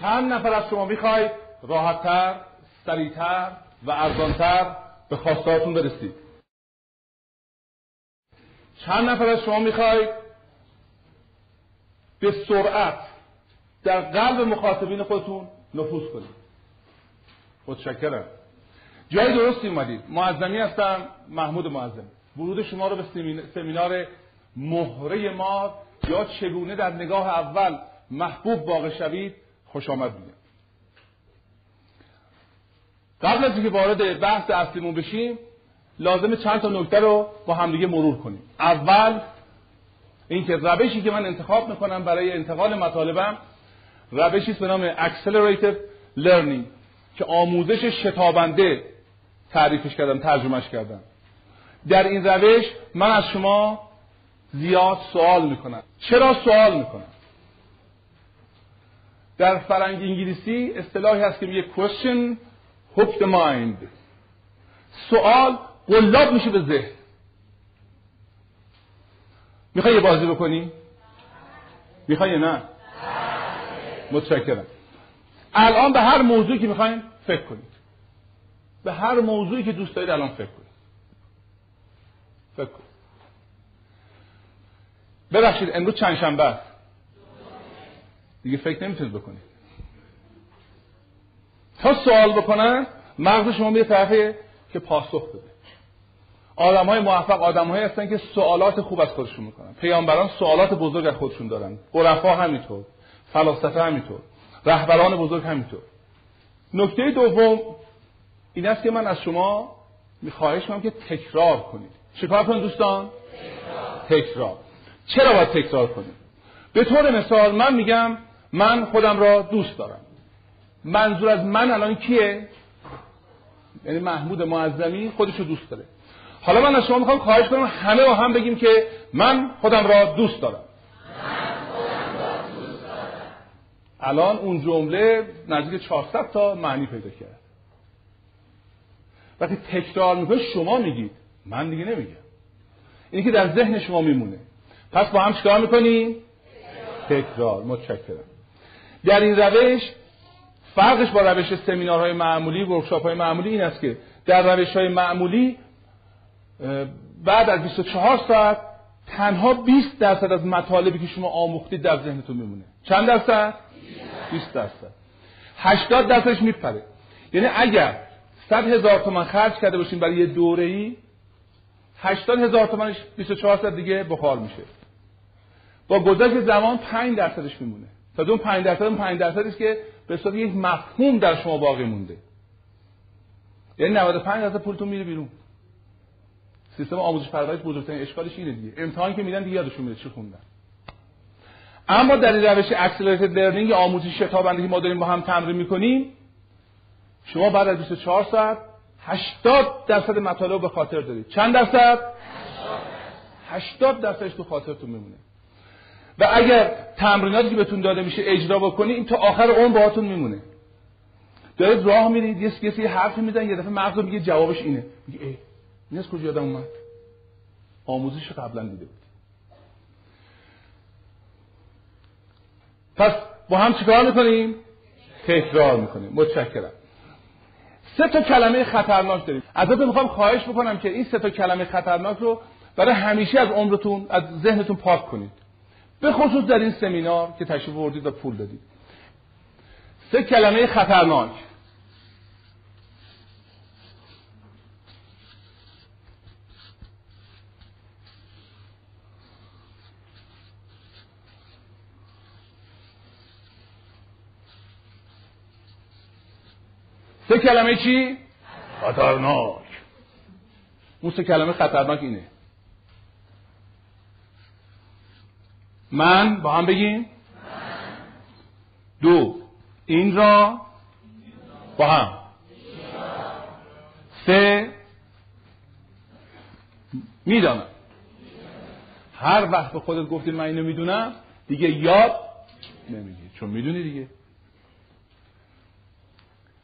چند نفر از شما می‌خواید راحتتر سریعتر و ارزانتر به خواستهاتون برسید. چند نفر از شما می‌خواید به سرعت در قلب مخاطبین خودتون نفوذ کنید. متشکرم. جای درستی اومدید. معظمی هستم محمود معظم. ورود شما رو به سمینار مهره ما یا چگونه در نگاه اول محبوب واقع شوید خوش آمد میگم. قبل از اینکه وارد بحث اصلیمون بشیم لازم چند تا نکته رو با همدیگه مرور کنیم. اول اینکه روشی که من انتخاب می‌کنم برای انتقال مطالبم روشی به نام Accelerated Learning که آموزش شتابنده تعریفش کردم ترجمهش کردم. در این روش من از شما زیاد سوال می‌کنم. چرا سوال می‌کنم؟ در فرنگ انگلیسی اصطلاحی هست که میگه question hook the mind. سوال قلاب میشه به ذهن. می‌خوای یه بازی بکنی؟ می‌خوای نه؟ متشکرم. الان به هر موضوعی که می‌خوایم فکر کنید. به هر موضوعی که دوست دارید الان فکر کنید. فکر کنید. ببخشید امروز چند شنبه است؟ دیگه فکر نمی‌تونید بکنید تا سوال بکنن مغز شما میره طرفه که پاسخ بده. آدم های موفق آدم های هستن که سوالات خوب از خودشون می‌کنن. پیامبران سوالات بزرگ از خودشون دارن. عرفا همینطور فلاسفه همینطور رهبران بزرگ همینطور. نکته دوم این است که من از شما میخواهش کنم که تکرار کنید. چیکار کنید دوستان؟ تکرار. چرا باید تکرار کنید به طور مثال من میگم من خودم را دوست دارم. منظور از من الان کیه؟ یعنی محمود معظمی خودش رو دوست داره. حالا من از شما می‌خوام خواهش کنم همه با هم بگیم که من خودم را دوست دارم. الان اون جمله نزدیک 400 تا معنی پیدا کرد. وقتی تکرار می‌کنه شما میگید. من دیگه نمیگم. اینی که در ذهن شما میمونه. پس با هم چیکار می‌کنیم؟ تکرار. متشکرم. در این روش فرقش با روش سمینارهای معمولی ورکشاپ های معمولی این است که در روش های معمولی بعد از 24 ساعت تنها 20 درصد از مطالبی که شما آموختید در ذهنتون میمونه چند درصد؟ 20 درصد. 80 درصدش میپره. یعنی اگر 100 هزار تومن خرج کرده باشین برای یه دوره ای 80 هزار تومنش 24 ساعت دیگه بخار میشه. با گذشت زمان 5 درصدش میمونه. تا اون 5 درصد اون 5 درصدش که به صورت یک مفهوم در شما باقی مونده. یعنی 95 درصد پولتون میره بیرون. سیستم آموزش پرورش بزرگترین اشکالش اینه دیگه. امتحان که میدن دیگه یادشون میره چی خوندن. اما در این روش accelerated learning آموزش شتابنده که ما داریم با هم تمرین می‌کنیم شما بعد از 24 ساعت 80 درصد مطالب به خاطر دارید. چند درصد؟ 80 درصدش تو خاطرتون میمونه. و اگر تمریناتی که بهتون داده میشه اجرا بکنید این تا آخر عمر باهاتون میمونه. دارید راه میرید یه کسی حرفی می‌زنه یه دفعه مغز میگه جوابش اینه. میگه ای این از کجا یادم اومد؟ آموزش قبلا دیده بود. پس با هم چیکار می‌کنیم؟ تکرار می‌کنیم. متشکرم. سه تا کلمه خطرناک داریم. ازتون می‌خوام خواهش بکنم که این سه تا کلمه خطرناک رو برای همیشه از عمرتون از ذهنتون پاک کنید. به خصوص در این سمینار که تشریف وردید و پول دادید. سه کلمه خطرناک. سه کلمه چی؟ خطرناک. اون سه کلمه خطرناک اینه. من با هم بگیم؟ دو. این را با هم. سه. می‌دانم. هر وقت به خودت گفتی من اینو می‌دونم دیگه یاد نمیگی چون می‌دونی دیگه.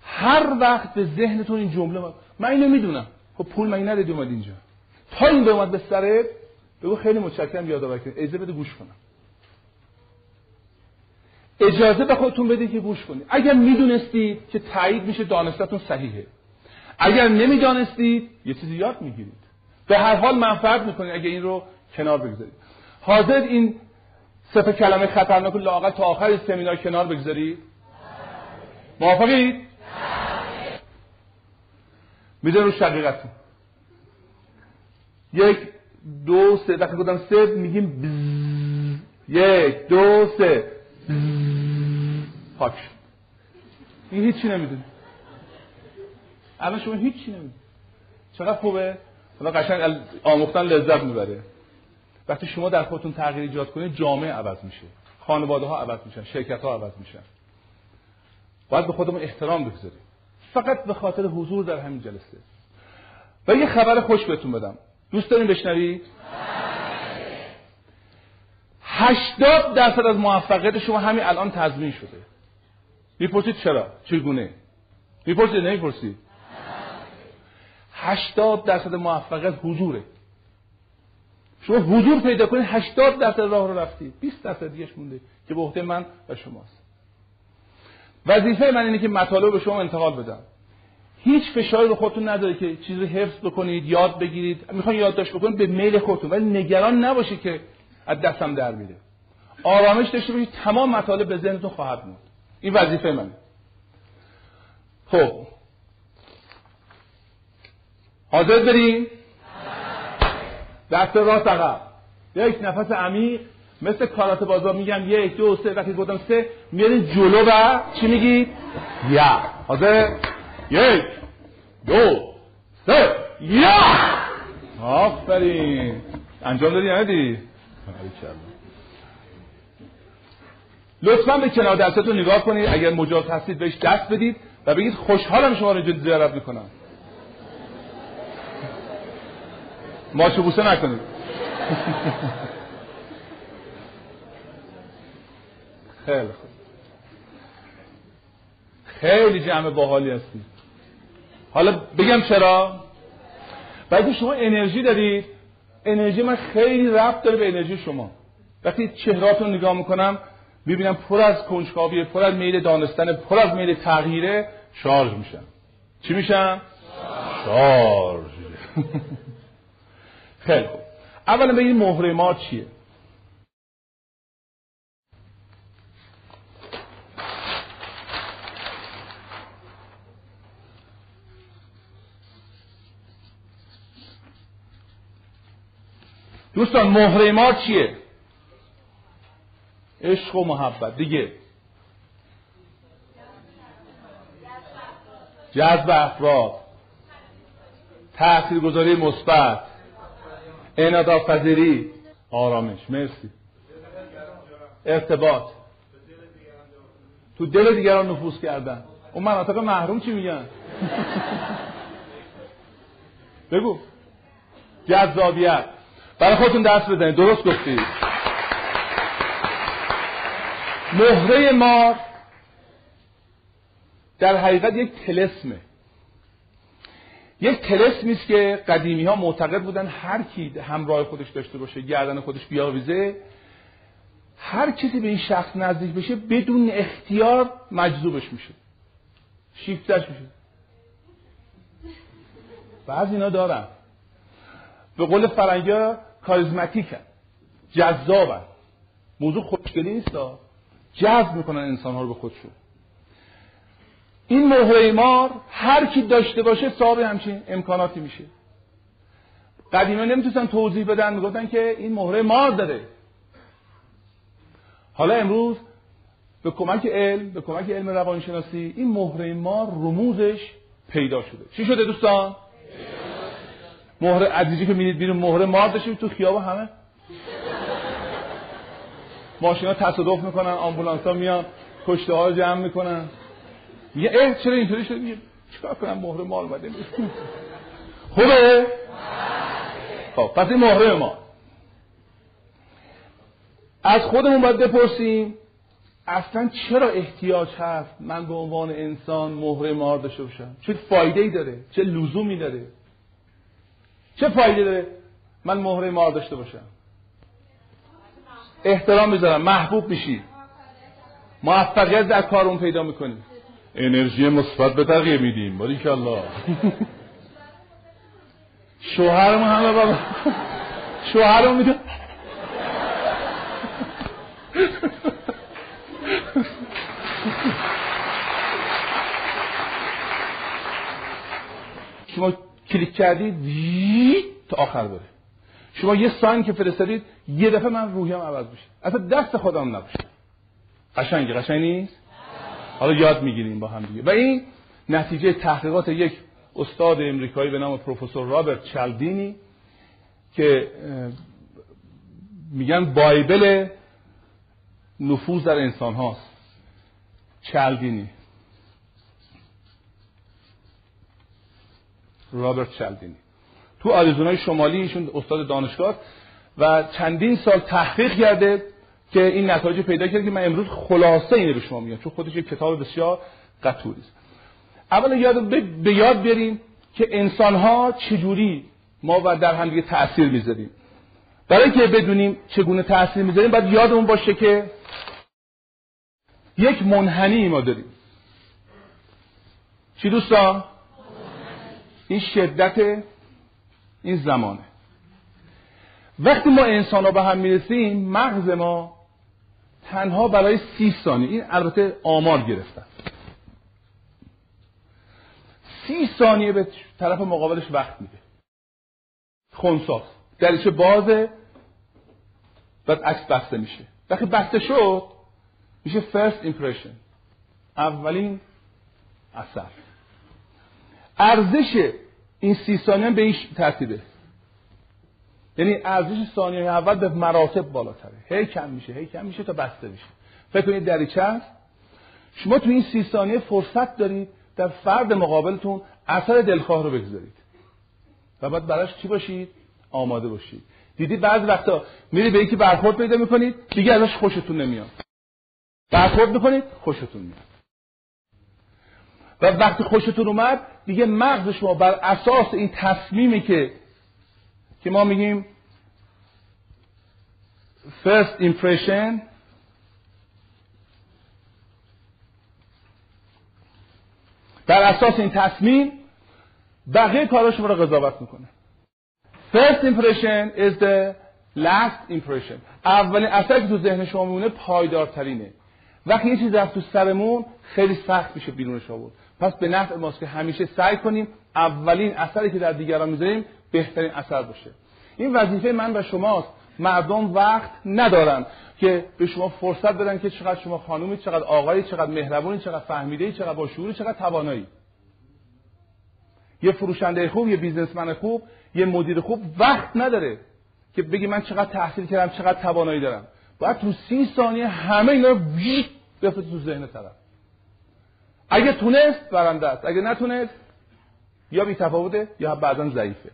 هر وقت به ذهنتون این جمله من اینو می‌دونم. خب پول من ندادی اومد اینجا؟ تا این به اومد به سرت؟ بگو خیلی متشکرم یادآور کردی. اجازه بده گوش کنم. اجازه به خودتون بدید که گوش کنید. اگر می‌دونستید که تایید میشه دانستتون صحیحه. اگر نمی‌دانستید یه چیزی یاد می‌گیرید. به هر حال منفعت می‌کنید اگر این رو کنار بگذارید. حاضر این سه کلمه خطرناک لاقل تا آخر سمینار کنار بگذارید؟ موافقید؟ میدون رو شقیقتون یک دو سه. وقتی گفتم سه میگیم بزز. یک دو سه. پاک شد. این هیچی نمی‌دونه الان شما هیچی نمی‌دونه چقدر خوبه؟ حالا قشنگ آموختن لذت می‌بره. وقتی شما در خودتون تغییر ایجاد کنید جامعه عوض میشه. خانواده ها عوض میشن شرکت ها عوض میشن. باید به خودمون احترام بگذاریم. فقط به خاطر حضور در همین جلسه. و یه خبر خوش بهتون بدم. دوست داریم بشنوید؟ هشتاد درصد از موفقیت شما همین الان تضمین شده. می‌پرسید چرا؟ چگونه؟ می‌پرسید نمی‌پرسید هشتاد درصد موفقیت حضوره. شما حضور پیدا کنید هشتاد درصد راه رو رفتید 20 درصد دیگهش مونده که به عهده من و شماست. وظیفه من اینه که مطالب به شما انتقال بدم. هیچ فشاری رو خودتون نداره که چیزی حفظ بکنید یاد بگیرید. می‌خوان یادداشت بکنید به میل خودتون. ولی نگران نباشید که از دستم در میره. آرامش داشته باشید تمام مطالب به ذهنتون خواهد موند این وظیفه منه. خب. حاضر بریم؟ دست راست عقب. یک نفس عمیق مثل کارات بازار میگم یک دو سه وقتی گفتم سه میارین جلو و چی میگی؟ یا. حاضر؟ یک دو سه. یا. آفرین. انجام دادی ندی لطفا به کنار دستتون نگاه کنید. اگر مجاز هستید بهش دست بدید و بگید خوشحالم شما رو اینجا زیارت می‌کنم. ماچو بوسه نکنید خیلی خوب. خیلی جمع باحالی هستی حالا بگم چرا؟ بعد شما انرژی دارید انرژی من خیلی ربط داره به انرژی شما. وقتی چهراتون نگاه می‌کنم می‌بینم پر از کنجکاوی پر از میل دانستن پر از میل تغییره شارژ میشم چی میشم شارژ. خیلی خوب. اولا بگید مهره ما چیه؟ دوستان مهره ما چیه؟ عشق و محبت. دیگه. جذب افراد. تاثیرگذاری مثبت. انعطاف پذیری آرامش. مرسی. ارتباط. تو دل دیگران نفوذ کردن. اون مناطق محروم چی میگن؟ بگو. جذابیت. برای خودتون دست بزنید. درست گفتید مهره مار در حقیقت یک تلسمه. یک تلسمی است که قدیمی ها معتقد بودن هر کی همراه خودش داشته باشه گردن خودش بیاویزه هر کسی به این شخص نزدیک بشه بدون اختیار مجذوبش میشه. شیفتش میشه. بعض اینا دارن. به قول فرنگی ها کاریزماتیکن جذابن. موضوع خوشگلی نیست؟ جذب می‌کنن انسان ها رو به خودشون. این مهره مار هر کی داشته باشه صاحب همچین امکاناتی میشه. قدیما نمی‌تونستن توضیح بدن می‌گفتن که این مهره مار داره. حالا امروز به کمک علم به کمک علم روانشناسی این مهره مار رموزش پیدا شده. چی شده دوستان؟ مهره عزیزی که می‌دید بیرون مهره مار داشتیم تو خیابه همه. ماشینا تصادف می‌کنن آمبولانس ها میان کشته ها جمع می‌کنن. میگه اه چرا اینطوری شده میگه چیکار کنم مهره مال اومده خوبه؟ خب پس این مهره ما. از خودمون باید بپرسیم اصلا چرا احتیاج هست من به عنوان انسان مهره مار داشته باشم؟ چه فایده ای داره؟ چه لزومی داره؟ چه فایده داره من مهره مار داشته باشم؟ احترام می‌ذارم. محبوب میشی. موفقیت در کارمون پیدا می‌کنیم انرژی مثبت به تغییر میدیم. باریکالله شوهرمون همه بابا. شوهرمون میده. شما کلیک کردید تا آخر بره. شما یه ساین که فرستادید یه دفعه من روحیم عوض میشه. اصلا دست خودم نباشه. قشنگه قشنگ نیست؟ حالا یاد می‌گیریم با هم دیگه. و این نتیجه تحقیقات یک استاد امریکایی به نام پروفسور رابرت چلدینی که میگن بایبل نفوذ در انسان هاست. چلدینی رابرت چلدینی تو آریزونای شمالی ایشون استاد دانشگاه و چندین سال تحقیق کرده که این نتایج پیدا کرد که من امروز خلاصه اینه به شما میگم چون خودش یک کتاب بسیار قطوری است. اولا یاد به یاد بیاریم که انسان ها چجوری ما و در هم دیگه تاثیر می‌ذاریم. برای که بدونیم چگونه تاثیر می‌ذاریم باید یادمون باشه که یک منحنی ما داریم. چی دوستان؟ این شدت این زمانه. وقتی ما انسان ها به هم می‌رسیم مغز ما تنها برای سی ثانیه این البته آمار گرفتن سی ثانیه به طرف مقابلش وقت میده. خونساز. دریچه بازه بعد عکس بسته میشه. وقتی بسته شد میشه first impression. اولین اثر. ارزش این سی ثانیه به این ترتیبه. یعنی ارزش ثانیه اول به مراتب بالاتره. هی کم میشه هی کم میشه تا بسته میشه فکر کنید دریچه هست شما تو این سی ثانیه فرصت دارید در فرد مقابلتون اثر دلخواه رو بگذارید. و بعد براش چی باشید؟ آماده باشید. دیدی بعض وقتا میری به یکی برخورد پیدا می‌کنید دیگه ازش خوشتون نمیاد. برخورد می‌کنید خوشتون میاد. و وقتی خوشتون اومد دیگه مغز شما بر اساس این تصمیمی که که ما میگیم first impression بر اساس این تصمیم بقیه کارا شما رو قضاوت می‌کنه. First impression is the last impression. اولین اثری که تو ذهن شما میمونه پایدارترینه. وقتی یه چیز رفت تو سرمون خیلی سخت میشه بیرونش آورد. پس به نفع ماست که همیشه سعی کنیم اولین اثری که در دیگران می‌ذاریم بهترین اثر باشه. این وظیفه من و شماست. مردم وقت ندارن که به شما فرصت بدن که چقدر شما خانومی چقدر آقایی چقدر مهربونی چقدر فهمیده چقدر با شعوری چقدر توانایی. یه فروشنده خوب یه بیزنسمن خوب یه مدیر خوب وقت نداره که بگی من چقدر تحصیل کردم چقدر توانایی دارم. باید تو سی ثانیه همه اینا رو بفته تو ذهن طرف. اگه تونست برنده است اگه نتونست یا بی تفاوته یا بعدا ضعیفه.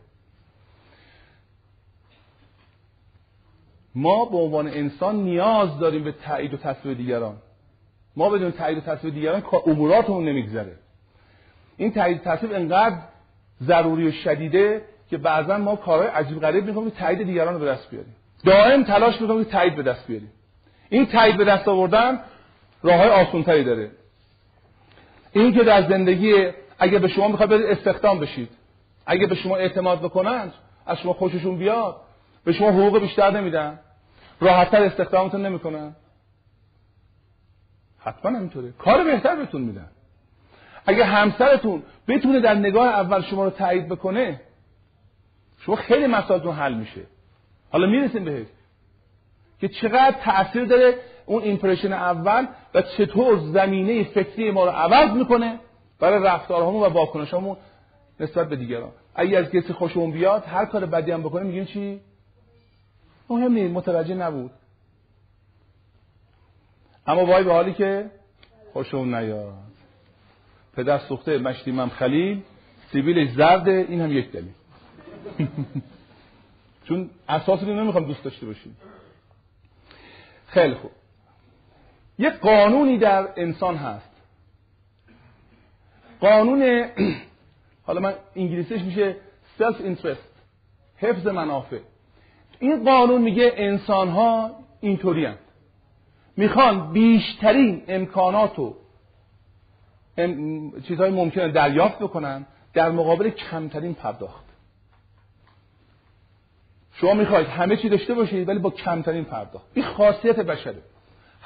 ما به عنوان انسان نیاز داریم به تایید و تصویر دیگران. ما بدون تایید و تصویر دیگران اموراتمون نمیگذره. این تایید تصویر انقدر ضروری و شدیده که بعضا ما کارهای عجیب غریب می‌کنیم که تایید دیگران رو به دست بیاریم. دائم تلاش می‌کنیم که تایید به دست بیاریم. این تایید به دست آوردن راه های آسونتری داره. این که در زندگی اگه به شما می‌خواد برید استخدام بشید. اگه به شما اعتماد بکنند از شما خوششون بیاد. به شما حقوق بیشتر نمیدن. راحتتر استخدامتون نمی‌کنن. حتما همینطوره. کار بهتر بهتون میدن. اگه همسرتون بتونه در نگاه اول شما رو تایید بکنه شما خیلی مسائلتون حل میشه. حالا می‌رسیم بهش. که چقدر تاثیر داره اون ایمپرشن اول و چطور زمینه فکری ما رو عوض می‌کنه برای رفتارهامون و واکنشامون نسبت به دیگران. اگه از کسی خوشمون بیاد هر کار بدی هم بکنه میگیم چی؟ مهم نیست متوجه نبود. اما وای به حالی که خوشمون نیاد. پدر سوخته مشتیمم خلیل سیبیلش زرده این هم یک دلیل. چون اساس رو نمی‌خوام دوست داشته باشیم. خیلی خوب. یک قانونی در انسان هست. قانون حالا من انگلیسیش میشه سلف اینترست حفظ منافع. این قانون میگه انسان ها اینطوری می‌خوان بیشترین امکانات و چیزهای ممکنه دریافت بکنن در مقابل کمترین پرداخت. شما می‌خواید همه چی داشته باشید ولی با کمترین پرداخت. این خاصیت بشره.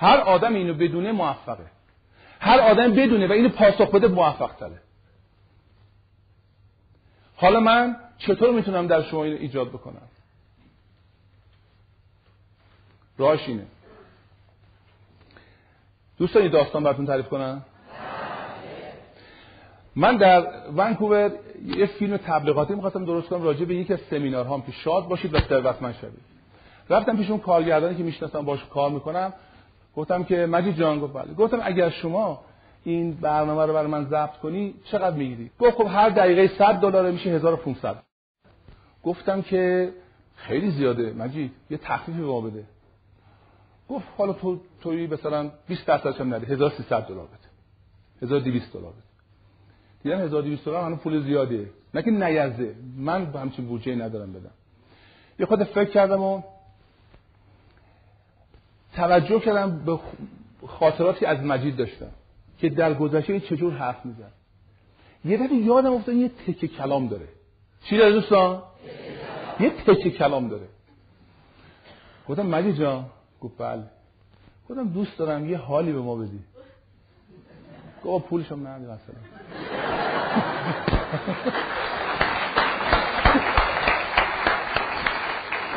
هر آدم اینو بدونه موفقه. هر آدم بدونه و اینو پاسخ بده موفق تره حالا من چطور می‌تونم در شما اینو ایجاد بکنم؟ راهش اینه. دوستان این داستان براتون تعریف کنم. من در ونکوور یه فیلم تبلیغاتی می‌خواستم درست کنم راجع به یکی از سمینارهام که شاد باشید و ثروتمند شوید. رفتم پیش اون کارگردانی که می‌شناسم باش کار می‌کنم. گفتم که مجید جان گفت بله. گفتم اگر شما این برنامه رو برای من ضبط کنی چقدر می‌گیری؟ گفت خب هر دقیقه 100 دلار میشه 1500 گفتم که خیلی زیاده مجید یه تخفیفی به بده. گفت حالا تو توی مثلا 20 درصدش هم نده 1300 دلار بده. 1200 دلار بده. دیدم 1200 دلار هنوز پول زیاده. نه که نیزه. من همچین بودجه ندارم بدم. یه خود فکر کردم و توجه کردم به خاطراتی از مجید داشتم که در گذشته چجور حرف میزن یه دفعه یادم افتاد یه تکه کلام داره. چی داره دوستان؟ یه تکه کلام داره. گفتم مجید جان. گفت بله. گفتم دوست دارم یه حالی به ما بدی. گفت پولشم نه مثلا.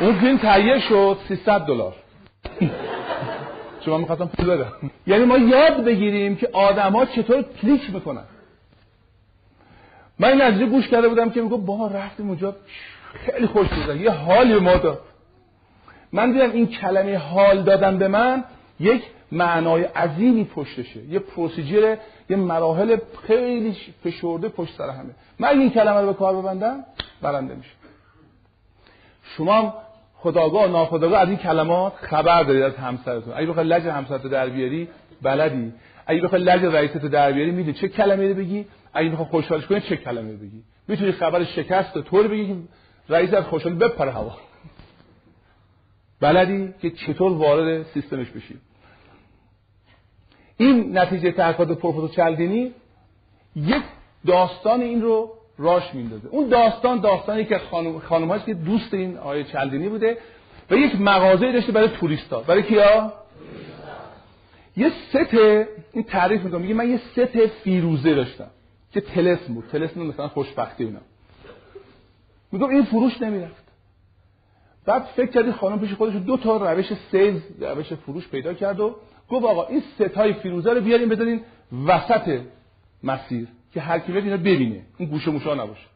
اون فیلم تهیه شد 300 دلار. شما می‌خواستم پول بدم. یعنی ما یاد بگیریم که آدما چطور کلیک می‌کنن. من این از گوش کرده بودم که میگه با رفتیم اونجا. خیلی خوش بود یه حالی ما داد. من دیدم این کلمه حال دادن به من یک معنای عظیمی پشتشه. یه پروسیجر یه مراحل خیلی فشرده پشت سر همه. من این کلمه رو به کار ببندم برنده میشه شما خداگاه ناخداگاه از این کلمات خبر دارید از همسرتون. اگه بخوای لج همسرت در بیاری بلدی. اگه بخوای لج رئیست در بیاری می‌دونی چه کلمه رو بگی. اگه بخوای خوشحالش کنی چه کلمه رو بگی. می‌تونی خبر شکست طور بگی که رئیس از خوشحال بپره هوا. بلدی که چطور وارد سیستمش بشی. این نتیجه تحقیقات پروفسور چلدینی یک داستان این رو راش میندازه. اون داستان داستانی که خانم خانم که دوست این آیه چلدینی بوده و یک مغازه داشته برای توریستا. برای کیا؟ یه ست این تعریف می‌کنم. میگه من یه ست فیروزه داشتم که تلسم بود. تلسم مثلا خوشبختی اینا. میگم این فروش نمی‌رفت. بعد فکر کردی خانم پیش خودش دو تا روش سیلز روش فروش پیدا کرد و گفت آقا این ستای فیروزه رو بیاریم بذارین وسط مسیر. که هر کی اینا ببینه. این گوشه موشا نباشه.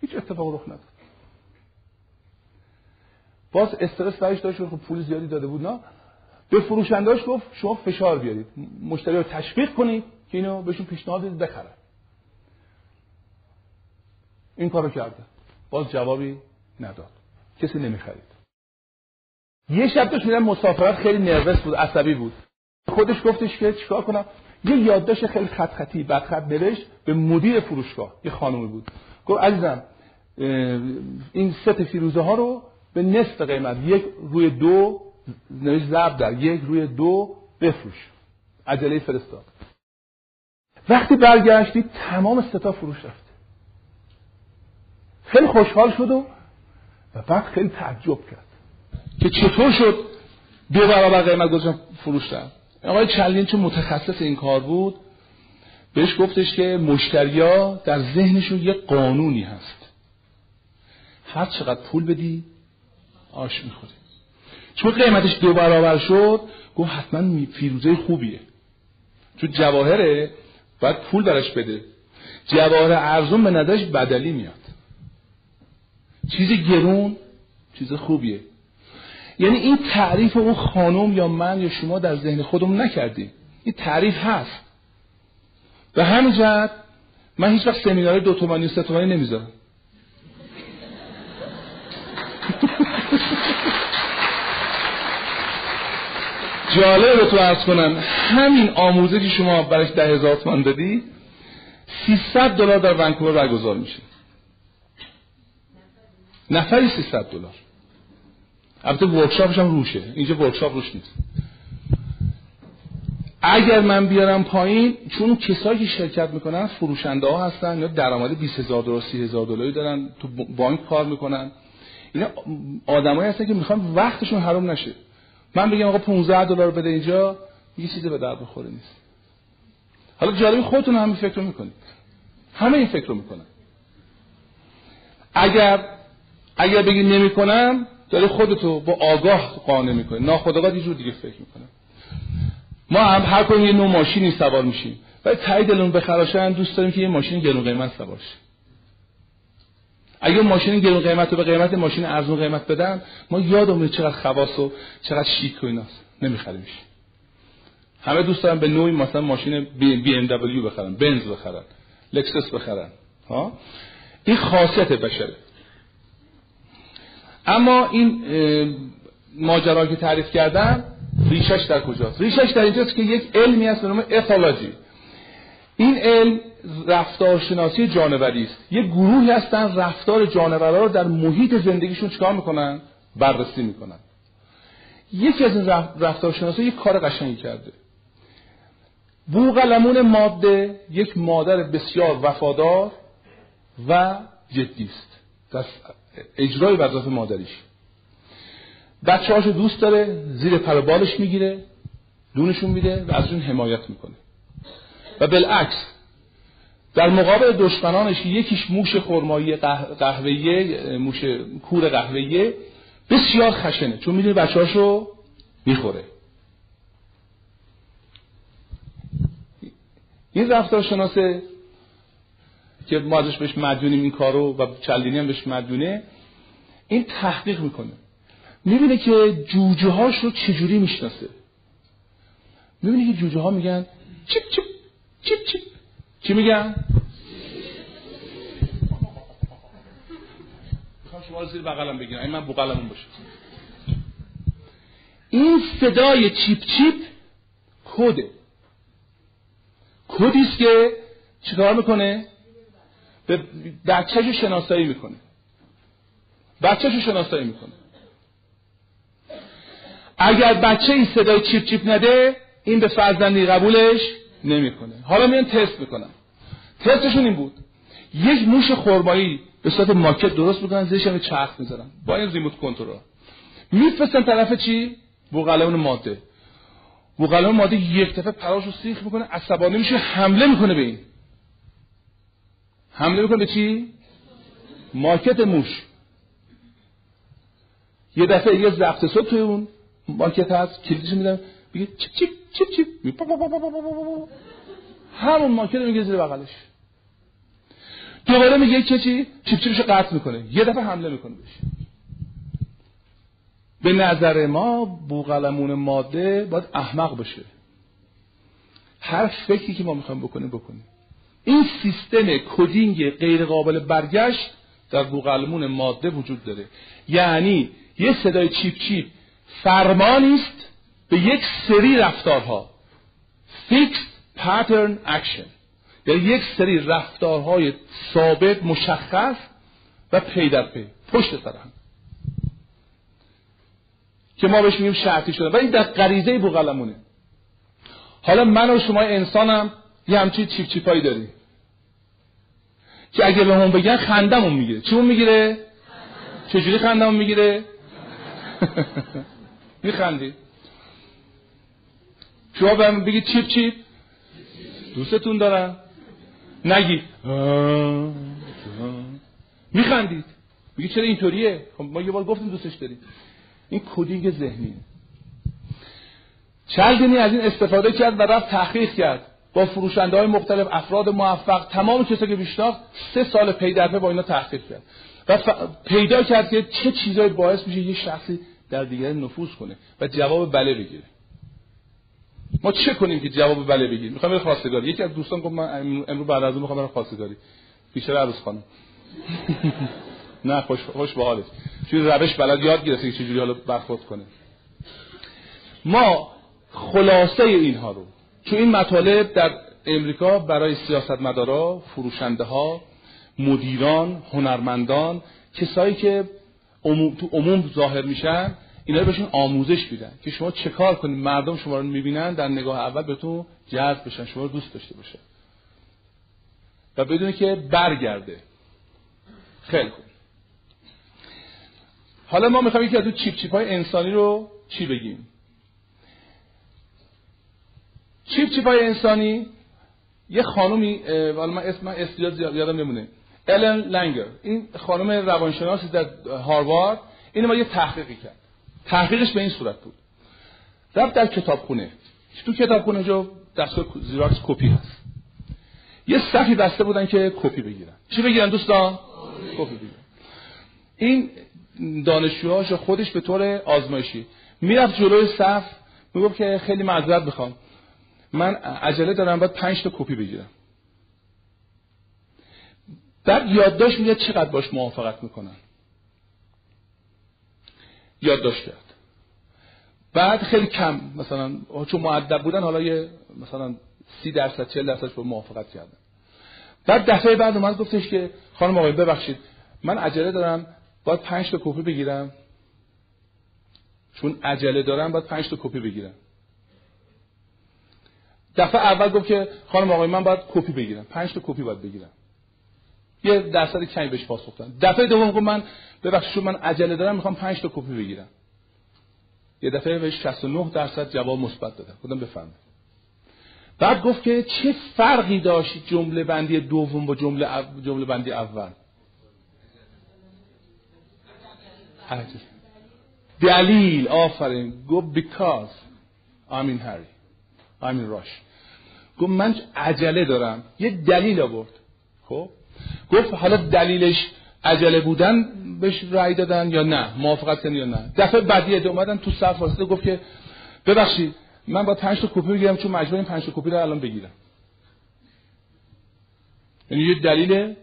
هیچ اتفاق رخ نداد. باز استرس برش داشت خب پول زیادی داده بود نه؟ به فروشندهاش گفت شما فشار بیارید. مشتری رو تشویق کنید که اینو بهشون پیشنهاد بدید بخرن. این کارو کرده. باز جوابی نداد. کسی نمی‌خرید. یه شب داشت مسافرت خیلی نروس بود عصبی بود. خودش گفتش که چیکار کنم؟ یه یادداشت خیلی خط خطی بعد خط نوشت به مدیر فروشگاه یه خانومی بود. گفت عزیزم این ست فیروزه ها رو به نصف قیمت یک روی دو نوشت ضرب در یک روی دو بفروش. عجله فرستاد. وقتی برگشتی تمام ستا فروش رفت. خیلی خوشحال شد و و بعد خیلی تعجب کرد که چطور شد دو برابر قیمت گذاشتن فروشتن؟ آقای چلین چون متخصص این کار بود بهش گفتش که مشتریا در ذهنشون یه قانونی هست. هر چقدر پول بدی آش می‌خوری. چون قیمتش دو برابر شد گفت حتما فیروزه خوبیه. چون جواهره باید پول براش بده. جواهر ارزون به نظرش بدلی میاد. چیز گرون چیز خوبیه. یعنی این تعریف اون خانم یا من یا شما در ذهن خودمون نکردیم. این تعریف هست. به همین جهت من هیچ وقت سمینار دو تومانی و سه تومانی نمی‌ذارم. جالبه به تو ارز کنم همین آموزه که شما برش ده هزار تومان دادی 300 دلار در ونکوور برگزار میشه. نفری 300 دلار. البته ورکشاپش هم روشه. اینجا ورکشاپ روش نیست. اگر من بیارم پایین چون کسایی که شرکت می‌کنن فروشنده ها هستن یا درآمد 20 هزار دلار 30 هزار دلاری دارن تو بانک کار می‌کنن. اینا آدمایی هستن که می‌خوان وقتشون حرام نشه. من بگم آقا 15 دلار بده اینجا یه چیزی به درد بخوره نیست. حالا جالب خودتون همین فکر رو می‌کنید. همه این فکر رو می‌کنن. اگر اگر بگی نمی‌کنم داری خودتو با آگاه قانع می‌کنی ناخودآگاه یه جور دیگه فکر می‌کنه. ما هم هر کدوم یه نوع ماشینی سوار میشیم. ولی تایی دلون بخراشن دوست داریم که یه ماشین گرون قیمت سوار شیم اگه ماشین گرون قیمت رو به قیمت ماشین ارزون قیمت بدن ما یادمون چقدر خاص و چقدر شیک و ایناست. نمیخریمش. همه دوست دارن به نوعی مثلا ماشین BMW بخرن بنز بخرن لکسس بخرن. ها؟ این خاصیت بشره اما این ماجرا که تعریف کردم ریشش در کجاست؟ ریشش در اینجاست که یک علمی هست به نام افالوژی این علم رفتارشناسی جانوری است. یک گروهی هستن رفتار جانورها رو در محیط زندگیشون چکار می‌کنن؟ بررسی می‌کنن. یکی از این رفتارشناسی یک کار قشنگی کرده. بوغلمون ماده یک مادر بسیار وفادار و جدی است. اجرای وظایف مادریش. بچه هاشو دوست داره زیر پر بالش می‌گیره دونشون میده و ازشون حمایت می‌کنه. و بالعکس در مقابل دشمنانش یکیش موش خرمایی قهوه‌ای موش کور قهوه‌ای بسیار خشنه چون می‌دونه بچه‌هاشو می‌خوره. این رفتار شناسه که ما ازش بهش مدیونیم این کارو و چلدینی هم بهش مدیونه این تحقیق می‌کنه. می‌بینه که جوجه هاش رو چجوری می‌شناسه. می‌بینه که جوجه ها میگن چیپ چیپ چیپ چیپ. چی میگن؟ می‌خوام شما زیر بغلم بگیرم این من بغلمون باشه. این صدای چیپ چیپ کده کدیست که چیکار می‌کنه؟ به بچهشو شناسایی می‌کنه. بچهشو شناسایی می‌کنه. اگر بچه این صدای چیپ چیپ نده این به فرزندی قبولش نمی‌کنه. حالا میان تست می‌کنم تستشون این بود. یک موش خرمایی به صورت ماکت درست می‌کنن زیرش هم چرخ می‌ذارن. با این ریموت کنترل. میفرستن طرف چی؟ بوقلمون ماده. بوقلمون ماده یک دفعه پراش رو سیخ می‌کنه عصبانی میشه حمله می‌کنه به این. حمله می‌کنه به چی؟ ماکت موش. یه دفعه یه ضبط صوت توی اون ماکت هست کلیدش میدم میگه چیپ چیپ چیپ چیپ همون ماکت میگیره زیر بغلش. دوباره میگه چه چی؟ چیپ چیپش قطع می‌کنه. یه دفعه حمله می‌کنه بهش. به نظر ما بوقلمون ماده باید احمق باشه. هر فکری که ما می‌خوایم بکنیم بکنیم. این سیستم coding غیر قابل برگشت در بوقلمون ماده وجود داره. یعنی یه صدای چیپ چیپ فرمانی است به یک سری رفتارها. Fixed pattern action. یعنی یک سری رفتارهای ثابت مشخص و پی در پی پشت سر هم. که ما بهش میگیم شرطی شده. و این در غریزه بوغلمونه. حالا من و شما انسانم یه همچین چیپ چیپایی داریم که اگه به همون بگن خندمون می‌گیره چیمون می‌گیره؟ چجوری خندمون می‌گیره؟ میخندید شما به بگید چیپ چیپ؟ دوستتون دارم. نگید میخندید میگی چرا اینطوریه؟ خب ما یه بار گفتیم دوستش داریم. این coding ذهنی چالدینی از این استفاده کرد و رفت تحقیق کرد. با فروشنده های مختلف افراد موفق تمام کسایی که بیشتر سه سال پی در با اینا تحقیق کرد. و پیدا کرد که چه چیزایی باعث میشه یه شخصی در دیگران نفوذ کنه و جواب بله بگیره. ما چه کنیم که جواب بله بگیریم؟ می‌خوام برم خواستگاری. یکی از دوستان گفت من امروز بعد از اون می‌خوام برم خواستگاری. بیشتر عروس خانم. نه خوش خوش به حالش. چون روش بلد یاد گرفته که چجوری حالا برخورد کنه. ما خلاصه اینها رو چون این مطالب در امریکا برای سیاستمدارا فروشنده ها مدیران هنرمندان کسایی که عموم تو عموم ظاهر میشن اینا بهشون آموزش میدن که شما چه کار کنید؟ مردم شما رو می‌بینن در نگاه اول به تو جذب بشن شما رو دوست داشته باشه و بدونی که برگرده. خیلی خوب. حالا ما می‌خوایم یکی از اون چیپ چیپ های انسانی رو چی بگیم؟ چیپ چیپ های انسانی؟ یه خانومی حالا من اسم من یادم نمونه. الن لنگر این خانم روانشناسی در هاروارد. اینو ما یه تحقیقی کرد. تحقیقش به این صورت بود. رفت در کتابخونه. تو کتابخونه جلو دستگاه زیراکس کپی هست. یه صفی بسته بودن که کپی بگیرن. چی بگیرن دوستان؟ کپی بگیرن. این دانشجوهاش خودش به طور آزمایشی می‌رفت جلوی صف. می‌گفت که خیلی معذرت بخوام من عجله دارم باید پنج تا کپی بگیرم. بعد یادداشت میگه چقدر باش موافقت می‌کنن. یادداشت کرد. بعد خیلی کم مثلا چون مؤدب بودن حالا یه مثلا سی درصد چل درصد به موافقت کردن. بعد دفعه بعد اومد گفتش که خانم آقای ببخشید من عجله دارم باید پنج تا کپی بگیرم. چون عجله دارم باید پنج تا کپی بگیرم. دفعه اول گفت که خانم آقای من باید کپی بگیرم. پنج تا کپی باید بگیرم. یه درصد کمی بهش پاسخ دادم دفعه دوم گفت من ببخشید من عجله دارم می‌خوام پنج تا کپی بگیرم. یه دفعه بهش 69 درصد جواب مثبت دادم. گفتم بفرمایید. بعد گفت که چه فرقی داشت جمله بندی دوم با جمله جمله بندی اول؟ دلیل. آفرین. گفت because I'm in hurry. In rush گفت من عجله دارم. یه دلیل آورد. خب؟ گفت حالا دلیلش عجله بودن بهش رأی دادن یا نه؟ موافقت کردن یا نه؟ دفعه بعدی اومدن تو صف واسطه گفت که ببخشید من با پنج تا کپی بگیرم چون مجبورم پنج تا کپی رو الان بگیرم. یعنی یه دلیل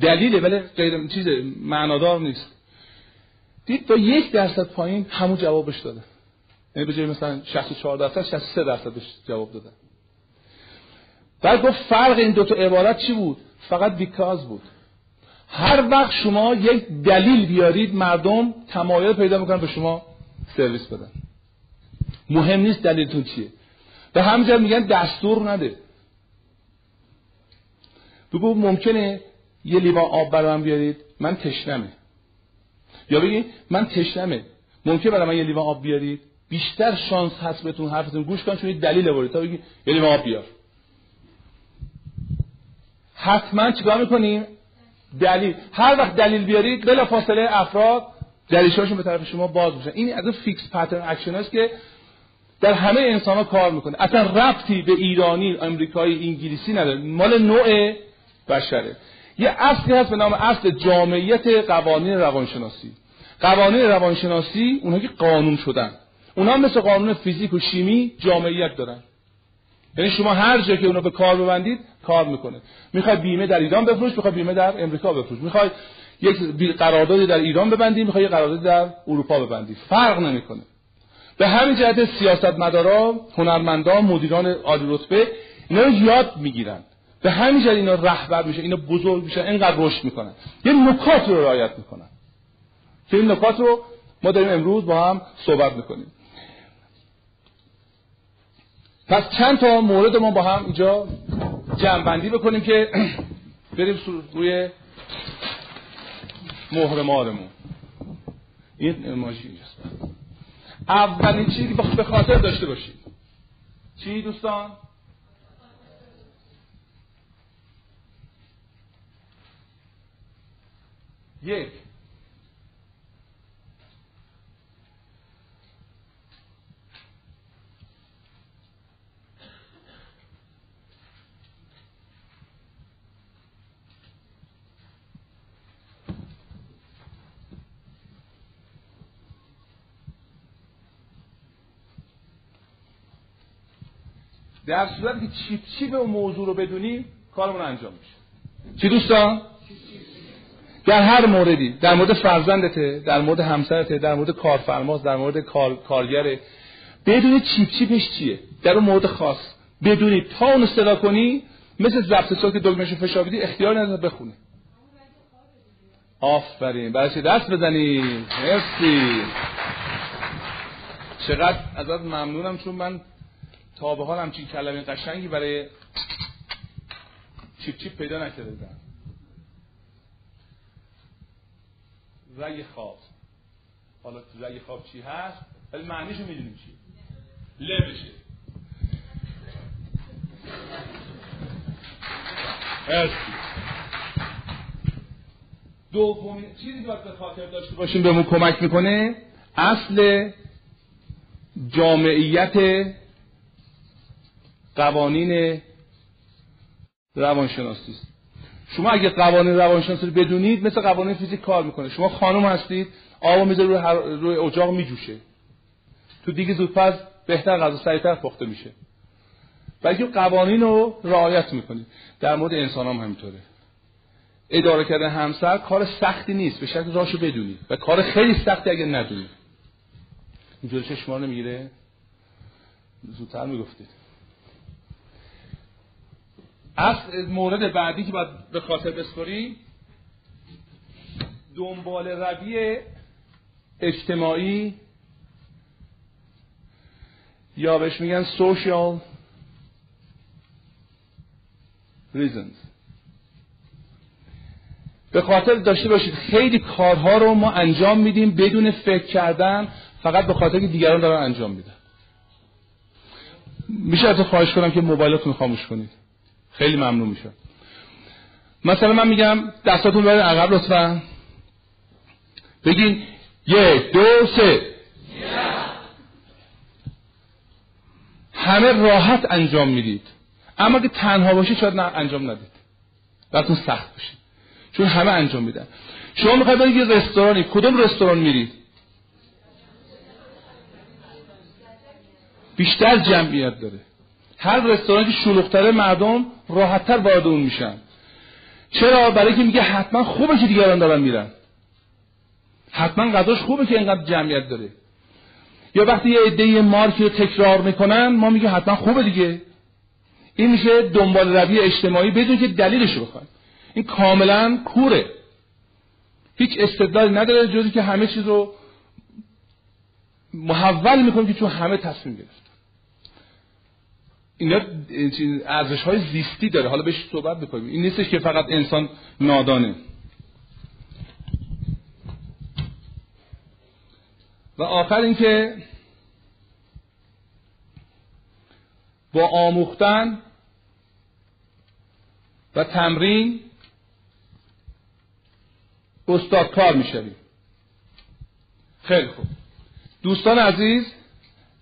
دلیله ولی غیر چیز معنادار نیست. دید تا یک درصد پایین همون جوابش داده. یعنی به جای مثلا 64 درصد 63 درصدش جواب داده. بعد گفت فرق این دو تا عبارت چی بود؟ فقط بیکاز بود. هر وقت شما یک دلیل بیارید مردم تمایل پیدا می‌کنن به شما سرویس بدن. مهم نیست دلیلتون چیه. به همجا میگن دستور نده. بگو ممکنه یه لیوان آب برام بیارید. من تشنمه. یا بگی من تشنمه. ممکنه برای من یه لیوان آب بیارید. بیشتر شانس هست بهتون حرفتون گوش کن چون یه دلیل آورید تا بگی لیوان آب بیار. حتما چیکار می‌کنیم؟ دلیل. هر وقت دلیل بیارید بلافاصله افراد دلشون به طرف شما باز میشن. این از fixed pattern action است که در همه انسان ها کار می‌کنه. اصلا ربطی به ایرانی امریکایی انگلیسی نداره. مال نوع بشره. یه اصلی هست به نام اصل جامعیت قوانین روانشناسی. قوانین روانشناسی اونها که قانون شدن. اونها مثل قانون فیزیک و شیمی جامعیت دارن. یعنی شما هر جا که اونو به کار ببندید کار می‌کنه. می‌خوای بیمه در ایران بفروش می‌خوای بیمه در امریکا بفروش. می‌خوای یک قراردادی در ایران ببندی می‌خوای یک قراردادی در اروپا ببندی. فرق نمی‌کنه. به همین جهت سیاستمدارا هنرمندان مدیران عالی رتبه اینا رو یاد می‌گیرن. به همین جهت اینا رهبر میشه اینا بزرگ میشن اینقدر رشد می‌کنن. یه نکات رو رعایت می‌کنن. که این نکات رو ما داریم امروز با هم صحبت می‌کنیم. پس چند تا مورد ما با هم اینجا جمع بکنیم که بریم روی مهر مارمون این ماجی اینجاست. اولین چیزی به خاطر داشته باشید. چی دوستان؟ یک. در صورتی که چیپ چیپ اون موضوع رو بدونیم کارمون انجام میشه. چی دوستان در هر موردی در مورد فرزندته در مورد همسرته در مورد کارفرماست در مورد کار، کارگره. بدونی چیپ چیپش چیه. در اون مورد خاص. بدونی تا اون صدا کنی مثل ضبط صوت که دکمهشو فشار بدی اختیار نداره بخونه آفرین. برای دست بزنید مرسی. چقدر ازت ممنونم چون من تا به حال همچین کلمه قشنگی برای چیپ چیپ پیدا نکرده بودم. رگ خواب. حالا تو رگ خواب چی هست؟ ولی معنیشو می‌دونیم چی. لبشه دومین چیزی که باید به خاطر داشته باشیم بهمون کمک می‌کنه؟ اصل جامعیت قوانین روانشناسی است. شما اگه قوانین روانشناسی رو بدونید مثل قوانین فیزیک کار می‌کنه. شما خانم هستید آب می‌ذاره روی. روی اجاق میجوشه. تو دیگه زودتر بهتر غذا سریعتر پخته میشه. اگه قوانین رو رعایت می‌کنید. در مورد انسان هم همینطوره. اداره کردن همسر کار سختی نیست. به شکل راشو بدونید. و کار خیلی سختی اگه ندونید. اینجوری چشما نمی‌گیره؟ زودتر می‌گفتید. اصل مورد بعدی که باید به خاطر بسپریم دنبال روی اجتماعی یا بهش میگن social reasons. به خاطر داشته باشید خیلی کارها رو ما انجام میدیم بدون فکر کردن فقط به خاطر که دیگران دارن انجام میدن. میشه از خواهش کنم که موبایلتون خاموش کنید. خیلی ممنون میشه مثلا من میگم دستاتون برای عقب لطفا. بگین یک دو سه. همه راحت انجام می‌دید. اما که تنها باشید شاید نه انجام ندید. براتون سخت بشه. چون همه انجام میدن. شما می‌خواید برید یه رستورانی. کدوم رستوران میرید؟ بیشتر جمعیت داره. هر رستورانی که شلوغتره مردم راحتتر وارد اون میشن. چرا؟ برای که میگه حتما خوبه که دیگران دارن میرن. حتما غذاش خوبه که اینقدر جمعیت داره. یا وقتی یه عده مارکی رو تکرار می‌کنن ما میگه حتما خوبه دیگه. این میشه دنبال روی اجتماعی بدون که دلیلش رو بخوایم. این کاملا کوره. هیچ استدلالی نداره جزی که همه چیز رو محول می‌کنیم که چون همه تصمیم گرفت اینا ارزش های زیستی داره. حالا بهش صحبت بکنیم این نیستش که فقط انسان نادانه. و آخر اینکه با آموختن و تمرین استادکار می‌شویم. خیلی خوب. دوستان عزیز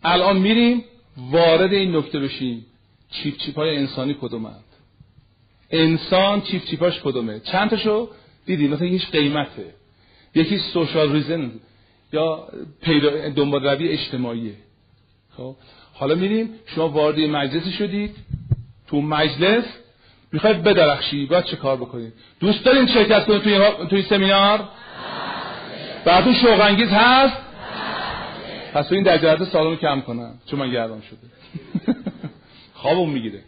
الان میریم وارد این نکته بشیم چیپ چیپ های انسانی کدومند؟ انسان چیپ چیپاش کدومه؟ چند تاشو دیدی مثلا یکیش قیمته. یکی سوشال ریزن یا پیدا دنبال روی اجتماعیه. خب حالا میریم شما وارد مجلسی شدید تو مجلس می‌خواید بدرخشی باید چه کار بکنید؟ دوست دارین شرکت کنید توی, توی سمینار؟ براتون شوق انگیز هست؟ پس این در جهت سالن کم کنم چون من گردان شده. خوابم می‌گیره.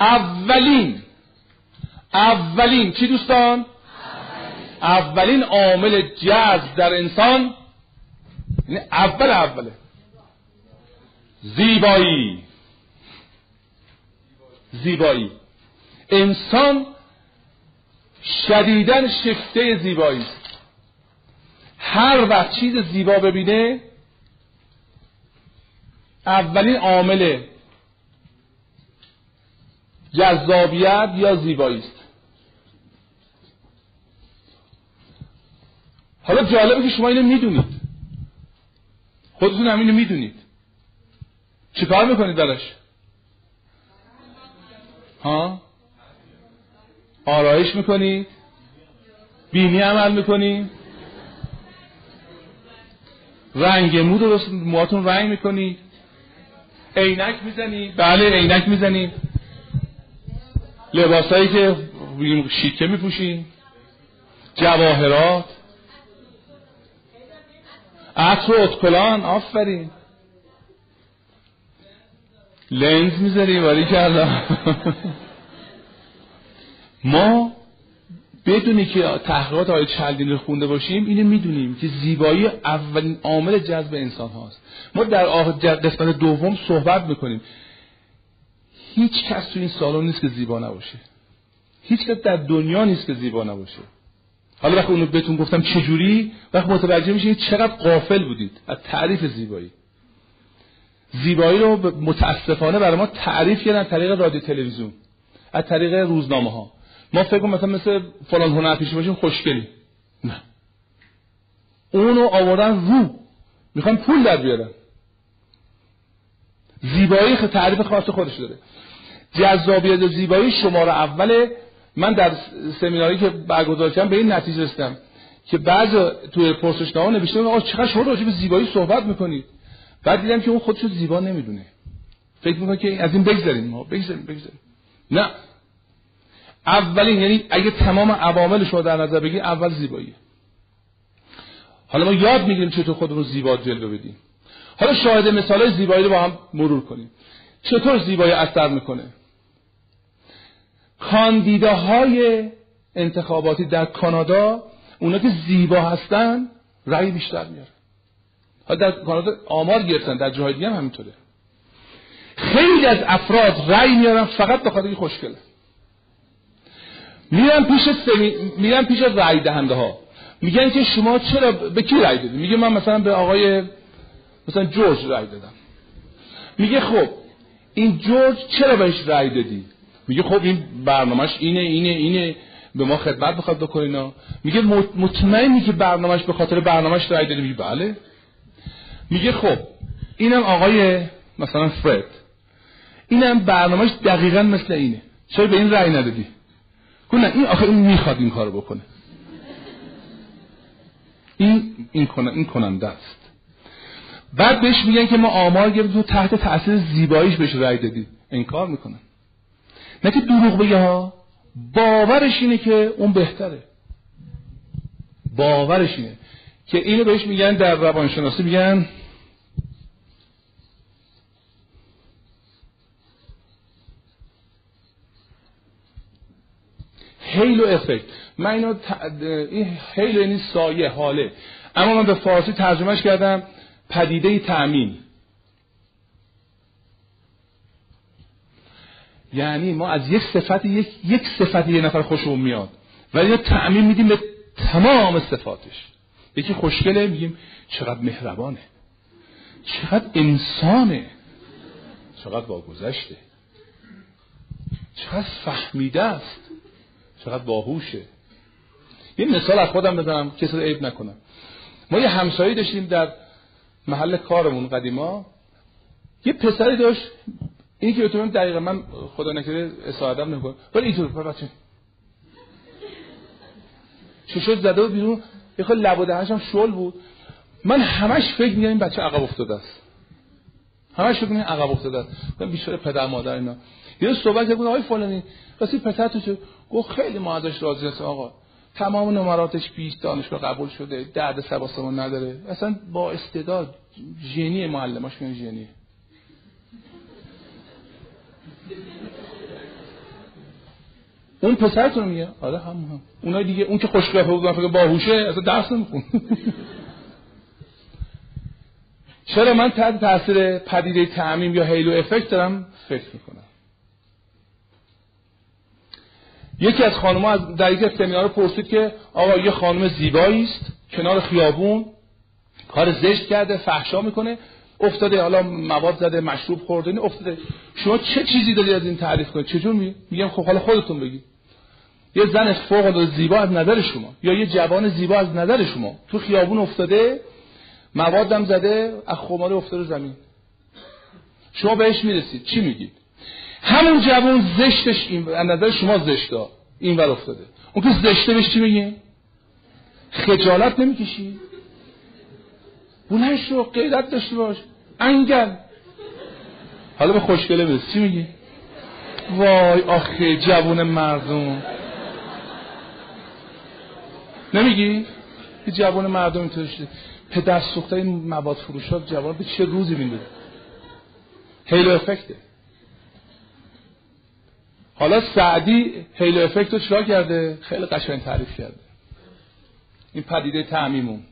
اولین اولین چی دوستان؟ اولین عامل جذب در انسان یعنی اول اوله. زیبایی. زیبایی. انسان شدیدن شفته زیبایی است. هر وقت چیز زیبا ببینه اولین عامل جذابیت یا زیبایی است. حالا جالبه که شما اینو می‌دونید. خودتون هم اینو می‌دونید. چیکار می‌کنید درش ها؟ آرایش می‌کنید؟ بینی عمل می‌کنید؟ رنگ مو درست موهاتون رنگ می‌کنید. عینک می‌زنید. بله عینک می‌زنید. لباسایی که شیکه میپوشید. جواهرات. عطر و اتکلان آفرین. لنز می‌ذاری ولی کرده ما بدونی که تحقیقات آقای چلدین رو خونده باشیم اینو می‌دونیم که زیبایی اولین عامل جذب انسان هاست. ما در قسمت دوم صحبت می‌کنیم. هیچ کس تو این سالن نیست که زیبا نباشه. هیچ کس در دنیا نیست که زیبا نباشه. حالا وقتی اونو بهتون گفتم چجوری وقت متوجه میشید چقدر قافل بودید از تعریف زیبایی. زیبایی رو متاسفانه برای ما تعریف کردن از طریق رادیو تلویزیون از طریق روزنامه ها ما فکر مثلا مثل فلان هنرپیشه باشیم خوشگلی. نه. اونو آوردن رو. می‌خوان پول در بیارن. زیبایی تعریف خاص خودش داره. جذابیت و زیبایی شماره اوله من در سمیناری که برگزار کردم به این نتیجه رسیدم که بعض توی پرسشنامه نوشته آقا چقدر شما راجع به زیبایی صحبت می‌کنید؟ بعد دیدم که اون خودشو زیبا نمی‌دونه. فکر می‌کنه که از این بگذاریم ما بگذاریم بگذاریم نه. اولین یعنی اگه تمام عوامل شما در نظر بگیرید اول زیبایی. حالا ما یاد می‌گیریم چطور خودمون زیبا جلوه بدیم. حالا شاهد مثال زیبایی رو با هم مرور کنیم. چطور زیبایی اثر می‌کنه؟ کاندیداهای انتخاباتی در کانادا اونا که زیبا هستن رأی بیشتر میارن. حالا در کانادا آمار گرفتن در جاهای دیگه هم همینطوره. خیلی از افراد رأی میارن فقط به خاطر خوشگله. میرن پیش سمی... میرن پیش رأی دهنده ها میگن که شما چرا به کی رأی دادی؟ میگه من مثلا به آقای مثلا جورج رأی دادم. میگه خب این جورج چرا بهش رأی دادی؟ میگه خب این برنامهش اینه اینه اینه به ما خدمت بخواد بکنینا میگه مطمئنی که برنامهش به خاطر برنامهش رأی دادی؟ میگه بله. میگه خب اینم آقای مثلا فرد. اینم برنامهش دقیقا مثل اینه. چرا به این رأی ندادی؟ نه این آخه این می‌خواد این کارو بکنه. این این کنه این کننده است. بعد بهش میگن که ما آمار گرفتیم تو تحت تاثیر زیباییش بهش رأی دادی انکار می‌کنن. نه که دروغ بگه ها باورش اینه که اون بهتره. باورش اینه. که اینو بهش میگن در روانشناسی میگن هیل و افکت من اینو این هیل یعنی سایه حاله. اما من به فارسی ترجمهش کردم پدیده تأمین. یعنی ما از یک صفت یک یک صفت یه نفر خوشمون میاد. ولی اینو تأمین میدیم به تمام صفاتش. یکی خوشگله میگیم چقدر مهربانه. چقدر انسانه. چقدر واگذشته. چقدر فهمیده است. چقدر باهوشه. یه مثال از خودم بزنم کسی عیب نکنم. ما یه همسایه داشتیم در محل کارمون قدیما. یه پسری داشت اینی که بتونم دقیقا من خدا نکرده اساعدم نکنم ولی اینطور بچه. شد زده و بیرون. یه خیلی لب و دهنش هم شل بود. من همش فکر میگم این بچه عقب افتاده است. همش فکر میگم عقب افتاده است. من بیشتر پدر مادر اینا. یه صحبت کردن آقای فلانی راستی پسر تو گفت خیلی ما ازش راضی هست آقا تمام نمراتش 20 دانشگاه قبول شده درد سباسمون نداره. اصلا با استعداد ژنی معلماش میگن ژنی اون پسرتون میگه؟ آره هم هم اونای دیگه اون که خوشقیافه بود فکر باهوشه اصلا درس نمیخون چرا من تحت تاثیر پدیده تعمیم یا هیلو افکت دارم؟ فکر می‌کنم. یکی از خانم‌ها از در یک سمینار پرسید که آقا یه خانم زیبایی است کنار خیابون کار زشت کرده فحشا می‌کنه. افتاده حالا مواد زده مشروب خورده افتاده. شما چه چیزی داری از این تعریف کنید؟ چجور می؟ میگم خب حالا خودتون بگید. یه زن فوق العاده زیبا از نظر شما یا یه جوان زیبا از نظر شما تو خیابون افتاده موادم زده از خماره افتاده زمین. شما بهش می‌رسید. چی میگید؟ همون جوان زشتش این از نظر شما زشتا. این ور افتاده. اون که زشته بهش چی میگه خجالت نمی‌کشی؟ بلند شو قیدت داشته باش. انگل. حالا به خوشگله برس. چی میگی؟ وای آخه جوون مردم. نمیگی؟ جوان مردم اینطور شده. پدر سوخته این مواد فروشات جوان به چه روزی میده هیلو افکته حالا سعدی هیلو افکت رو چرا کرده؟ خیلی قشنگ تعریف کرده. این پدیده تعمیمون.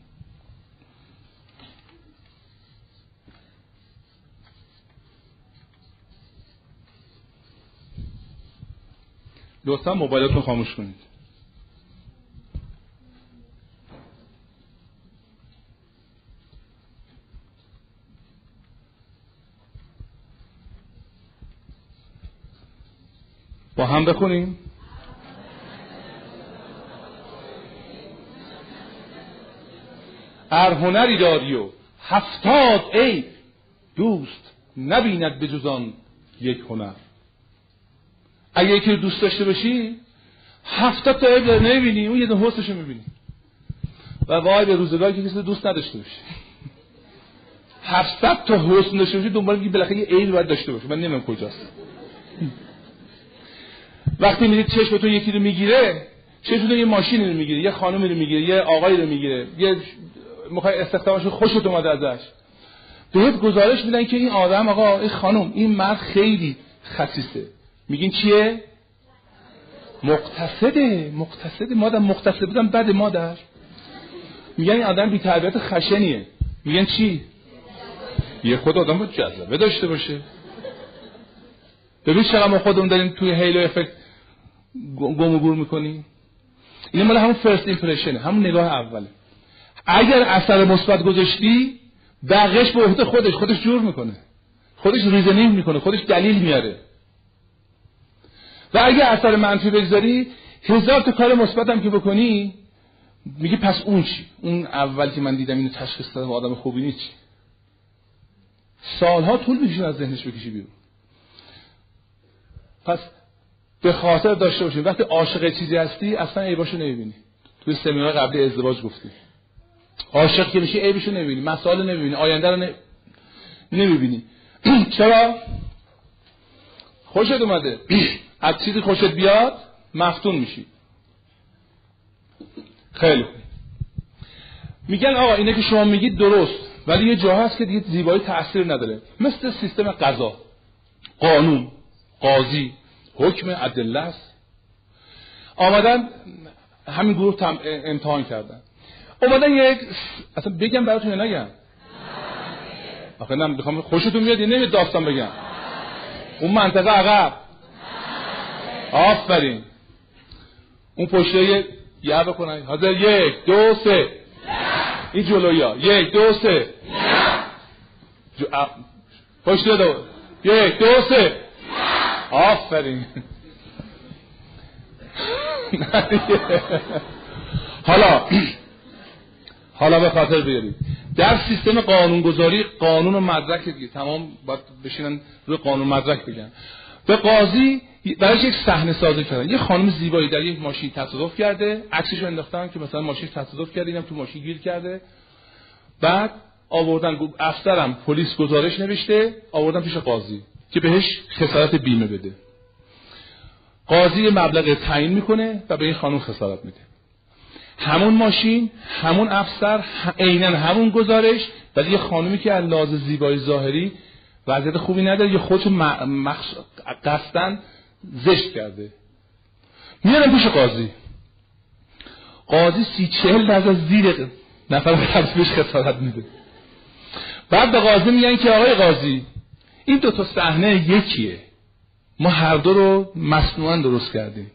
لطفا موبایلتون خاموش کنید با هم بخونیم. ار هنری داری و هفتاد ای دوست نبیند به جزان یک هنر. اگه یکی رو دوست داشته باشی هفتاد تا عیب داره نمی‌بینی اون یه دونه رو می‌بینی. و وای به روزگاری که کسی دوست نداشته باشی. هفتصد تا حسن داشته باشی دنبال میگی بالاخره یه عیب باید داشته باشی من نمی‌دونم کجاست. وقتی می‌دید چشمتون یکی رو می‌گیره چشمتون یه ماشینی رو می‌گیره یه خانومی رو می‌گیره یه آقایی رو می‌گیره یه می‌خوای استخدامش خوشت اومده ازش. بهت گزارش میدن که این آدم آقا این خانم این مرد خیلی خصیصه. میگین چیه؟ مقتصده مقتصده. مادر مقتصد بودم بد مادر. میگن این آدم بی خشنیه. میگن چی؟ یه خود آدم بود جذبه داشته باشه. ببین چقدر ما خودمون داریم توی halo effect گم و گور می‌کنیم این مال همون first impression ه همون نگاه اوله. اگر اثر مثبت گذاشتی بقیش به عهده خودش خودش جور می‌کنه. خودش reasoning می‌کنه خودش دلیل میاره. و اگر اثر منفی بگذاری هزار تا کار مثبت که بکنی میگه پس اون چی؟ اون اول که من دیدم اینو تشخیص دادم آدم خوبی نیست چی؟ سالها طول می‌کشه از ذهنش بکشی بیرون. پس به خاطر داشته باشیم. وقتی عاشق چیزی هستی اصلا عیباشو نمی‌بینی. توی سمینار قبلی ازدواج گفتی. عاشق که میشی عیبشو نمی‌بینی. مسائل نمی‌بینی. آینده رو نمی‌بینی. چرا؟ خوشت اومده. از چیزی خوشت بیاد مفتون میشی. خیلی میگن آقا اینه که شما میگید درست. ولی یه جا هست که دیگه زیبایی تاثیر نداره. مثل سیستم قضا قانون. قاضی. حکم ادله است. آمدن همین گروه تم امتحان کردن. اومدن یک اصلا بگم براتون نگم؟ آخه نه می‌خوام خوشتون میاد نمیاد داستان بگم. اون منطقه عقب. آفرین. اون پشته یه بکنن. حاضر؟ یک دو سه. این جلویا یک دو سه. پشته دو یک دو سه. آفرین. حالا حالا به خاطر بیارید. در سیستم قانونگذاری قانون و مدرک دیگه تمام باید بشینن روی قانون مدرک بگن. به قاضی برایش یک صحنه سازی کردن. یه خانم زیبایی در یک ماشین تصادف کرده عکسش انداختن که مثلا ماشین تصادف کرده اینم تو ماشین گیر کرده. بعد آوردن افسرم پلیس گزارش نوشته آوردن پیش قاضی. که بهش خسارت بیمه بده. قاضی مبلغ تعیین می‌کنه و به این خانم خسارت میده. همون ماشین همون افسر عینا همون گزارش ولی یه خانومی که از لحاظ زیبایی ظاهری وضعیت خوبی نداره یه خودشو مخش... قصدن زشت کرده. میارن پیش قاضی. قاضی سی چهل از زیر نفر بهش خسارت میده. بعد به قاضی میگن که آقای قاضی این دو تا صحنه یکیه. ما هر دو رو مصنوعا درست کردیم.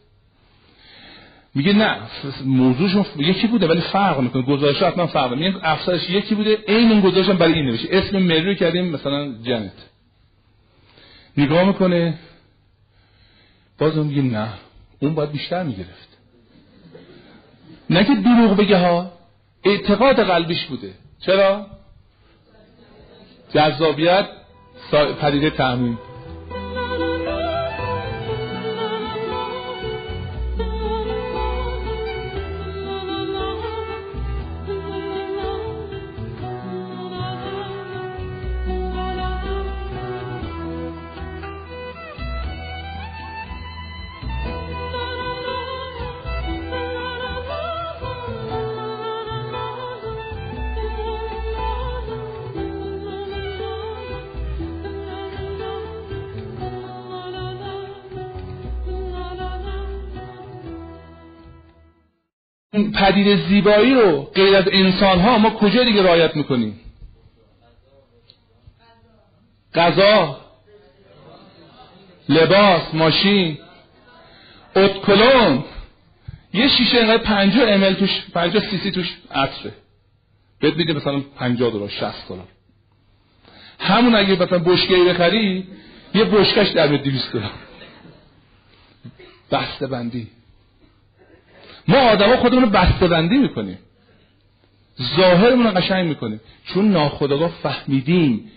میگه نه موضوعشون یکی بوده ولی فرق می‌کنه. گزارش حتما فرق میگه افسرش یکی بوده عین اون گزارش برای این نوشته. اسم مری کردیم مثلا جنت. نگاه می‌کنه باز میگه نه اون باید بیشتر می‌گرفت. نه که دروغ بگه ها اعتقاد قلبیش بوده. چرا؟ جذابیت پدیده تعمیم این پدیده زیبایی رو غیر از انسان ها ما کجا دیگه رعایت می‌کنیم؟ غذا لباس ماشین اتکلون یه شیشه اینقدر 50 امل توش 50 سی سی توش عطره. بهت میده مثلا 50 دلار 60 دلار. همون اگه مثلا بشکه بخری یه بشکش در 200 دلار. بسته بندی ما آدما خودمون رو بسته بندی می‌کنیم. ظاهرمون رو قشنگ می‌کنیم. چون ناخودآگاه فهمیدیم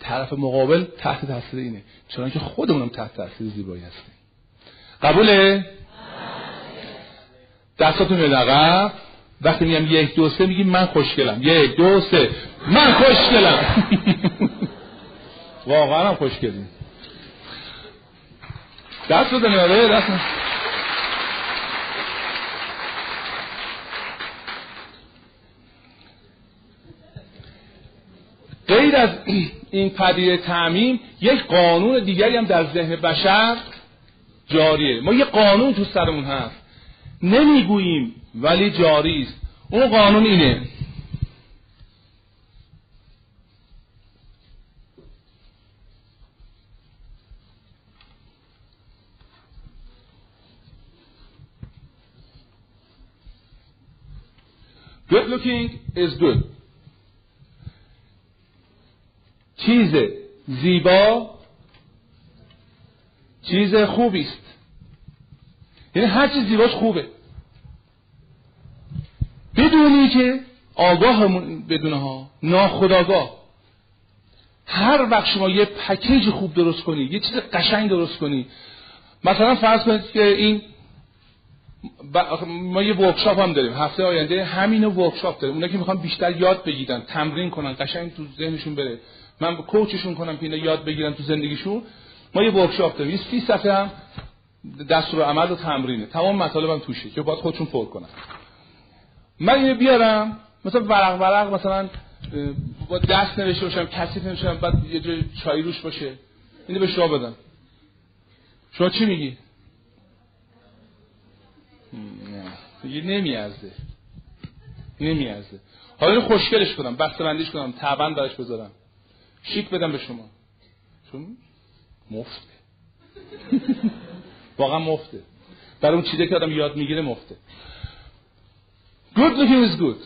طرف مقابل تحت تاثیر اینه. چون که خودمونم تحت تاثیر زیبایی هستیم. قبوله؟ دستاتون میاد عقب وقتی میگم یک دو سه میگیم من خوشگلم. یک دو سه. من خوشگلم. واقعا هم خوشگلیم. دست بزنیم آره دست غیر از این پدیده تعمیم یک قانون دیگری هم در ذهن بشر جاریه. ما یه قانون تو سرمون هست. نمی‌گوییم ولی جاری است. اون قانون اینه. Good looking is good. چیز زیبا چیز خوبی است. یعنی هر چیز زیباش خوبه. بدونی که آگاه بدونه ها ناخداگاه هر وقت شما یه پکیج خوب درست کنی یه چیز قشنگ درست کنی. مثلا فرض کنید که این ما یه workshop هم داریم. هفته آینده همینو workshop داریم. اونا که می‌خوان بیشتر یاد بگیرن تمرین کنن قشنگ تو ذهنشون بره. من coach شون کنم که اینا یاد بگیرن تو زندگیشون ما یه workshop داریم. یه سی صفحه هم دستور عمل و تمرینه. تمام مطالبم توشه. که باید خودشون پر کنن. من اینو بیارم. مثلا ورق ورق مثلا با دست نوشته باشم کثیف نوشته بعد یه جای چای روش باشه. اینو به شما بدم. شما چی میگی؟ یه نمیارزه. نمیارزه. حالا خوشگلش کنم. بسته بندیش کنم. تبند براش بذارم. شیک بدم به شما. چون مفته. واقعا مفته. برای اون چیزی که آدم یاد می‌گیره مفته. Good looking is good.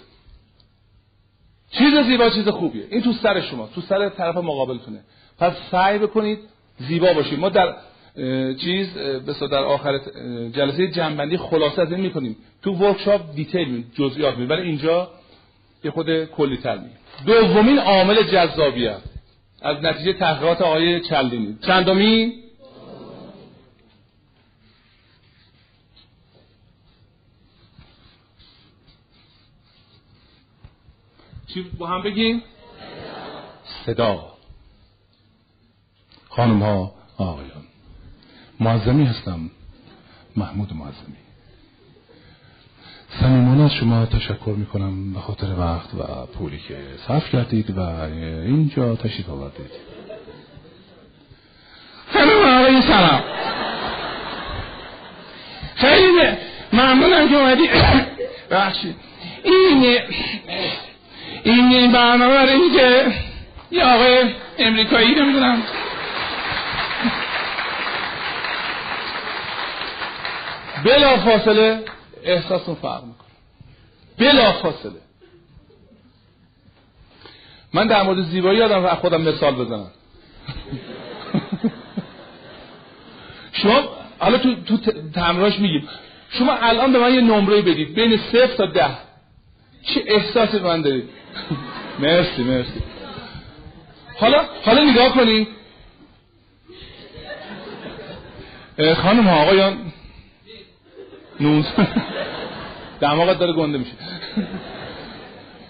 چیز زیبا چیز خوبیه. این تو سر شما. تو سر طرف مقابلتونه. پس سعی بکنید زیبا باشید. ما در چیز بسا در آخر جلسه جنبندی خلاصه از این می‌کنیم. تو ورکشاپ دیتیل جزئیات می ولی اینجا یه خود کلی تر می دومین عامل جذابیت. از نتیجه تحقیقات آقای چلدینی چندمی؟ چی با هم بگیم؟ صدا. خانم ها آقایان. معظمی هستم. محمود معظمی. صمیمانه از شما تشکر می‌کنم به خاطر وقت و پولی که صرف کردید و اینجا تشریف آوردید. خانم آقای سلام. خیلی ممنونم که اومدی. بخشید این این برنامه برای این که یه آقای امریکایی نمی‌دونم. بلا فاصله احساستون فرق می‌کنه. بلا فاصله. من در مورد زیبایی آدم و خودم مثال بزنم. شما حالا تو, تو تمراش میگیم. شما الان به من یه نمره بدید. بین صفر تا ده. چه احساسی من دارید؟ مرسی مرسی. حالا حالا نگاه کنید خانم ها آقایان نوز دماغت داره گنده میشه.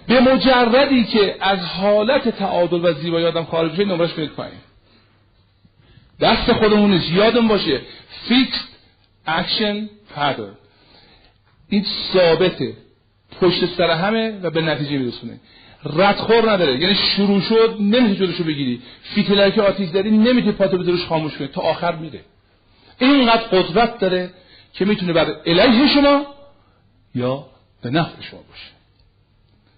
به مجردی که از حالت تعادل و زیبایی آدم خارج بشه نمرش کنید پایین. دست خودمونش یادم باشه fixed action pattern این ثابته. پشت سر همه و به نتیجه میرسونه. ردخور نداره. یعنی شروع شد نمی‌تونی جلوشو بگیری. فیتیله رو که آتیش دادی نمی‌تونی پاتو بذاریش خاموش کنی. تا آخر میره. اینقدر قدرت داره که می‌تونه بر علیه شما یا به نفع شما باشه.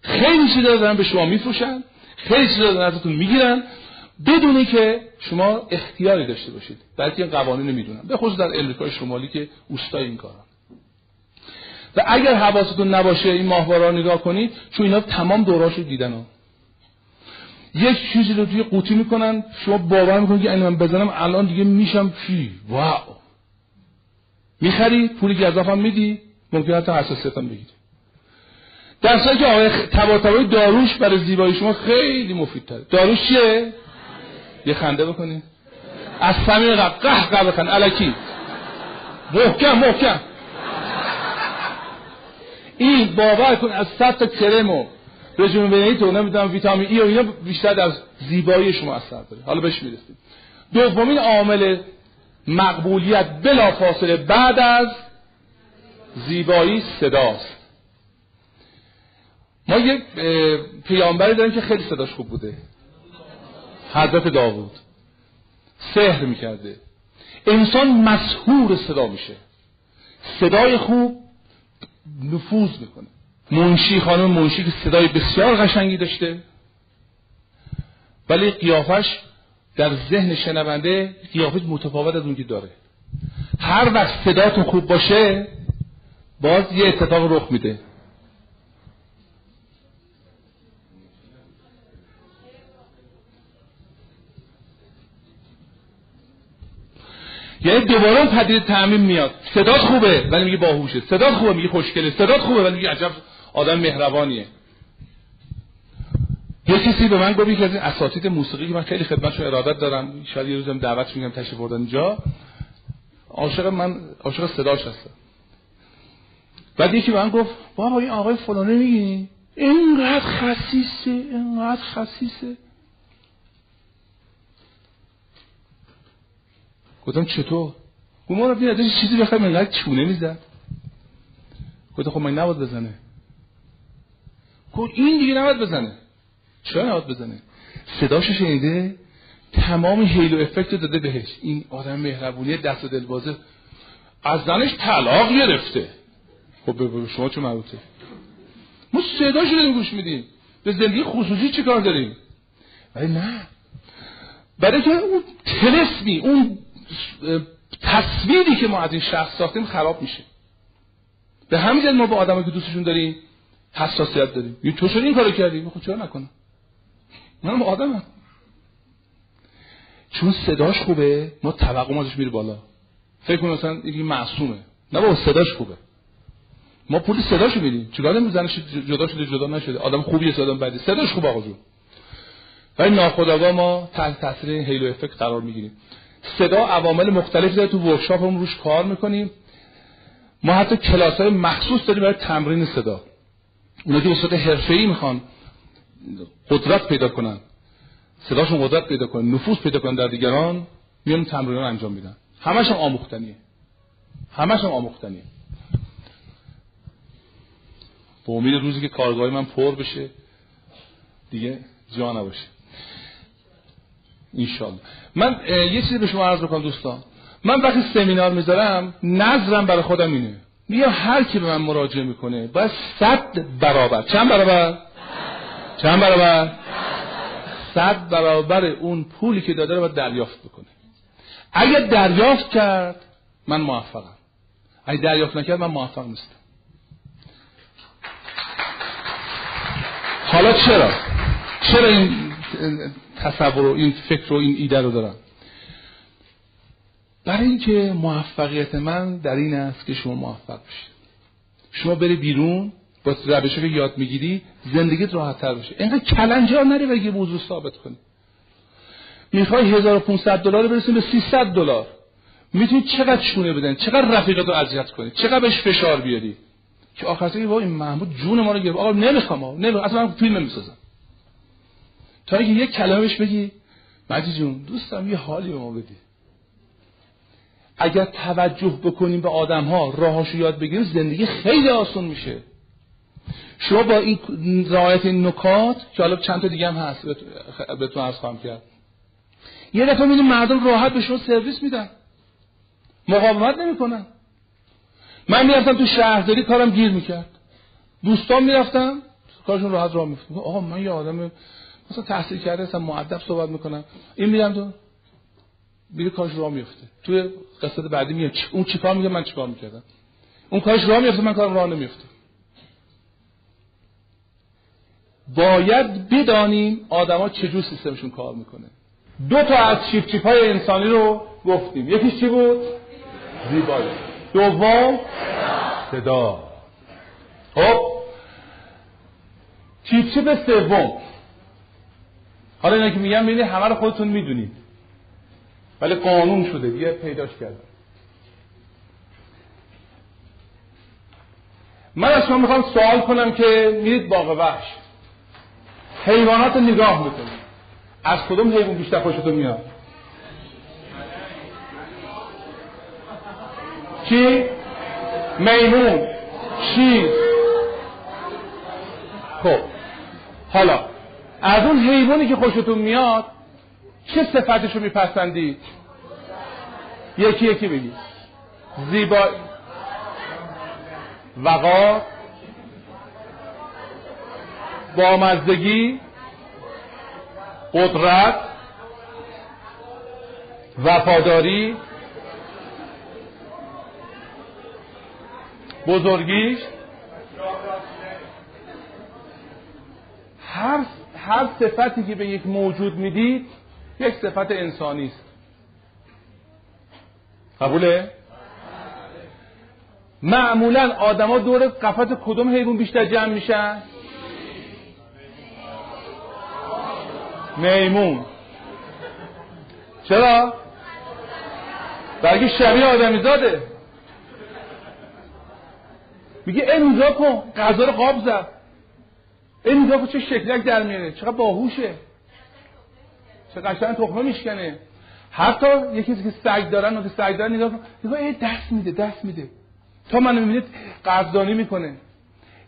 خیلی چیزا دارن به شما میفروشن خیلی چیزا دارن ازتون می‌گیرن بدونی که شما اختیاری داشته باشید. بلکه این قوانین می‌دونن. به خصوص در امریکای شمالی که اوستای این کارن و اگر حواستون نباشه این ماهواره نگاه کنید چون اینا تمام دوراشو دیدن ها. یک چیزی رو توی قوطی می‌کنن شما باور می‌کنید که من بزنم الان دیگه میشم چی واو. می‌خری پولی گذاف هم میدی ممکن حتی حساسیت هم بگیری. در که آقای تبا داروش برای زیبایی شما خیلی مفید تره داروش چیه؟ یه خنده بکنید از صمیم قبل قه قبل بخند علکی محکم محکم. این باور کن از صد تا کرم و رژیم بنیتو نمی‌دونم ویتامین ای و اینا بیشتر از زیبایی شما اثر داره. حالا بهش می‌رسیم. دومین عامل مقبولیت بلا فاصله بعد از زیبایی صداست. ما یک پیامبری داریم که خیلی صداش خوب بوده. حضرت داوود. سحر می‌کرده. انسان مسهور صدا میشه. صدای خوب نفوذ می‌کنه. منشی خانم منشی که صدای بسیار قشنگی داشته. ولی قیافش در ذهن شنونده قیافه متفاوت از اون که داره. هر وقت صداتون خوب باشه باز یه اتفاق رخ میده. یعنی دوباره پدید تعمیم میاد. صدات خوبه ولی میگه باهوشه. صدات خوبه میگه خوشگله. صدات خوبه ولی میگه عجب آدم مهربانیه. یه کسی به من گفت که از این اساتید موسیقی که من خیلی خدمتشو ارادت دارم. شاید یه روزم دعوت میگم تشریف بردن اینجا. عاشق من عاشق صداش هستم. بعد یکی من گفت بابا این آقای فلانه میگی؟ اینقدر خسیسه اینقدر خسیسه گفتم چطور؟ گفت ما رو چیزی بخوایم اینقدر چونه می‌زد. گفتم خب من نباید بزنه؟ گفت این دیگه نباید بزنه. چرا نباید بزنه؟ صداشو شنیده تمام هیلو افکت داده بهش. این آدم مهربونی دست و دلبازه. از زنش طلاق گرفته. خب به شما چه مربوطه؟ ما صداشو داریم گوش میدیم. به زندگی خصوصی چه کار داریم؟ ولی نه. برای که اون تلسمی اون تصویری که ما از این شخص ساختیم خراب میشه. به همین ما به آدمایی که دوستشون داریم حساسیت داریم. یه تو این کارو کردی؟ خب چرا نکنم؟ من آدمم. چون صداش خوبه ما توقع ازش میره بالا. فکر کنم مثلا این معصومه. نه با صداش خوبه. ما پول صداشو میدیم. چیکار نمی زنش جدا شده جدا نشده. آدم خوبیه آدم بدی. صداش خوبه آقا جون. ولی ناخودآگاه ما تحت تاثیر هیلو افکت قرار می‌گیریم. صدا عوامل مختلفی داره تو ورکشاپمون روش کار می‌کنیم. ما حتی کلاس های مخصوص داریم برای تمرین صدا. اونا که صورت حرفه‌ای می‌خوان. قدرت پیدا کنن. صداشون قدرت پیدا کنن. نفوذ پیدا کنن در دیگران. میان تمرین انجام میدن. همش هم آموختنیه. همش هم آموختنیه. با امید روزی که کارگاه من پر بشه دیگه جا نباشه. انشالله من یه چیزی به شما عرض بکنم دوستان. من وقتی سمینار می‌ذارم نظرم برای خودم اینه. میگم هر کی به من مراجعه می‌کنه باید صد برابر. چند برابر؟ چند برابر؟ صد برابر اون پولی که داده رو باید دریافت بکنه. اگر دریافت کرد من موفقم. اگه دریافت نکرد من موفق نیستم. حالا چرا؟ چرا این تصور و این فکر و این ایده رو دارم؟ برای اینکه موفقیت من در این است که شما موفق بشید. شما بری بیرون با روش که یاد می‌گیری زندگیت راحت تر بشه اینقدر کلنجار نری یه موضوع ثابت کنی. می‌خوای 1500 دلار برسیم به 300 دلار. می‌تونی چقدر چونه بدن چقدر رفیقت رو اذیت کنی چقدر بهش فشار بیاری. که آخرش این محمود جون ما رو گرفت. آقا نمی‌خوام آقا نمی‌خوام. اصلا من فیلم نمی‌سازم. تا اینکه یک کلمش بگی مجید جون دوستم یه حالی به ما بدی. اگر توجه بکنیم به آدم ها راهاشو یاد بگیریم زندگی خیلی آسان میشه. شما با این رعایت این نکات که حالا چند تا دیگه هم هست بهتون عرض خواهم کرد. یه دفعه می‌دونی مردم راحت به شما سرویس میدن. مقاومت نمی‌کنن. من می‌رفتم تو شهرداری کارم گیر می‌کرد. دوستان می‌رفتم کارشون راحت راه میفتم آقا من یه آدم مثلا تحصیل کرده هستم معدب صحبت می‌کنم. این میرم تو میره کارش راه میفته توی قصه بعدی میاد اون چیکار میگه من چیکار می‌کردم؟ اون کارش راه میفته من کارم راه نمیفته باید بدانیم آدما چجور سیستمشون کار می‌کنه. دو تا از چیپ چیپ های انسانی رو گفتیم. یکیش چی بود؟ زیبایی دوم؟ صدا. خب؟ چیپ چیپ سوم. حالا اینا که میگم ببینید همه رو خودتون می‌دونید. ولی قانون شده. دیگه پیداش کردم. من از شما می‌خوام سوال کنم که میرید باغ وحش. حیوانات نگاه می‌کنید از کدوم حیوان بیشتر خوشتون میاد؟ چی؟ میمون. چیز خب. حالا از اون حیوانی که خوشتون میاد چه صفتش رو میپسندید یکی یکی بگید زیبایی وقار. بامزدگی قدرت وفاداری بزرگیش. هر هر صفتی که به یک موجود می‌دید یک صفت انسانی است. قبوله؟ معمولا آدما دور قفت کدوم حیوان بیشتر جمع میشن؟ میمون. چرا؟ برگه شبیه آدمی زاده. میگه نگاه کن غذا رو قاب زد. نگاه کن چه شکلک در میاره؟ چقدر باهوشه. چه قشنگ تخمه میشکنه. حتی یکی که سگ دارن و که سگ دارن نگاه کن نگاه دست میده دست میده. تا من می‌بینید قدردانی می‌کنه.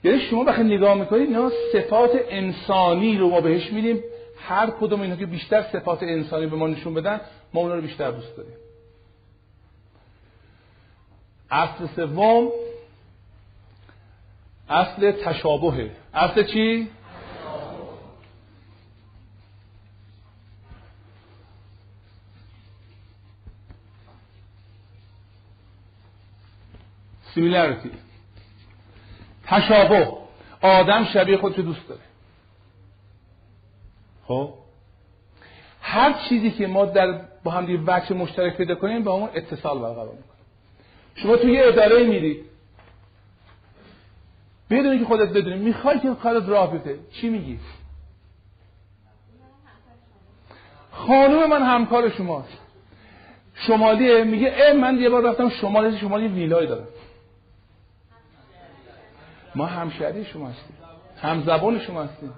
یعنی شما وقتی نگاه می‌کنید اینا صفات انسانی رو ما بهش میدیم. هر کدوم اینا که بیشتر صفات انسانی به ما نشون بدن ما اونا رو بیشتر دوست داریم. اصل سوم اصل تشابهه. اصل چی؟ سیمیلاریتی تشابه. آدم شبیه خودشو دوست داره. خب؟ هر چیزی که ما در با هم دیگه وجه مشترک پیدا کنیم با اون اتصال برقرار می‌کنیم. شما توی یه اداره میرید. بدونی که خودت بدونی. می‌خوای که کارت راه بیفته. چی میگی؟ خانوم من همکار شماست شمالیه میگه اه من یه بار رفتم شمال شمالی ویلای دارم. ما همشهری شما هستیم. هم زبان شما هستیم.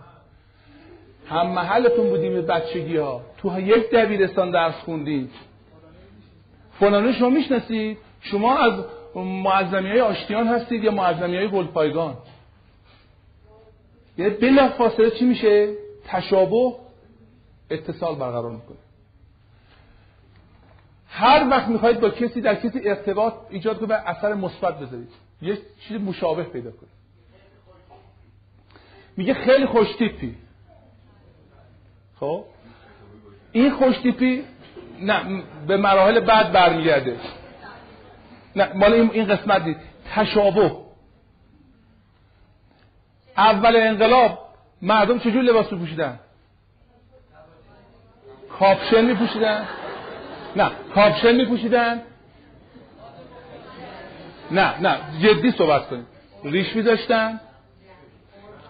هم محلتون بودیم بچگی ها تو یک دبیرستان درس خوندیم فلانه شما می‌شناسید؟ شما از معظمی های آشتیان هستید یا معظمی های گلپایگان؟ یعنی بلا فاصله چی میشه؟ تشابه اتصال برقرار می‌کنه. هر وقت می‌خواید با کسی در کسی ارتباط ایجاد کنید به اثر مثبت بذارید. یه چیز مشابه پیدا کنید. میگه خیلی خوشتیپی. خب؟ این خوشتیپی نه به مراحل بعد برمیگرده. نه مال این قسمت دید تشابه. اول انقلاب مردم چجور لباس رو پوشیدن کاپشن می پوشیدن نه کاپشن می پوشیدن نه نه جدی صحبت کنیم. ریش می داشتن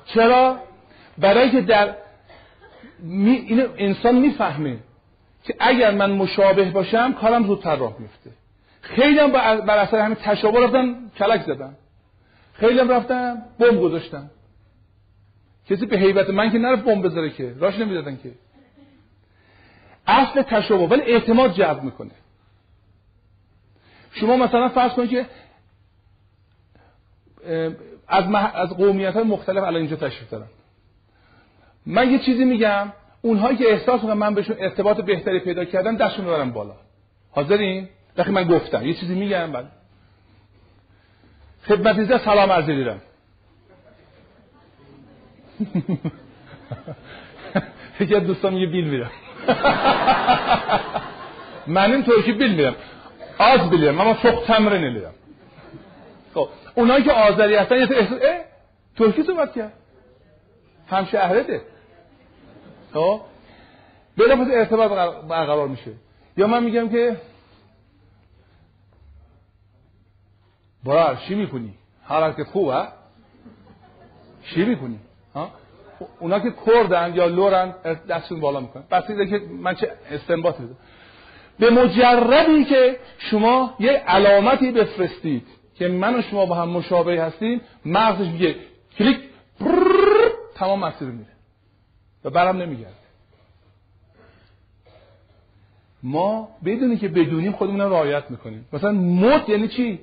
چرا؟ برای که در می... اینو انسان می‌فهمه که اگر من مشابه باشم کارم زودتر راه میفته خیلی هم بر اثر همین تشابه رفتن کلک زدن. خیلی هم رفتن بمب گذاشتن. کسی به حیبت من که نرفت بمب بذاره که راش نمی‌دادن که. اصل تشابه ولی اعتماد جذب می‌کنه. شما مثلا فرض کنید که از, مح... از قومیت های مختلف الان اینجا تشریف دارن. من یه چیزی میگم اونهایی که احساس می‌کنن من بهشون ارتباط بهتری پیدا کردن دستشون ببرم بالا. حاضرین؟ وقتی من گفتم. یه چیزی میگم بعد. خدمت سلام عرض دیدم یکی از دوستان یه بیل میرم من این ترکی بیل میرم آز بیلیم اما فوق تمره نمیرم خب اونایی که آذری هستن یه احساس اه ترکی صحبت کرد. همشهرته خب بلا پس ارتباط برقرار میشه. یا من میگم که برار چی می‌کنی حالت خوبه چی می‌کنی ها؟ اونا که کردن یا لورن دستشون بالا می‌کنن. بس که من چه استنباط میدم به مجردی که شما یه علامتی بفرستید که من و شما با هم مشابه هستیم مغزش میگه کلیک تمام مسیر میره. و برم نمیگرد ما بدونی که بدونیم خودمون رو رعایت می‌کنیم. مثلا مد یعنی چی؟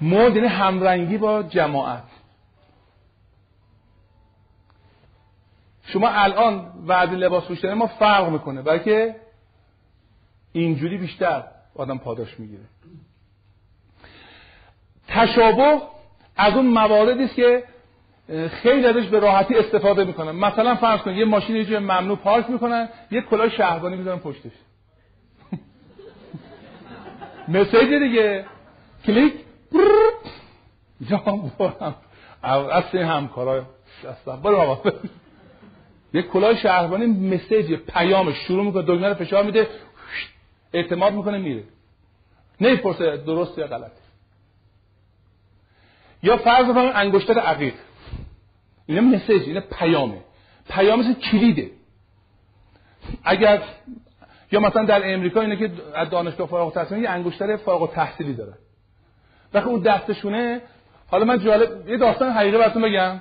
مد یعنی همرنگی با جماعت. شما الان وعده لباس پوشیدن ما فرق می‌کنه بلکه اینجوری بیشتر آدم پاداش می‌گیره. تشابه از اون مواردی است که خیلی ازش به راحتی استفاده می‌کنن. مثلا فرض کن یه ماشین یه جای ممنوع پارک می‌کنن یه کلاه شهربانی می‌ذارن پشتش. مسیج دیگه. کلیک. یا برم اصل همکارا. برو آقا یه کلاه شهربانی مسیج پیامش شروع می‌کنه دکمه رو فشار میده. اعتماد می‌کنه میره. نمی‌پرسه درست یا غلط. یا فرض کنید انگشتر عقیق. اینا مسیج اینا پیامه. پیام مثل کلیده. اگر یا مثلا در امریکا اینه که از دانشگاه فارغ التحصیلی یه انگشتر فارغ التحصیلی داره. وقتی اون دستشونه حالا من جالب یه داستان حقیقی براتون بگم.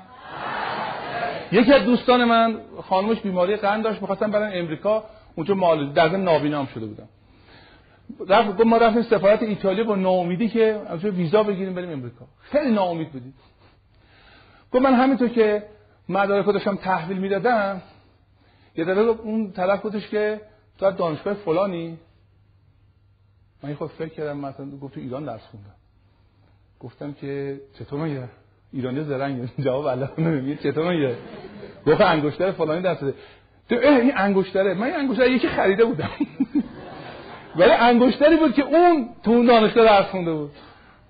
یکی از دوستان من خانمش بیماری قند داشت می‌خواستن برن امریکا. اونجا مال در نابینا شده بودم رفت ما رفتیم سفارت ایتالیا با ناامیدی که ویزا بگیریم بریم امریکا. خیلی ناامید بودیم. گفت من همینطور که مدارک داشتم تحویل می‌دادم یه دفعه اون طرف گفتش که تو از دانشگاه فلانی. من خود فکر کردم مثلا گفت تو ایران درس خوندم. گفتم که چطور میگه؟ ایرانی زرنگ. جواب الله نمیگه چطور میگه؟ گفت انگشتر فلانی دست ده تو این انگشتره. من انگشتر یکی خریده بودم. ولی انگشتری بود که اون تو اون دانشگاه درس خونده بود.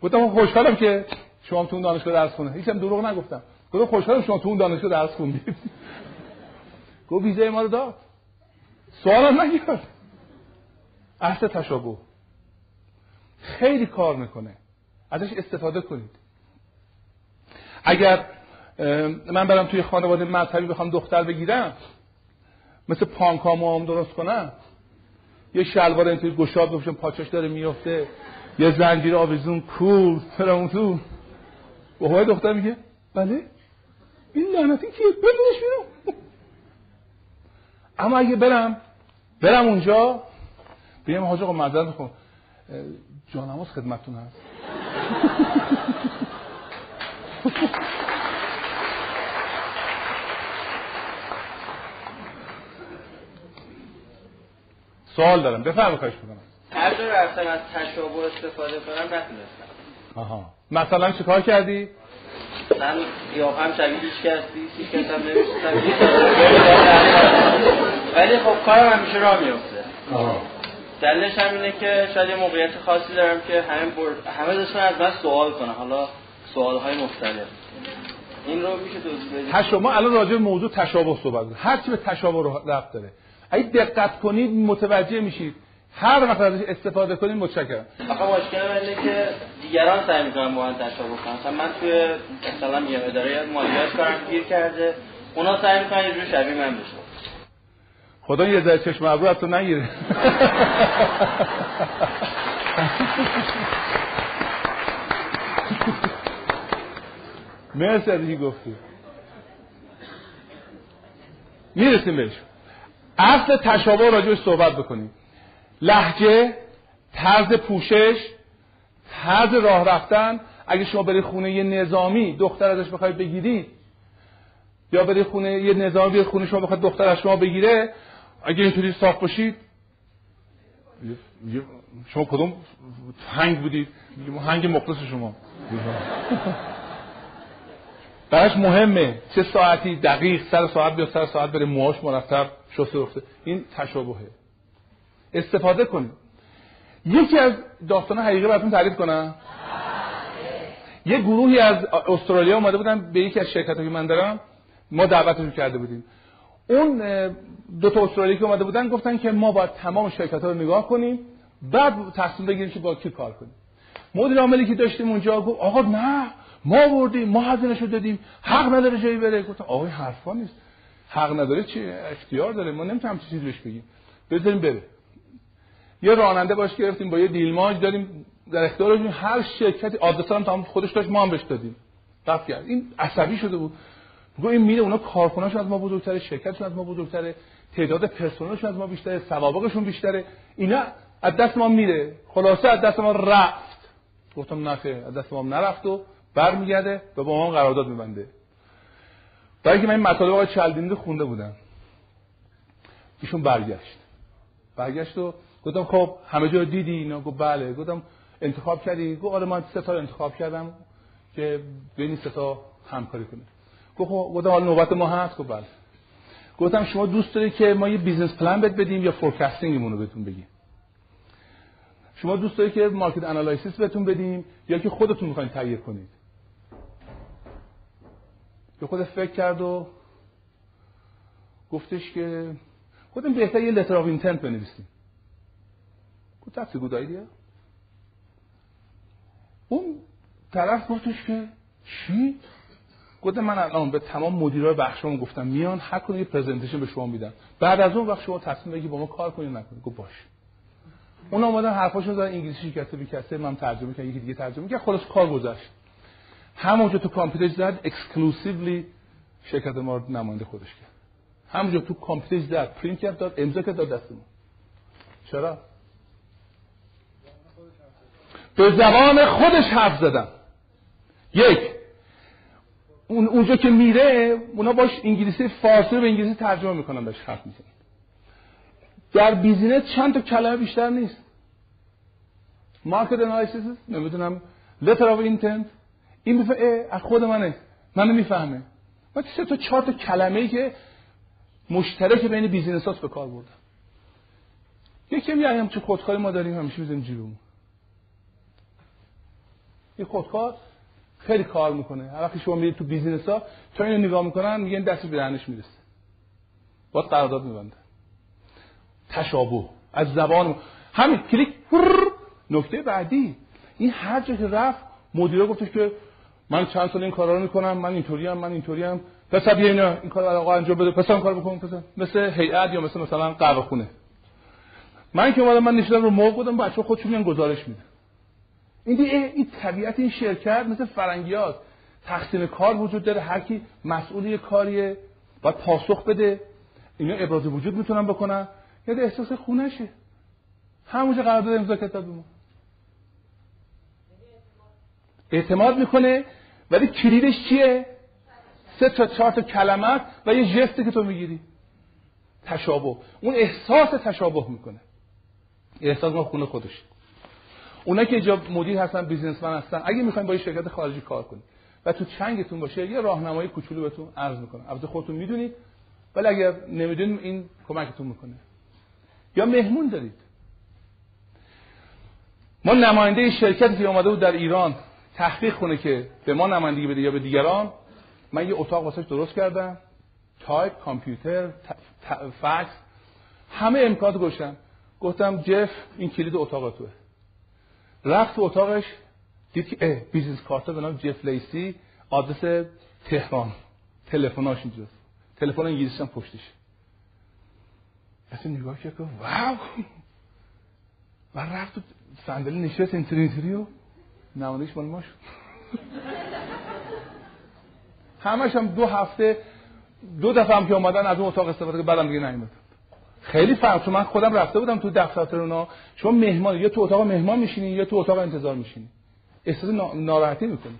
گفتم خوشحالم که شما تو اون دانشگاه درس خونده هیچم دروغ نگفتم. گفتم خوشحالم شما تو اون دانشگاه درس خوندید. گفت ویزای ما رو داد. سوالم نگرد اصل تشابه. خیلی کار می‌کنه. ازش استفاده کنید. اگر من برم توی خانواده مذهبی بخوام دختر بگیرم مثل پانکامو هم درست کنم. یه شلوار اینطوری گشاد بپوشم پاچش داره میفته یه زنجیر آویزون کول فرمون تو. و های دختر میگه بله. این لعنتی کیه بدونش بیرون. اما اگه برم برم اونجا بگم حاج آقا معذرت می‌خوام. جانماز خدمتتون هست. سوال دارم. بفرمایید خواهش می‌کنم هر جا رفتم از تشابه استفاده کنم نتونستم. آها. مثلا چیکار کردی؟ من هم شبیه هیچ کسی هیچ کس هم ولی خب کارم همیشه راه میفته دلش هم اینه که شاید یه موقعیت خاصی دارم که همه, بر... همه داشتن از من سوال کنن. حالا سوال های مختلف. این رو میشه توضیح بدید شما الان راجع به موضوع تشابه صحبت هر چی به تشابه رو رفت داره. اگه دقت کنید متوجه میشید هر وقت ازش استفاده کنید متشکرم. آخه مشکل اینه که دیگران سعی می‌کنن با من تشابه کنن. مثلا من توی مثلا یه اداره مالیات کارم گیر کرده اونا سعی می‌کنن یه جور شبیه من بشه خدا یه ذره چشم ابرو تو نگیره. مرسی از گفتی. می‌رسیم بهش. اصل تشابه راجعش صحبت بکنیم. لحجه طرز پوشش طرز راه رفتن. اگه شما بری خونه یه نظامی دختر ازش بخواید بگیری یا بری خونه یه نظامی خونه شما بخواید دختر از شما بگیره اگه اینطوری صاف باشید. شما کدوم هنگ بودید هنگ مخلص شما. براش مهمه چه ساعتی دقیق سر ساعت بیا سر ساعت بره موهاش مرتب شسته رفته. این تشابهه. استفاده کنید یکی از داستان حقیقی براتون تعریف کنم. یه گروهی از استرالیا اومده بودن به یکی از شرکت که من دارم. ما دعوتشون کرده بودیم. اون دو تا استرالی که اومده بودن گفتن که ما باید تمام شرکت ها رو نگاه کنیم بعد تصمیم بگیریم که با کی کار کنیم. مدیر عاملی که داشتیم اونجا گفت آقا نه ما بردیم ما هزینه‌شو دادیم حق نداره جایی بره. گفتم آقا حرفا نیست. حق نداره چی؟ اختیار داره. ما نمی‌تونیم چیزی بهش بگیم. بذاریم بره. یه راننده باش گرفتیم با یه دیلماج داریم در اختیارشون. هر شرکتی آدرس هم تمام خودش داشت ما هم بهش دادیم. رفت کرد. این عصبی شده بود. گفت این میره اونا کارکناشون از ما بزرگتره شرکتشون از ما بزرگتره تعداد پرسنلشون از ما بیشتره سوابقشون بیشتره. اینا از دست ما میره. خلاصه از دست ما رفت. گفتم نه از دست ما نرفت و برمیگرده و با ما قرارداد میبنده. برای که من این مطالب آقای چلدینی خونده بودم. ایشون برگشت. برگشت و گفتم خب همه جا دیدی؟ اینا گفت بله. گفتم انتخاب کردی؟ گفت آره من سه تا انتخاب کردم که بین سه تا همکاری کنه گفت خب گفتم حالا نوبت ما هست؟ گفت بله. گفتم شما دوست دارید که ما یه business plan بهت بدیم یا forecasting مون رو بهتون بگیم؟ شما دوست دارید که market analysis بهتون بدیم یا که خودتون می‌خواین تغییر کنید؟ به خود فکر کرد و گفتش که خودم بهتر یه letter of intent بنویسیم. That's a good idea اون طرف گفتش که چی؟ گفتم من الان به تمام مدیرای بخشمون گفتم میان هر کدوم یه presentation به شما میدن. بعد از اون وقت شما تصمیم بگیرید با ما کار کنید نکنید گفت باش اون اومدن حرفاشو زدن انگلیسی کسی بیکسته من ترجمه کردم یکی دیگه ترجمه کرد خلاص کار گذشت. همونجا تو کامپیوتر زد exclusively شرکت ما نماینده خودش کرد. همونجا تو کامپیوتر زد پرینت کرد داد امضا کرد داد چرا؟ به زبان خودش حرف زدن. یک اون اونجا که میره اونا باش انگلیسی فارسی رو به انگلیسی ترجمه می‌کنن بهش حرف می‌زنن. در business چند تا کلمه بیشتر نیست. market analysis نمی‌دونم letter of intent این بفه از خود منه منو می‌فهمه. من سه تا چهار تا کلمه ای که مشترک بین business هاست به کار بردم. یکی میگم چه خودکاری ما داریم همیشه می‌ذاریم جیبمون یه خودکار خیلی کار می‌کنه. هر وقتی شما میرید تو business ها تا اینو نگاه می‌کنن میگن دست به دهنش می‌رسه. باید قرارداد میبنده تشابه. از زبان همین کلیک نکته بعدی. این هر جا که رفت مدیره گفتش که من چند سال این کارا رو می‌کنم من اینطوری ام من اینطوری ام. پس بیا اینا این کار آقا انجام بده. پس کار بکن پس مثل هیئت یا مثل مثلا قهوه خونه من که اومدم من نشدم رو موقع بودم بچه‌ها خودشون میان گزارش میدن. این این طبیعت این شرکت مثل فرنگیات تقسیم کار وجود داره. هر کی مسئول کاریه باید پاسخ بده. اینا ابراز وجود می‌تونن بکنن. یا احساس خونشه. همونجا قرارداد امضا کتاب ما اعتماد می‌کنه. ولی کلیدش چیه؟ سه تا چهار تا کلمات و یه جستی که تو می‌گیری. تشابه. اون احساس تشابه می‌کنه. احساس ما خونه خودش اونا که اینجا مدیر هستن بیزنسمن هستن اگه می‌خواین با یه شرکت خارجی کار کنید و تو چنگتون باشه یه راهنمایی کوچولو بهتون عرض می‌کنم. البته خودتون می‌دونید ولی اگر نمی‌دونید این کمکتون می‌کنه. یا مهمون دارید. ما نماینده شرکتی که اومده بود در ایران تحقیق کنه که به ما نمایندگی بده یا به دیگران من یه اتاق واسش درست کردم. تایپ کامپیوتر فکس همه امکانات گوشم گفتم جف این کلید اتاق توه رفت تو اتاقش دید که business card به نام جف لیسی آدرس تهران. تلفناش اینجاست. تلفن انگلیسی هم پشتش. اصلا نگاه کرد wow! و رفت تو صندلی نشست اینترنتری و نمایندگیش مال ما شد. همش هم دو هفته دو دفعه هم که اومدن از اون اتاق استفاده که بعدم دیگه نیومد. خیلی فرق چون من خودم رفته بودم تو دفتر اونا. شما مهمان یا تو اتاق مهمان میشینی یا تو اتاق انتظار میشینی. احساس ناراحتی می‌کنی.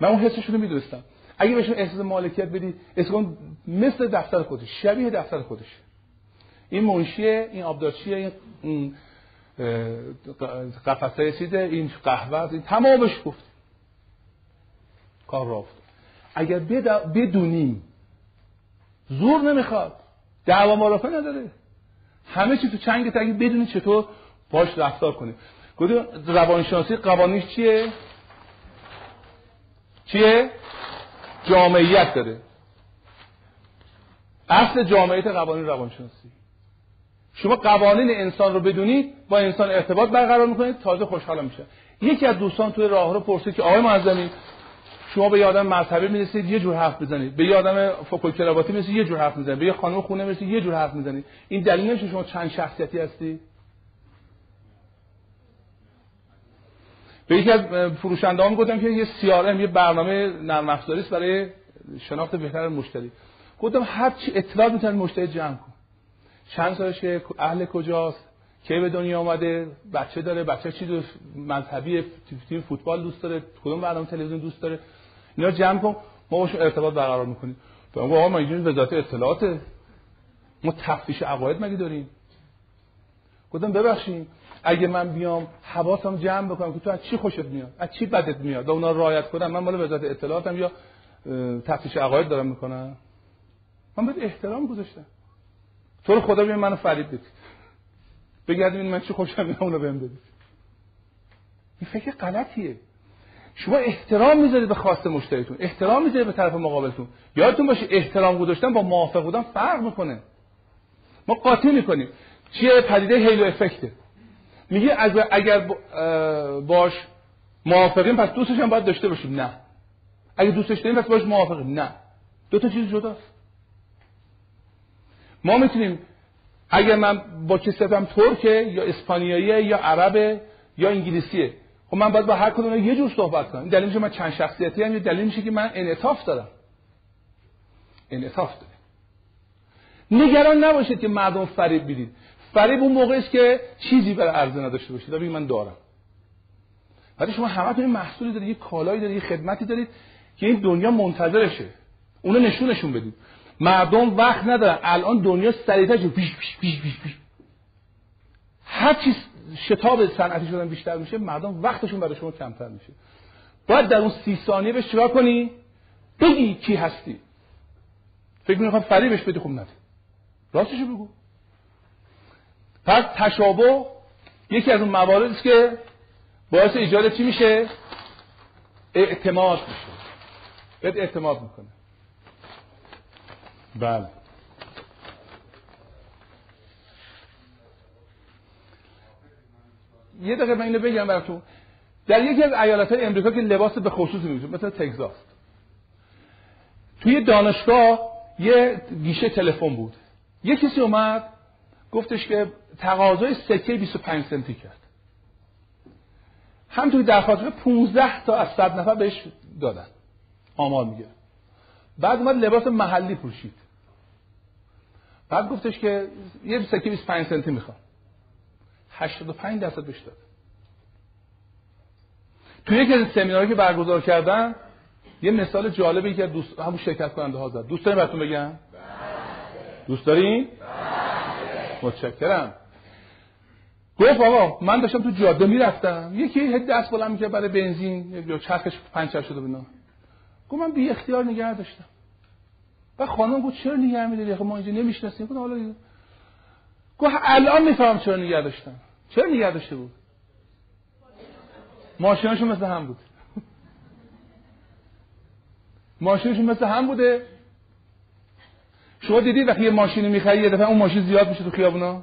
من اون حسش رو می‌دونستم. اگه بهشون احساس مالکیت بدی احساس مثل دفتر خودش شبیه دفتر خودش این منشیه این آبدارچیه این قفسه چیزه این قهوه این تمامش گفت. کار را اگر بدونیم زور نمی‌خواد. دعوا مرافع نداره. همه چی تو چنگ تگی بدونی چطور باش رفتار کنیم گفتم روانشناسی قوانینش چیه؟ چیه؟ جامعیت داره. اصل جامعیت قوانین روانشناسی. شما قوانین انسان رو بدونید با انسان ارتباط برقرار می‌کنید تازه خوشحال میشه یکی از دوستان توی راه رو پرسید که آقای معظمی شما به یادم مذهبی می‌رسید یه جور حرف بزنید به یادم فوکل کراواتی می‌رسید یه جور حرف می‌زنید. به یه خانم خونه می‌رسید یه جور حرف می‌زنید. این دلیل نمیشه شما چند شخصیتی هستی؟ به یکی از فروشنده هم گفتم که یه سی یه برنامه نرم افزاری برای شناخت بهتر مشتری. گفتم هر چی اطلاع می‌تونید مشتری جمع کن چند سالشه اهل کجاست؟ کی به دنیا آمده بچه داره؟ بچه چی دوست مذهبی تیم فوتبال دوست داره؟ کدوم برنامه تلویزیون دوست داره؟ اینا جمع کن ما باشون ارتباط برقرار می‌کنیم. تو آقا ما اینجوری وزارت اطلاعات ما تفتیش عقاید مگه داریم؟ گفتم ببخشید اگه من بیام حواسم جمع بکنم که تو از چی خوشت میاد؟ از چی بدت میاد؟ و اونا رعایت کنم من مال وزارت اطلاعاتم یا تفتیش عقاید دارم می‌کنم؟ من بهت احترام گذاشتم. تو رو خدا ببین منو فریب بدید بگردین من چی خوشم میاد اونو بهم بدید این فکر غلطیه. شما احترام می‌ذارید به خواست مشتریتون احترام می‌ذارید به طرف مقابلتون. یادتون باشه احترام گذاشتن با موافق بودن فرق می‌کنه. ما قاطی می‌کنیم. چیه پدیده هیلو افکته میگه اگر باش موافقیم پس دوستش هم باید داشته باشیم. نه. اگه دوستش داریم پس باش موافقیم. نه. دو تا چیز جداست. ما می‌تونیم اگر من با کسی هم ترکه یا اسپانیایی یا عربه یا انگلیسیه خب من باید با هر کدوم یه جور صحبت کنم. دلیل میشه من چند شخصیتی هم دلیل میشه که من انعطاف دارم. انعطاف دارم. نگران نباشید که مردم فریب بیدید فریب اون موقع است که چیزی برای عرضه نداشته باشید. بگید من دارم. ولی شما همه این محصولی دارید یه کالایی دارید یه خدمتی دارید که این دنیا منتظرشه. اونو نشونشون بدید. مردم وقت ندارن. الان دنیا سریعتر پیش پیش پیش پیش پیش. هر چیز شتاب صنعتی شدن بیشتر میشه مردم وقتشون برای شما کمتر میشه. باید در اون سی ثانیه بهش چیکار کنی؟ بگی کی هستی. فکر می‌کنم فریبش بدی خوب نده. راستشو بگو. پس تشابه یکی از اون مواردی که باعث ایجاد چی میشه؟ اعتماد میشه. بهت اعتماد می‌کنه. بله. یه دقیقه من اینو بگم براتون. در یکی از ایالت های امریکا که لباس به خصوص می‌گذاره مثل تگزاس. توی دانشگاه یه گیشه تلفن بود. یه کسی اومد گفتش که تقاضای سکه 25 سنتی کرد. هم توی درخواست 15 تا از 100 نفر بهش دادن. آمار میگه. بعد اومد لباس محلی پوشید. بعد گفتش که یه سکه 25 سنتی می‌خوام. 85 درصد بهش داد توی یکی از سمیناری که برگزار کردن یه مثال جالبی که دوست همون شرکت کننده ها زد. دوست دارین براتون بگم؟ دوست دارین؟ متشکرم. گفت آقا من داشتم تو جاده می‌رفتم. یکی هد دست بلند می‌کرد برای بنزین یا چرخش پنچر شده بنا گفت من بی اختیار نگه داشتم. و خانم گفت چرا نگه میداری؟ ما اینجا نمی‌شناسیم. گفت حالا گفت الان میفهم چرا نگه داشتم. چرا نگه داشته بود؟ ماشیناشون مثل هم بود. ماشینشون مثل هم بوده. شما دیدید وقتی یه ماشینی می‌خری یه دفعه اون ماشین زیاد میشه تو خیابونا؟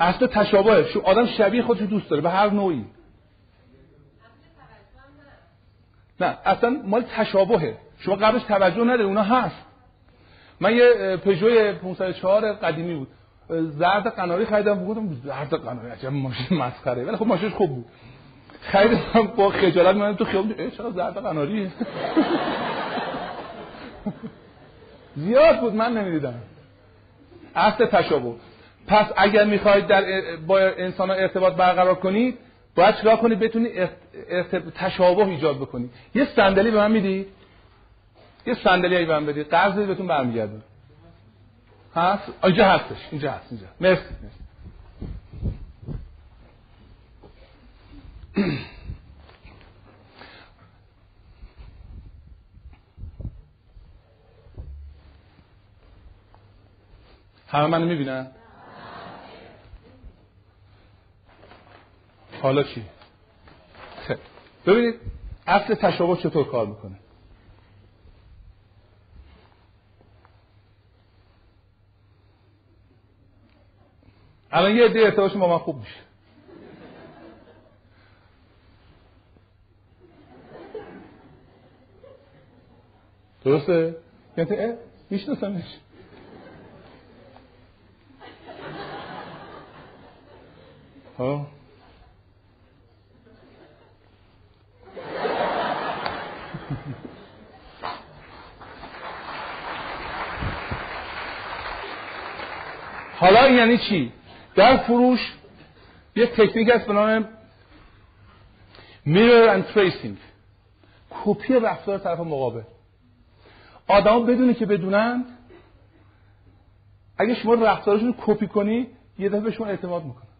اصلا تشابه شو آدم شبیه خودش دوست داره به هر نوعی. نه اصلا مال تشابهه. شما قبلش توجه نداره اونا هست. من یه پژو 504 قدیمی بود. زرد قناری خریدم بودم زرد قناری عجب ماشین مسخره. ولی خب ماشینش خوب بود. خریدم با خجالت من تو خیابون چرا زرد قناری؟ زیاد بود من نمی‌دیدم. اصل تشابه. پس اگر می‌خواید در با انسان ارتباط برقرار کنید باید چرا کنید؟ بتونید تشابه ایجاد بکنید. یه صندلی به من می‌دید. یه صندلی ای من بدید. قرض بهتون برمیگرده. هست؟ اینجا هستش. اینجا هست. اینجا. مرسی. همه منو می‌بینن؟ حالا چی؟ خب. ببینید اصل تشابه چطور کار می‌کنه؟ الان یه عده ارتباطش با من خوب میشه. درسته؟ یعنی میشناسمش ها؟ حالا یعنی چی؟ در فروش یه تکنیک هست به نام mirror and tracing. کپی رفتار طرف مقابل. آدم بدونی که بدونن اگه شما رفتارشون کپی کنی یه دفعه به شما اعتماد می‌کنه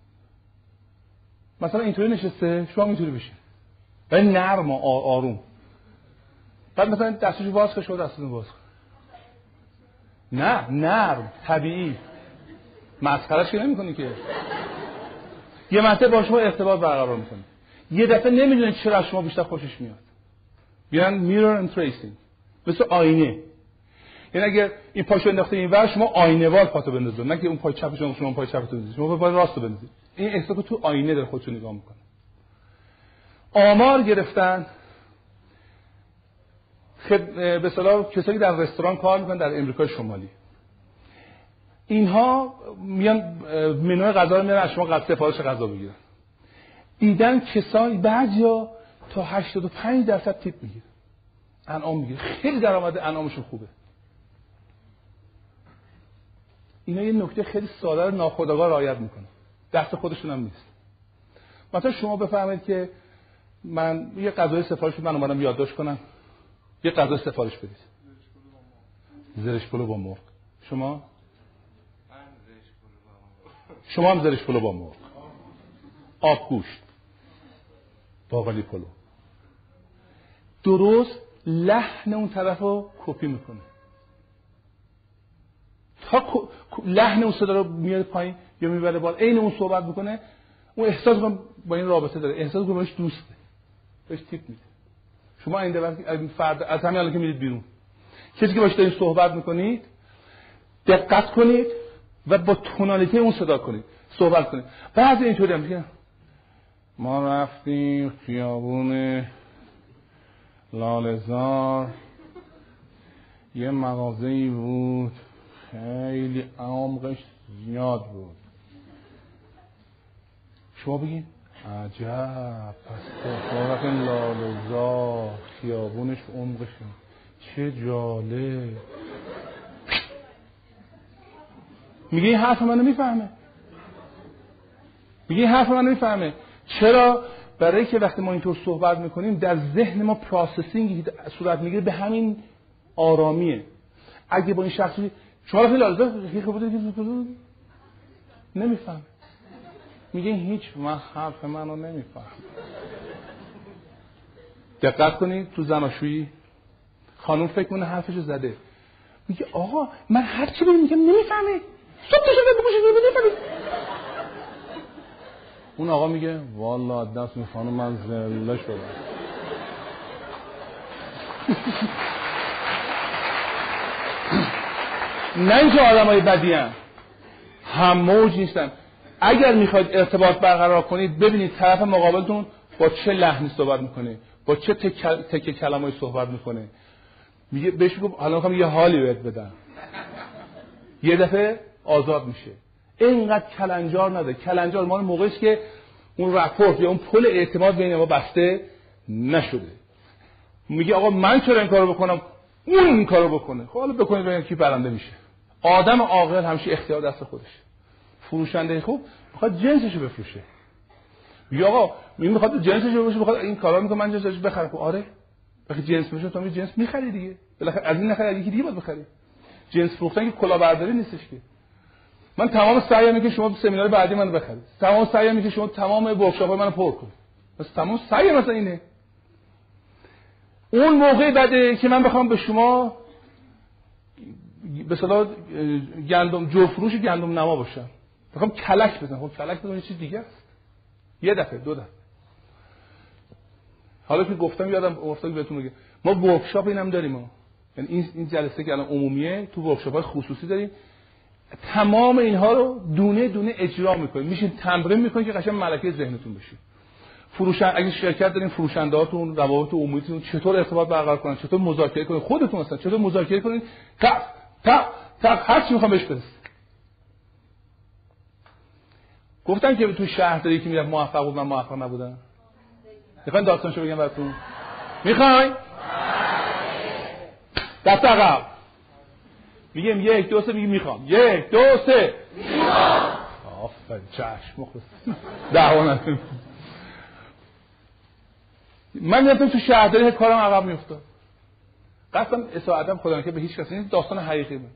مثلا اینطوری نشسته شما اینطوری بشین. ولی نرم و آروم. بعد مثلا دستشو باز کنه شما دستتون باز کن. نه نرم طبیعی. مسخرش که نمی‌کنی که. یه مرتبه با شما ارتباط برقرار می‌کنه. یه دفعه نمی‌دونید چرا شما بیشتر خوشش میاد. بیان mirror and tracing مثل آینه. یعنی اگر این پاشو انداخته این ور شما آینه وار پاتو بندازید نه که اون پای چپ شما شما پای چپتون بندازید شما پای راست بندازید این احساس تو آینه در خودتون نگاه می‌کنه. آمار گرفتن. خب به اصطلاح کسایی در رستوران کار می‌کنن در امریکای شمالی. اینها میان منوی غذا رو میارن از شما قد سفارش غذا بگیرن دیدن کسانی بعضیا تا 85 درصد تیپ می‌گیره. انعام می‌گیره. خیلی درآمد انعامشون خوبه. اینا یه نکته خیلی ساده رو ناخودآگاه رعایت می‌کنه. دست خودشون هم نیست. مثلا شما بفهمید که من یه غذای سفارش من اومدم یادداشت کنم. یه غذا سفارش بدید. زرشک پلو با مرغ. شما؟ شما هم زرشک پلو با مرغ آب گوشت. باقالی پلو. درست لحن اون طرف رو کپی می‌کنه. تا لحن اون صدا رو میاد پایین یا می‌بره بالا. عین اون صحبت می‌کنه اون احساس با این رابطه داره. احساس کنه بهش دوسته بهش تیپ میده. شما این وقتی فرد از همین الان که میرید بیرون. کسی که باش دارید صحبت می‌کنید دقت کنید. و با تونالیتی اون صدا کنید صحبت کنید. بعضی اینطوری هم میگن ما رفتیم خیابون لالزار یه مغازه بود خیلی عمقش زیاد بود. شما بگین عجب پس طرف لالزار خیابونش عمقش چه جالب. میگه این حرف منو می‌فهمه. میگه این حرف منو می‌فهمه. چرا؟ برای که وقتی ما اینطور صحبت می‌کنیم در ذهن ما processing صورت می‌گیره به همین آرامیه. اگه با این شخصی شما رفتید لازم نمیفهم میگه هیچ من حرف منو نمیفهم دقت کنید تو زناشویی خانم فکر کنه حرفش زده. میگه آقا من هر چی میگم نمی‌فهمه. صبح نمی‌فهمه اون آقا میگه والا دست این خانم من زله شدم نه اینکه آدم های بدی هم. هم موج نیستن. اگر می‌خواید ارتباط برقرار کنید ببینید طرف مقابلتون با چه لحنی صحبت می‌کنه با چه تک کلمه صحبت می‌کنه. میگه بهش میگم حالا می‌خوام یه حالی بهت بدم. یه دفعه آزاد میشه. اینقدر کلنجار نده. کلنجار مال موقعی است که اون رپورت یا اون پل اعتماد بین ما بسته نشده. میگه آقا من چرا این کارو بکنم؟ اون این کارو بکنه. خب حالا بکنید ببینید کی برنده میشه. آدم عاقل همیشه اختیار دست خودش فروشنده خوب می‌خواد جنسشو بفروشه. میگه آقا این می‌خواد جنسش رو می‌خواد این کارا می‌کنه من جنسش بخرم. خب آره. وقتی جنس میشه تو می جنس می‌خری دیگه. بالاخره از این نخری یکی دیگه باید بخری. جنس فروختن که کلاهبرداری نیستش که. من تمام سعیم که شما سمینار بعدی منو بخرید. تمام سعیم که شما تمام ورکشاپ منو پر کنید. بس تمام سعی مثلا اینه. اون موقع بعد که من بخوام به شما به صلاح گندم جفروش گندم نما باشم. می‌خوام کلک بزنم خب کلک بزنم چیز دیگه است. یه دفعه دو دفعه. حالا که گفتم یادم افتاد بهتون میگه ما ورکشاپ اینم داریم ما یعنی این این جلسه که الان عمومیه تو ورکشاپ های خصوصی داریم. تمام اینها رو دونه دونه اجرا می‌کنیم میشین تمرین می‌کنید که قشنگ ملکه ذهنتون بشید فروشن اگه شرکت دارین فروشندهاتون روابط عمومیتون چطور ارتباط برقرار کنن؟ چطور مذاکره کنین؟ خودتون مثلا چطور مذاکره کنین؟ تا تا تا هر چی می‌خوام بهش برسید گفتن که تو شهرداری که می‌رفت موفق بود من موفق نبودم. می‌خواین داستانشو بگم براتون؟ می‌خواین؟ دست عقب. میگم یک دو سه میگم می‌خوام. یک دو سه. می‌خوام. آفرین چشم دهوانم من می‌رفتم تو شهرداری کارم عقب میافتاد. قسم اساعتم خدا که به هیچ کسی نیست. داستان حقیقی بود.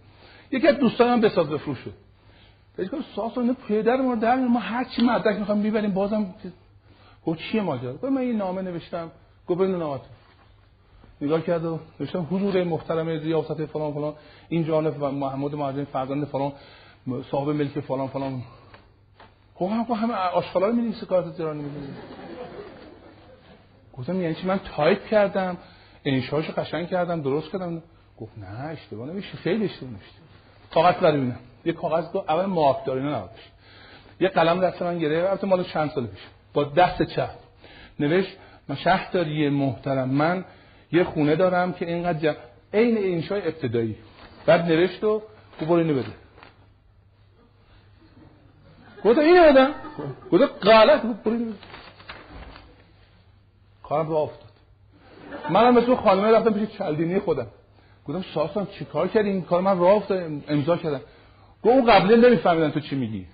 یکی از دوستانم بساز بفروشه بهش گفت ساسون پدر ما در ما هر چی مدرک می‌خوام می‌بریم بازم گفت چیه ماجرا؟ گفت من این نامه نوشتم. گفت ببین نامه نگاه کرد و نوشتم حضور محترم ریاست فلان فلان این جانب محمود مهاجر فرزند فلان صاحب ملک فلان فلان. خب هم همه آشغالا رو می‌نویسی کارت تهران می‌بینی گفتم یعنی چی؟ من تایپ کردم انشاشو قشنگ کردم درست کردم. گفت نه اشتباه نمیشه خیلی اشتباه نمیشه کاغذ برای ببینم. یه کاغذ دو اول مارک داره نه یه قلم دست من گرفت البته مال چند سال پیش با دست چپ. نوشت من شهرداری محترم من یه خونه دارم که اینقدر جمع عین انشای ابتدایی. بعد نوشت و گفت برو اینو بده. گفت اینو بدم گفت غلط بود برو اینو بده. کارم رو افتاد. منم مثل خانمه رفتم پیش چلدینی خودم. گفتم ساسان چیکار کردی؟ این کار من راه افتاد امضا کردم. گفت اون قبله نمیفهمیدن تو چی میگی.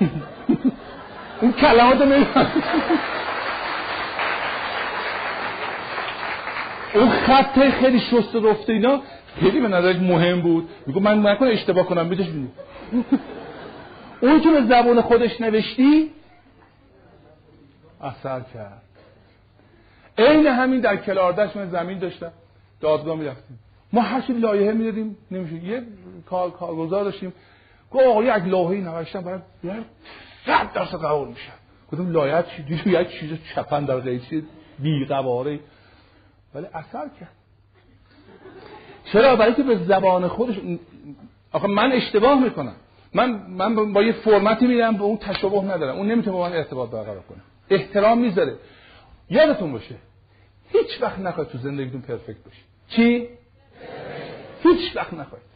اون کلمات نمیفهمیدن. اون خط خیلی شست رفته اینا خیلی به نظر مهم بود. میگو من نکنه اشتباه کنم بدش بینی اون که به زبان خودش نوشتی اثر کرد. عین همین در کلاردش من زمین داشتم دادگاه می‌رفتیم. ما هر چی لایحه می‌دادیم نمیشه یه کار کارگزار داشتیم. گفت آقا یک لایحه نوشتم باید صد درصد قبول میشه گفتم لایحه چی؟ دیدم یک چیز چپن در قیچی بی قواره ولی اثر کرد. چرا؟ برای که به زبان خودش آخه من اشتباه می‌کنم. من من با یه فرمتی میرم به اون تشابه ندارم. اون نمی‌تونه با من ارتباط برقرار کنه. احترام می‌ذاره. یادتون باشه هیچ وقت نخواهید تو زندگیتون پرفکت باشید چی؟ هیچ وقت نخواهید.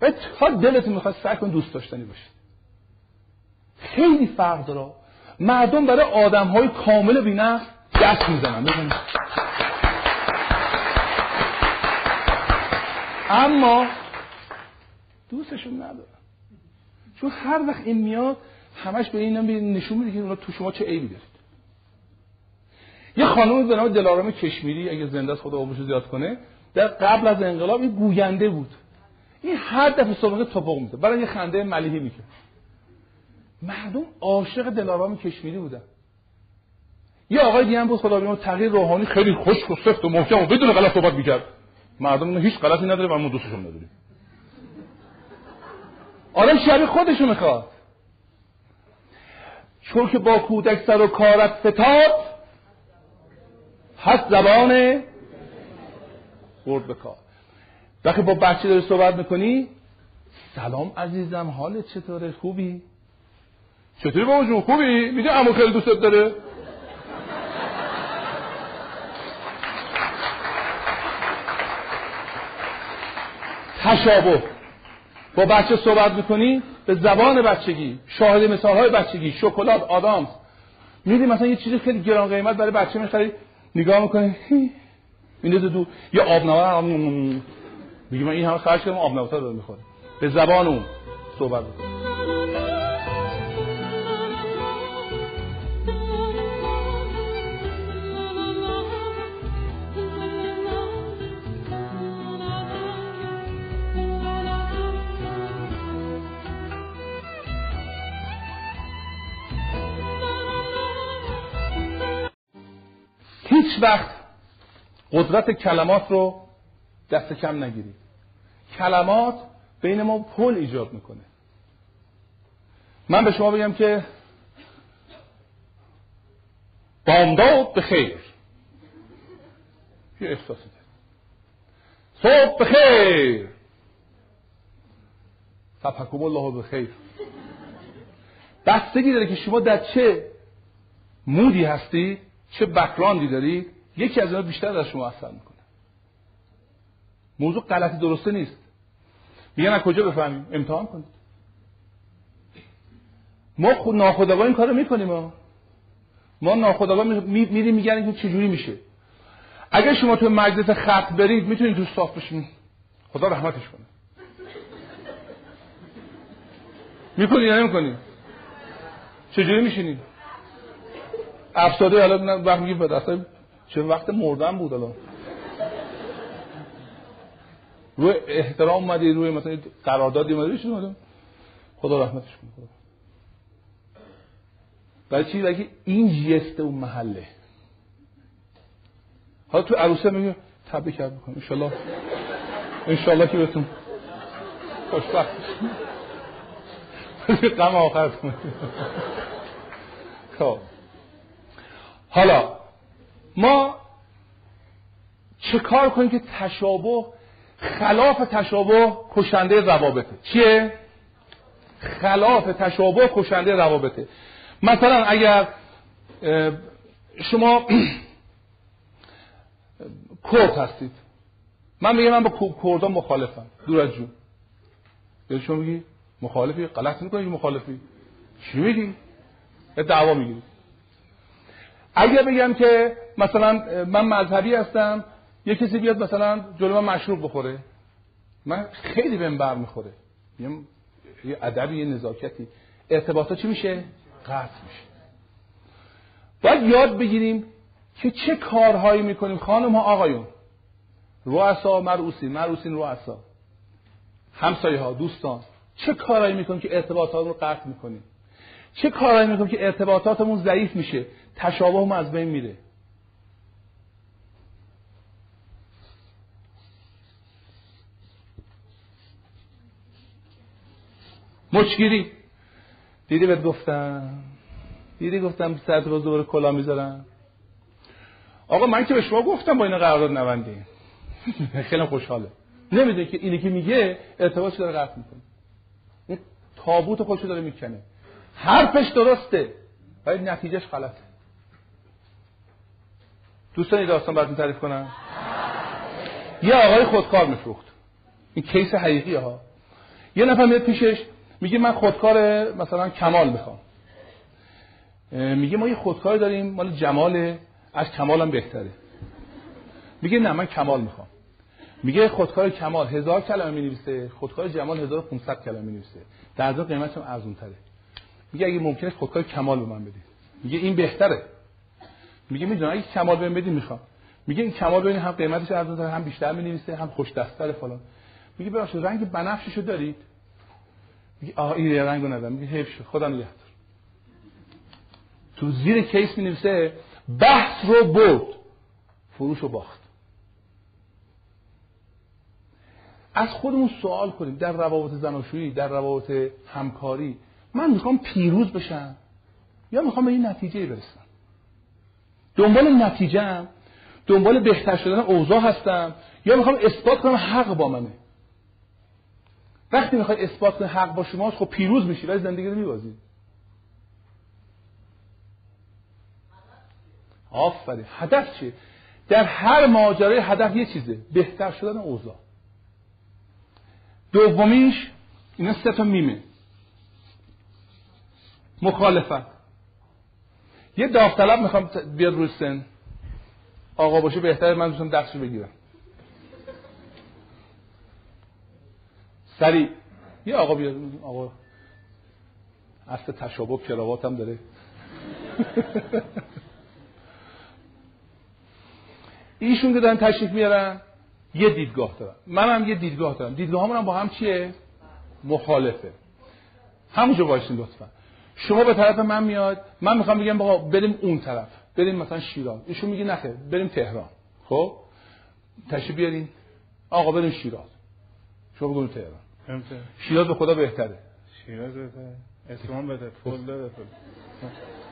و تا دلتون می‌خواد سعی کن دوست داشتنی باشید خیلی فرق داره. مردم برای آدم های کامل بینه دست می‌زنن اما دوستشون ندارن چون هر وقت این میاد همش به این نشون میده که اونا تو شما چه عیبی دارید. یه خانم به نام دلارام کشمیری اگه زنده است خدا عمرش زیاد کنه در قبل از انقلاب این گوینده بود. این هر دفعه صبح توپق میده برای یه خنده ملیحی می‌کرد مردم عاشق دلارام کشمیری بودن. یه آقای دیگه هم بود خدا بیامرز تغییر روحانی خیلی خوش و سفت و محکم و بدون غلط صحبت می‌کرد. مردم هیچ غلطی نداره و ما دوستشون نداریم. آدم شبیه خودشو می‌خواد. چون که با کودک سر و کارت فتاد هست زبان برد به کار. وقتی با بچه داری صحبت می‌کنی سلام عزیزم حالت چطوره؟ خوبی؟ چطوری با جون؟ خوبی؟ میگه امو خیلی دوستت داره؟ تشابه. با بچه صحبت می‌کنی به زبان بچگی شاهد مثال های بچگی شکلات آدامس. میدی مثلا یه چیزی خیلی گران قیمت برای بچه می‌خری نگاه می‌کنه میندازه دو یه آب نوار میگه من این همه خرج کردم آب نوار داره می‌خوره. به زبان اون صحبت می‌کنه وقت قدرت کلمات رو دست کم نگیرید کلمات بین ما پل ایجاد می‌کنه. من به شما بگم که بامداد به خیر. یه احساسی داره صبح بخیر تفکم الله به خیر. بستگی داره که شما در چه مودی هستی؟ چه بکراندی داری؟ یکی از اینا بیشتر از شما اثر می‌کنه. موضوع غلطی درسته نیست. میگن از کجا بفهمیم؟ امتحان کنید. ما خود ناخودآگاه این کارو می‌کنیم ما ما ناخودآگاه میریم میگن که چجوری میشه. اگر شما تو مجلس خط برید می‌تونید تو صاف بشین خدا رحمتش کنه. می‌کنی یا نمی‌کنی؟ چجوری میشینی؟ افساده حالا وقت میگی اصلا چه وقت مردن بود الان؟ روی احترام اومدی روی مثلا قراردادی اومدی چی خدا رحمتش کنه برای چی؟ بگی این جست اون محله. حالا تو عروسه میگه تبریک بکن انشالله. انشالله که بهتون خوشبخت غم آخر خب. حالا ما چه کار کنیم که تشابه خلاف تشابه کشنده روابطه؟ چیه؟ خلاف تشابه کشنده روابطه. مثلا اگر شما کرد هستید. من میگم من با کردان مخالفم. دور از جون. یا شما میگی؟ مخالفی؟ غلط می‌کنی مخالفی. چی میگی؟ دعوا می‌گیری. اگر بگم که مثلا من مذهبی هستم یه کسی بیاد مثلا جلو من مشروب بخوره من خیلی بهم بر می‌خوره. یه ادبی یه نزاکتی. ارتباطات چی میشه؟ قطع میشه. باید یاد بگیریم که چه کارهایی می‌کنیم. خانم ها آقایون. رؤسا مرعوسین مرعوسین رؤسا. همسایه ها دوستان. چه کارهایی می‌کنیم که ارتباطات رو قطع می‌کنیم؟ چه کارهایی می‌کنیم که ارتباطاتمون ضعیف میشه؟ تشابهمون از بین میره. مچگیری دیدی بهت گفتم. دیدی گفتم سرت باز دوباره کلا می‌ذارم. آقا من که به شما گفتم با این قرارداد نبندی. خیلی خوشحاله. نمی‌دونه که اینی که میگه ارتباطش داره قطع می‌کنه. این تابوت خودشو داره می‌کنه. حرفش درسته ولی نتیجهش غلطه. دوستان این داستان براتون تعریف کنم. یه آقای خودکار میفروخت. این کیس حقیقی ها. یه نفر میاد پیشش میگه من خودکار مثلا کمال می‌خوام. میگه ما یه خودکار داریم مال جماله از کمال هم بهتره. میگه نه من کمال می‌خوام. میگه خودکار کمال هزار کلمه می نویسه خودکار جمال 1500 کلمه می نویسه در ضمن قیمتش هم ارزون تره میگه اگه ممکنه خودکار کمال به من بدید. میگه این بهتره. میگه می‌دونم اگه کمال بهم بدید می‌خوام. میگه این کمال ببین هم قیمتش تره هم بیشتر می نویسه هم خوش دستتر فلان. میگه ببخشید رنگ بنفششو دارید؟ میگه آ این رنگو ندارم. میگه حیف شد خودم نگهدار تو زیر کیس می نویسه بحث رو برد فروش رو باخت. از خودمون سوال کنیم در روابط زناشویی در روابط همکاری من می‌خوام پیروز بشم یا می‌خوام به این نتیجه برسم؟ دنبال نتیجه دنبال بهتر شدن اوضاع هستم. یا می‌خوام اثبات کنم حق با منه. وقتی می‌خوای اثبات کنی حق با شماست خب پیروز میشی ولی زندگی رو میبازی. آفرین. هدف چیه در هر ماجرای هدف یه چیزه بهتر شدن اوضاع. دومیش اینا سه تا میمه. مخالفت. یه داوطلب می‌خوام بیاد روی سن. آقا باشه بهتره من دوستم دستشو بگیرم. سریع یه آقا بیاد. آقا. اصل تشابه کراوات هم داره. ایشون که دارن تشریف میارن یه دیدگاه دارن. هم یه دیدگاه دارم. دیدگاه هم با هم چیه؟ مخالفه. همونجا باشین لطفا. شما به طرف من میاد من می‌خوام بگم بابا بریم اون طرف بریم مثلا شیراز. ایشون میگه نخه بریم تهران. خب؟ تشریف بیارین. آقا بریم شیراز. شما بگو تهران. شیراز به خدا بهتره. شیراز بهتره. اصفهان بهتره. فول بهتره.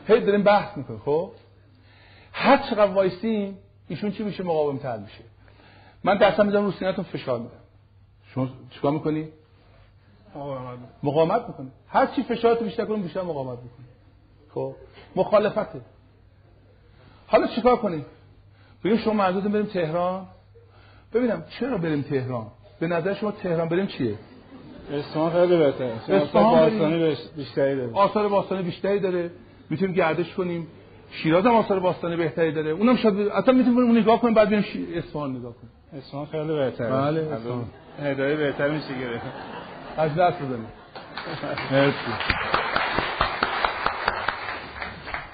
هی داریم بحث می‌کنیم خب؟ هر چقدر وایسیم ایشون چی میشه؟ مقاوم تر میشه. من دستم می‌ذارم رو سینه‌تون فشار میدم. شما چیکار می‌کنی؟ مقاومت می‌کنه هر چی فشارتو بیشتر کنیم بیشتر مقاومت می‌کنه خب. مخالفته. حالا چیکار کنیم؟ بگیم شما مردودیم بریم تهران؟ ببینم چرا بریم تهران؟ به نظر شما تهران بریم چیه؟ اصفهان خیلی بهتره. اصفهان بیشتری داره. آثار باستانی بیشتری داره. می‌تونیم گردش کنیم. شیراز هم آثار باستانی بهتری داره. اونم شاید اصلا می‌تونیم اون نگاه کنیم بعد بریم اصفهان نگاه کنیم. اصفهان خیلی بهتره. بله اصفهان. هدایه بهتر میشه گرفت. از دست بزنیم مرسی.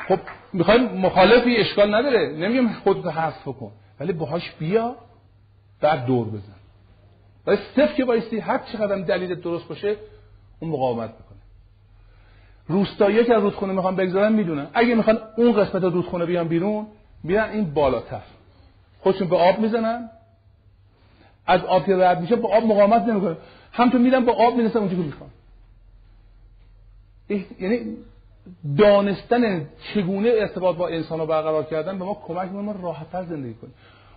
خب می‌خوایم مخالفی اشکال نداره. نمیگم خودتو حذف کن. ولی باهاش بیا بعد دور بزن. ولی صفر که بایستی هر چقدر دلیل درست باشه اون مقاومت می‌کنه. روستایی که از رودخونه می‌خوان بگذارن می‌دونن. اگه می‌خوان اون قسمت رودخونه بیان بیرون بیان این بالاتر. خودشون به آب می‌زنن. از آب که رد میشه با آب مقاومت نمی‌کنه. همطور میرن با آب می‌رسن اونجا که می‌خوان یعنی دانستن چگونه ارتباط با انسان رو برقرار کردن به ما کمک می‌کنه ما راحتتر زندگی کنیم.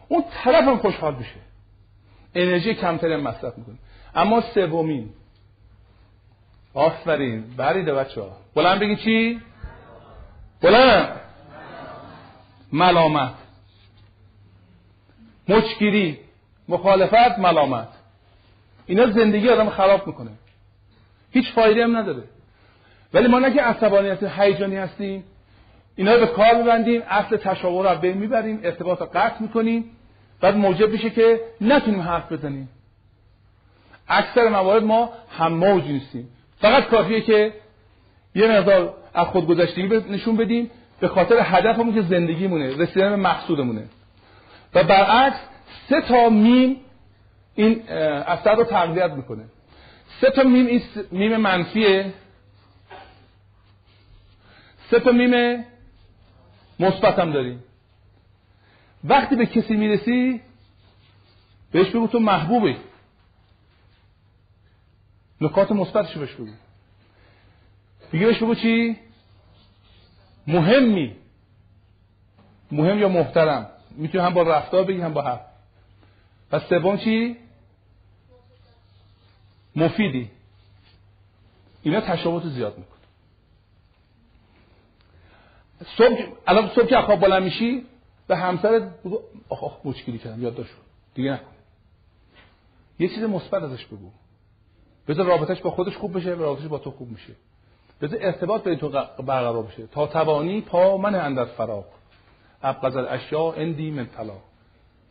اون طرف هم خوشحال بشه انرژی کمتری هم مصرف می‌کنه. اما سومین. آفرین. بریده بچه ها بلند بگی چی؟ بلند. ملامت. مچگیری مخالفت ملامت. اینا زندگی آدم خراب می‌کنه. هیچ فایده هم نداره. ولی ما نه که عصبانیت هیجانی هستیم اینا رو به کار میبندیم اصل تشاور رو بین می‌بریم ارتباط رو قطع می‌کنیم بعد موجب میشه که نتونیم حرف بزنیم. اکثر موارد ما هم موج نیستیم. فقط کافیه که یه مقدار از خودگذشتگی نشون بدیم به خاطر هدفمون که زندگیمونه رسیدن به مقصودمونه. و برعکس سه تا میم این اثر رو تقویت می‌کنه. سه تا میم این میم منفیه. سه تا میم مثبت هم داریم. وقتی به کسی می‌رسی بهش بگو تو محبوبی. نکات مثبتش بهش بگو. دیگه بهش بگو چی؟ مهمی. مهم یا محترم؟ می‌تونی هم با رفتار بگی هم با حرف. پس سوم چی؟ مفیدی. اینا تشابهات زیاد می‌کنه صبح الان صبح که خواب بلند میشی به همسرت بگو آخ آخ مشکلی کردم یاد داشت دیگه نکن. یه چیز مثبت ازش بگو. بذار رابطش با خودش خوب بشه و رابطش با تو خوب میشه. بذار ارتباط بین تو برقرار بشه. تا توانی پا من اندر فراق ابقز اشیا اندی من طلا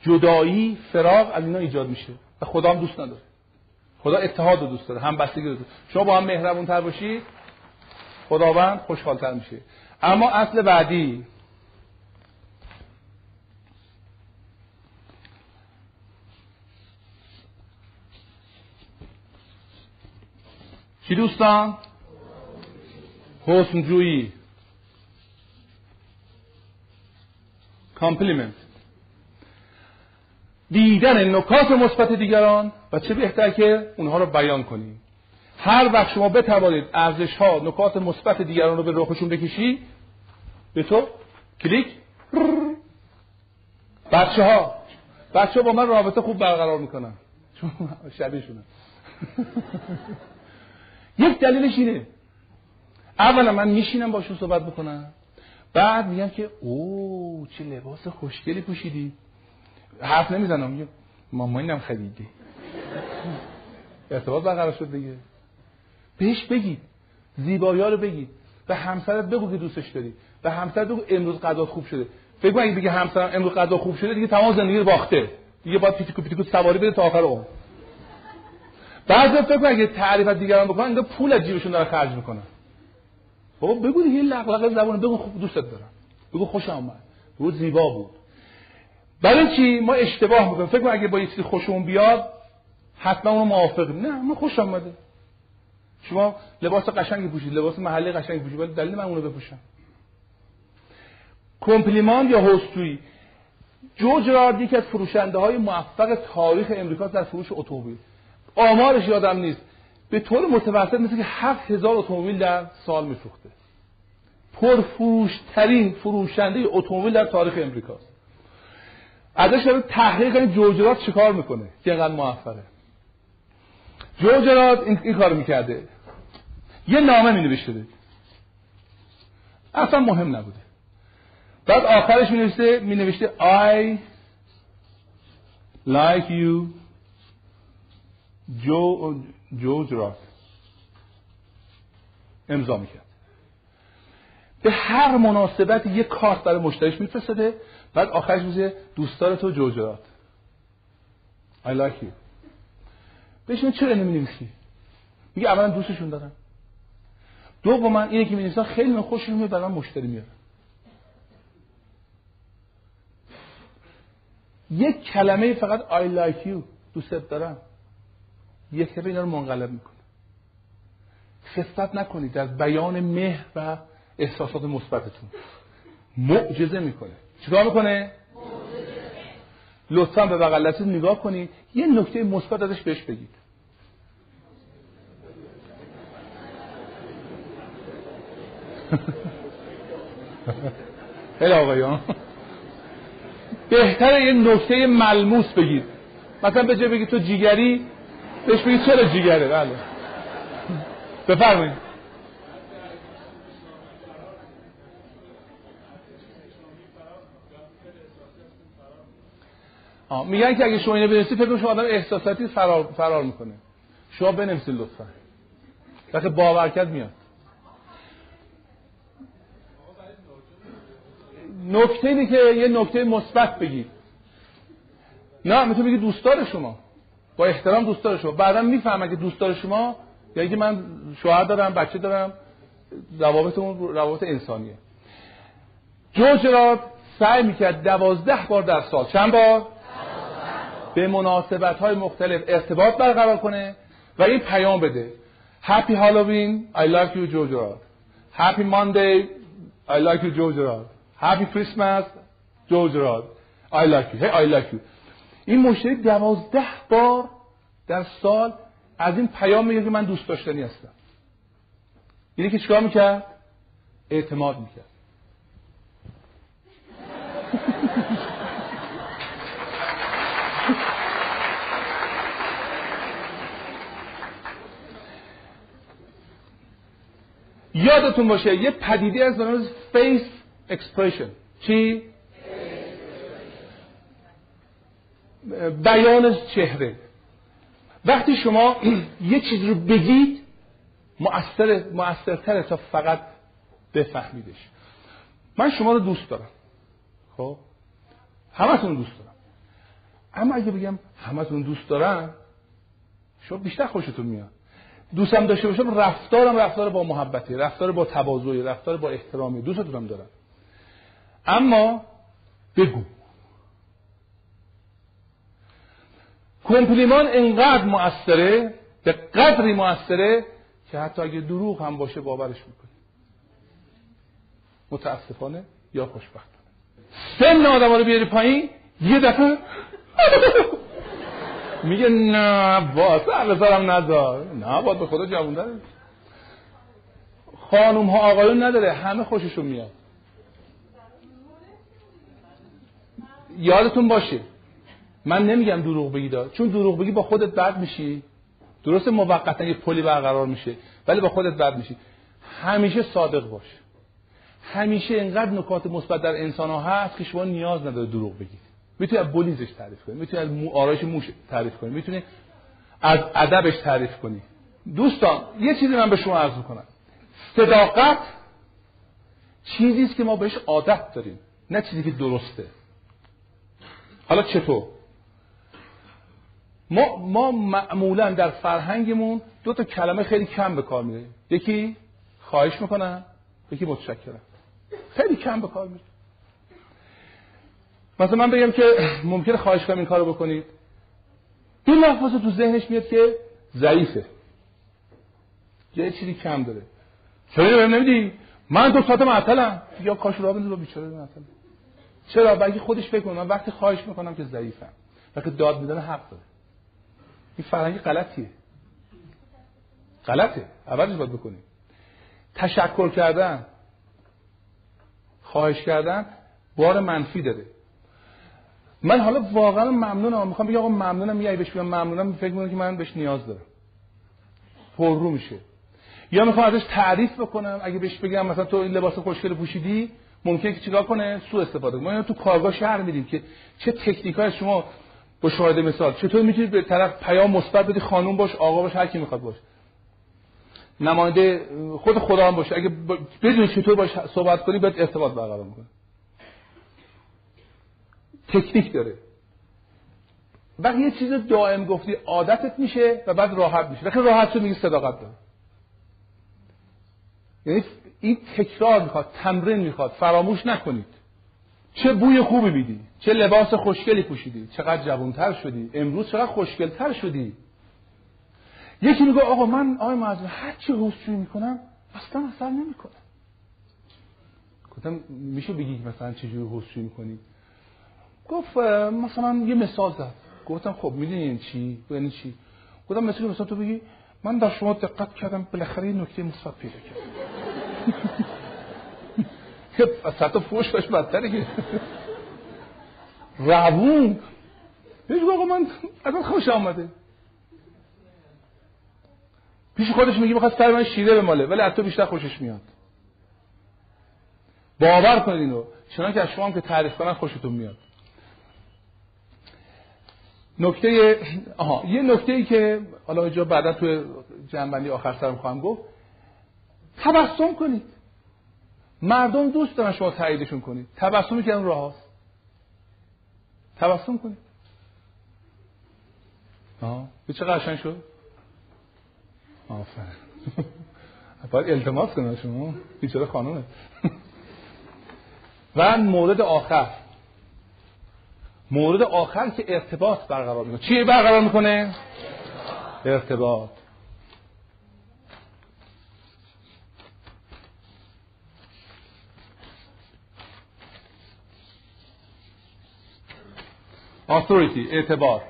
جدایی فراق از اینا ایجاد میشه. و خدا هم دوست نداره. خدا اتحاد رو دوست داره هم بستگی رو شما با هم مهربون تر باشید خداوند خوشحالتر میشه. اما اصل بعدی. چی دوستان؟ حسنجویی. compliment دیدن نکات مثبت دیگران و چه بهتر که اونها رو بیان کنیم. هر وقت شما بتوانید ارزش ها نکات مثبت دیگران رو به رخشون بکشی به تو کلیک بچه ها بچه ها با من رابطه خوب برقرار می‌کنن. چون شبیه یک دلیلش اینه. اولا من میشینم باشون صحبت بکنم. بعد میگم که او چه لباس خوشگلی پوشیدی. حرف نمی‌زنم میگم مامانم خریدی. ارتباط برقرار شد دیگه. بهش بگید. زیبایی رو بگید. به همسرت بگو که دوستش داری. به همسرت بگو امروز غذا خوب شده. فکر اگه بگه همسرم امروز غذا خوب شده دیگه تمام زندگی رو باخته. دیگه باید پیتیکو پیتیکو سواری بده تا آخر عمر. بعضی فکر اگه تعریف از دیگران بکنن انگار پول از جیبشون داره خرج می‌کنن. بابا بگو دیگه لغلقه زبون بگو خوب دوستت دارم. بگو خوش آمد بگو زیبا بود. برای چی ما اشتباه می‌کنیم؟ فکر اگه با چیزی خوشمون بیاد حتما اونو موافقیم. نه من خوش آمده. شما لباس قشنگی پوشید لباس محلی قشنگی پوشید ولی دلیل من اونو بپوشم. کمپلیمان یا هوستویی جو جرارد یکی از فروشنده های موفق تاریخ امریکا در فروش اتومبیل. آمارش یادم نیست. به طور متوسط مثل که هفت هزار اتومبیل در سال میفروخته. پرفروشترین فروشنده اتومبیل در تاریخ امریکاست. ازش داره تحقیق کنید جوجرات چیکار می‌کنه. که اینقدر موفقه. جوجرات این, این کار می‌کرده. یه نامه می نوشته اصلا مهم نبوده. بعد آخرش می نوشته می نوشته I like you جو جوجرات. امضا می‌کرد. به هر مناسبت یه کارت برای مشتریش میفرستاده. بعد آخرش میشه دوستار تو جوجرات. I like you. بهش چرا نمی نویسی میگه اولا دوستشون دارم دو با من اینه که می خیلی خوششون میاد برای من مشتری میاره یک کلمه فقط I like you دوستت دارم یک کلمه اینا رو منقلب می‌کنه. خفت نکنید در بیان مهر و احساسات مثبتتون. معجزه می‌کنه. چیکار می‌کنه؟ لطفا به بغل نگاه کنید یه نکته مثبت ازش بهش بگید. خیلی آقایان بهتره یه نکته ملموس بگید. مثلا به بگید تو جیگری بهش بگید چرا جیگره؟ بله. بفرمایید. میگن که اگه شما اینو بنویسید فکر شما آدم احساساتی فرار, فرار می‌کنه. شما بنویسید لطفا. وقتی باورکت میاد. نکته اینه که یه نکته مثبت بگید نه می‌تونی بگی دوستدار شما. با احترام دوستدار شما. بعدا می‌فهمم که دوستدار شما یعنی که من شوهر دارم بچه دارم روابطمون روابط انسانیه. جورج سعی می‌کرد دوازده بار در سال چند بار؟ به مناسبت های مختلف ارتباط برقرار کنه و این پیام بده. Happy Halloween I like you Joe Happy Monday I like you Joe Happy Christmas Joe I like you. Hey I like you. این مشتری دوازده بار در سال از این پیام میگه که من دوست داشتنی هستم. یعنی که چیکار می‌کرد؟ اعتماد می‌کرد. یادتون باشه یه پدیده از نام face expression چی؟ بیان چهره. وقتی شما یه چیز رو بگید مؤثر مؤثرتره تا فقط بفهمیدش. من شما رو دوست دارم. خب؟ همتون دوست دارم. اما اگه بگم همتون دوست دارم شما بیشتر خوشتون میاد. دوستم داشته باشم رفتارم رفتار با محبتی رفتار با تواضعی رفتار با احترامی. دوستتونم دارم. اما بگو. کمپلیمان انقدر مؤثره به قدری مؤثره که حتی اگه دروغ هم باشه باورش می‌کنی متاسفانه یا خوشبختانه. سن آدم رو بیاری پایین یه دفعه میگه نه با سر بذارم نذار نه باید به خدا جوون داره. خانوم ها آقایون نداره همه خوششون میاد. یادتون باشه من نمیگم دروغ بگی چون دروغ بگی با خودت بد میشی. درست موقتا یه پلی برقرار میشه ولی با خودت بد میشی. همیشه صادق باش. همیشه اینقدر نکات مثبت در انسان ها هست که شما نیاز نداره دروغ بگید می‌تونی از بولیزش تعریف کنی می‌تونی از آرایش موش تعریف کنی می‌تونی از ادبش تعریف کنی. دوستان یه چیزی من به شما عرض می‌کنم. صداقت چیزی است که ما بهش عادت داریم نه چیزی که درسته. حالا چطور؟ ما ما معمولا در فرهنگمون دو تا کلمه خیلی کم به کار میره یکی خواهش می‌کنم یکی متشکرم. خیلی کم به کار میره مثلا من بگم که ممکنه خواهش کنم این کارو بکنید. این لحظه تو ذهنش میاد که ضعیفه. یه چیزی کم داره. چرا بهم نمیدی؟ من دو ساعت معطلم. یا کاش را بنداز بیچاره معطل. چرا؟ بلکه خودش فکر من وقتی خواهش می‌کنم که ضعیفم. وقتی داد می‌زنه حق داره. این فرهنگ غلطیه. غلطه. عوضش باید بکنیم تشکر کردن خواهش کردن بار منفی داره. من حالا واقعا ممنونم. می‌خوام بگم آقا ممنونم. یه بهش بگم ممنونم. فکر می‌کنم که من بهش نیاز دارم. رو میشه. یا می‌خوام ازش تعریف بکنم. اگه بهش بگم مثلا تو این لباس خوشگل پوشیدی ممکنه که چیکار کنه؟ سو استفاده کنه. تو کارگاه شهر میدیم که چه تکنیکای شما با شاهد مثال. چطور می‌تونید به طرف پیام مثبت بدی؟ خانوم باش آقا باش هر کی می‌خواد باش. نماینده خود خدا هم باشه. اگه بدون چطور باش صحبت کنی باید ارتباط برقرار می‌کنه. تکنیک داره. وقتی یه چیز دائم گفتی عادتت میشه و بعد راحت میشه. وقتی راحت شد میگه صداقت داره یعنی این تکرار می‌خواد تمرین می‌خواد. فراموش نکنید. چه بوی خوبی میدی چه لباس خوشگلی پوشیدی چقدر جوانتر شدی امروز چقدر خوشگلتر شدی. یکی میگه آقا من آقای معظم هر چی حسجویی می‌کنم اصلا اثر نمی‌کنه. گفتم میشه بگی مثلا چجوری حسجویی می‌کنی؟ گفت مثلا یه مثال زد. گفتم خب می‌دونین چی؟ یعنی چی؟ گفتم مثلا مثلا تو بگی. من در شما دقت کردم بالاخره یه نکته مثبت پیدا کردم سطح فوش باش بدتره که روون. بهش آقا من ازت خوش آمده پیش خودش میگه بخواد سر من شیره ماله ولی از تو بیشتر خوشش میاد. باور کنید اینو. چنان که از شما هم که تعریف کنن خوشتون میاد. نکته آها یه نکته ای که حالا اینجا بعدا تو جنبندی آخر سرم خواهم گفت. تبسم کنید. مردم دوست دارن شما تاییدشون کنید. تبسمی که اون راه هست. تبسم کنید. آه چه قشنگ شد؟ آفرین. باید التماس کنید شما. بیچاره خانومه. و مورد آخر. مورد آخر که ارتباط برقرار می‌کنه. چی برقرار می‌کنه؟ ارتباط. Authority اعتبار.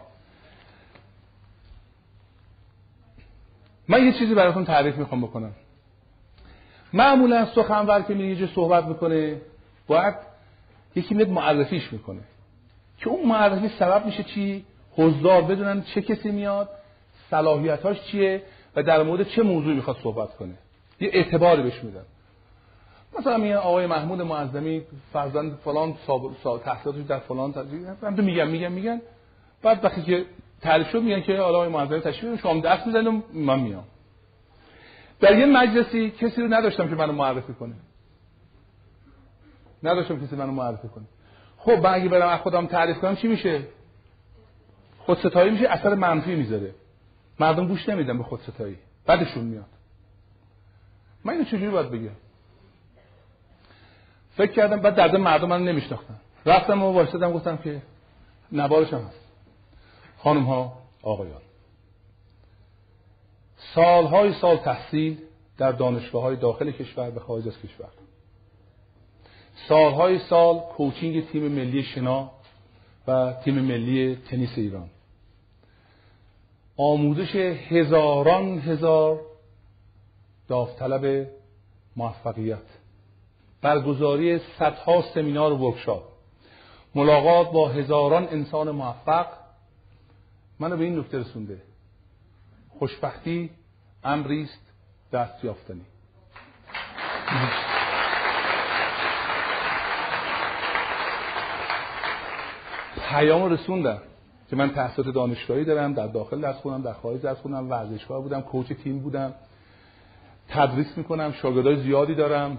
من یه چیزی براتون تعریف می‌خوام بکنم. معمولا سخنور که میگه یه صحبت می‌کنه باید یکی میاد معرفیش می‌کنه. که اون معرفی سبب میشه چی؟ حضار بدونن چه کسی میاد صلاحیتاش چیه و در مورد چه موضوعی می‌خواد صحبت کنه. یه اعتباری بهش میدن. مثلا میگن آقای محمود معظمی فرزند فلان تحصیلاتش در فلان تو میگم میگم میگن بعد وقتی که تعریف شد میگن که آقای معظمی تشریف شما دست می‌زنید من میام. در یه مجلسی کسی رو نداشتم که منو معرفی کنه. نداشتم کسی منو معرفی کنه. خب من اگه برم از خودم تعریف کنم چی میشه؟ خود ستایی میشه اثر منفی می‌ذاره. مردم گوش نمیدن به خود ستایی. بعدشون میاد. من اینو چجوری باید بگم؟ فکر کردم بعد در مردم من نمیشناختن. رفتم و وایسادم گفتم که نوارش هم هست. خانم ها آقایان. سالهای سال تحصیل در دانشگاه های داخل کشور به خارج از کشور. سالهای سال کوچینگ تیم ملی شنا و تیم ملی تنیس ایران. آموزش هزاران هزار داوطلب موفقیت. برگزاری صدها سمینار و ورکشاپ. ملاقات با هزاران انسان موفق. منو به این نکته رسونده. خوشبختی امری است دست یافتنی پیام رسوندم که من تحصیلات دانشگاهی دارم در داخل درس خوندم در خارج درس خوندم ورزشگاه بودم کوچ تیم بودم. تدریس می‌کنم شاگردای زیادی دارم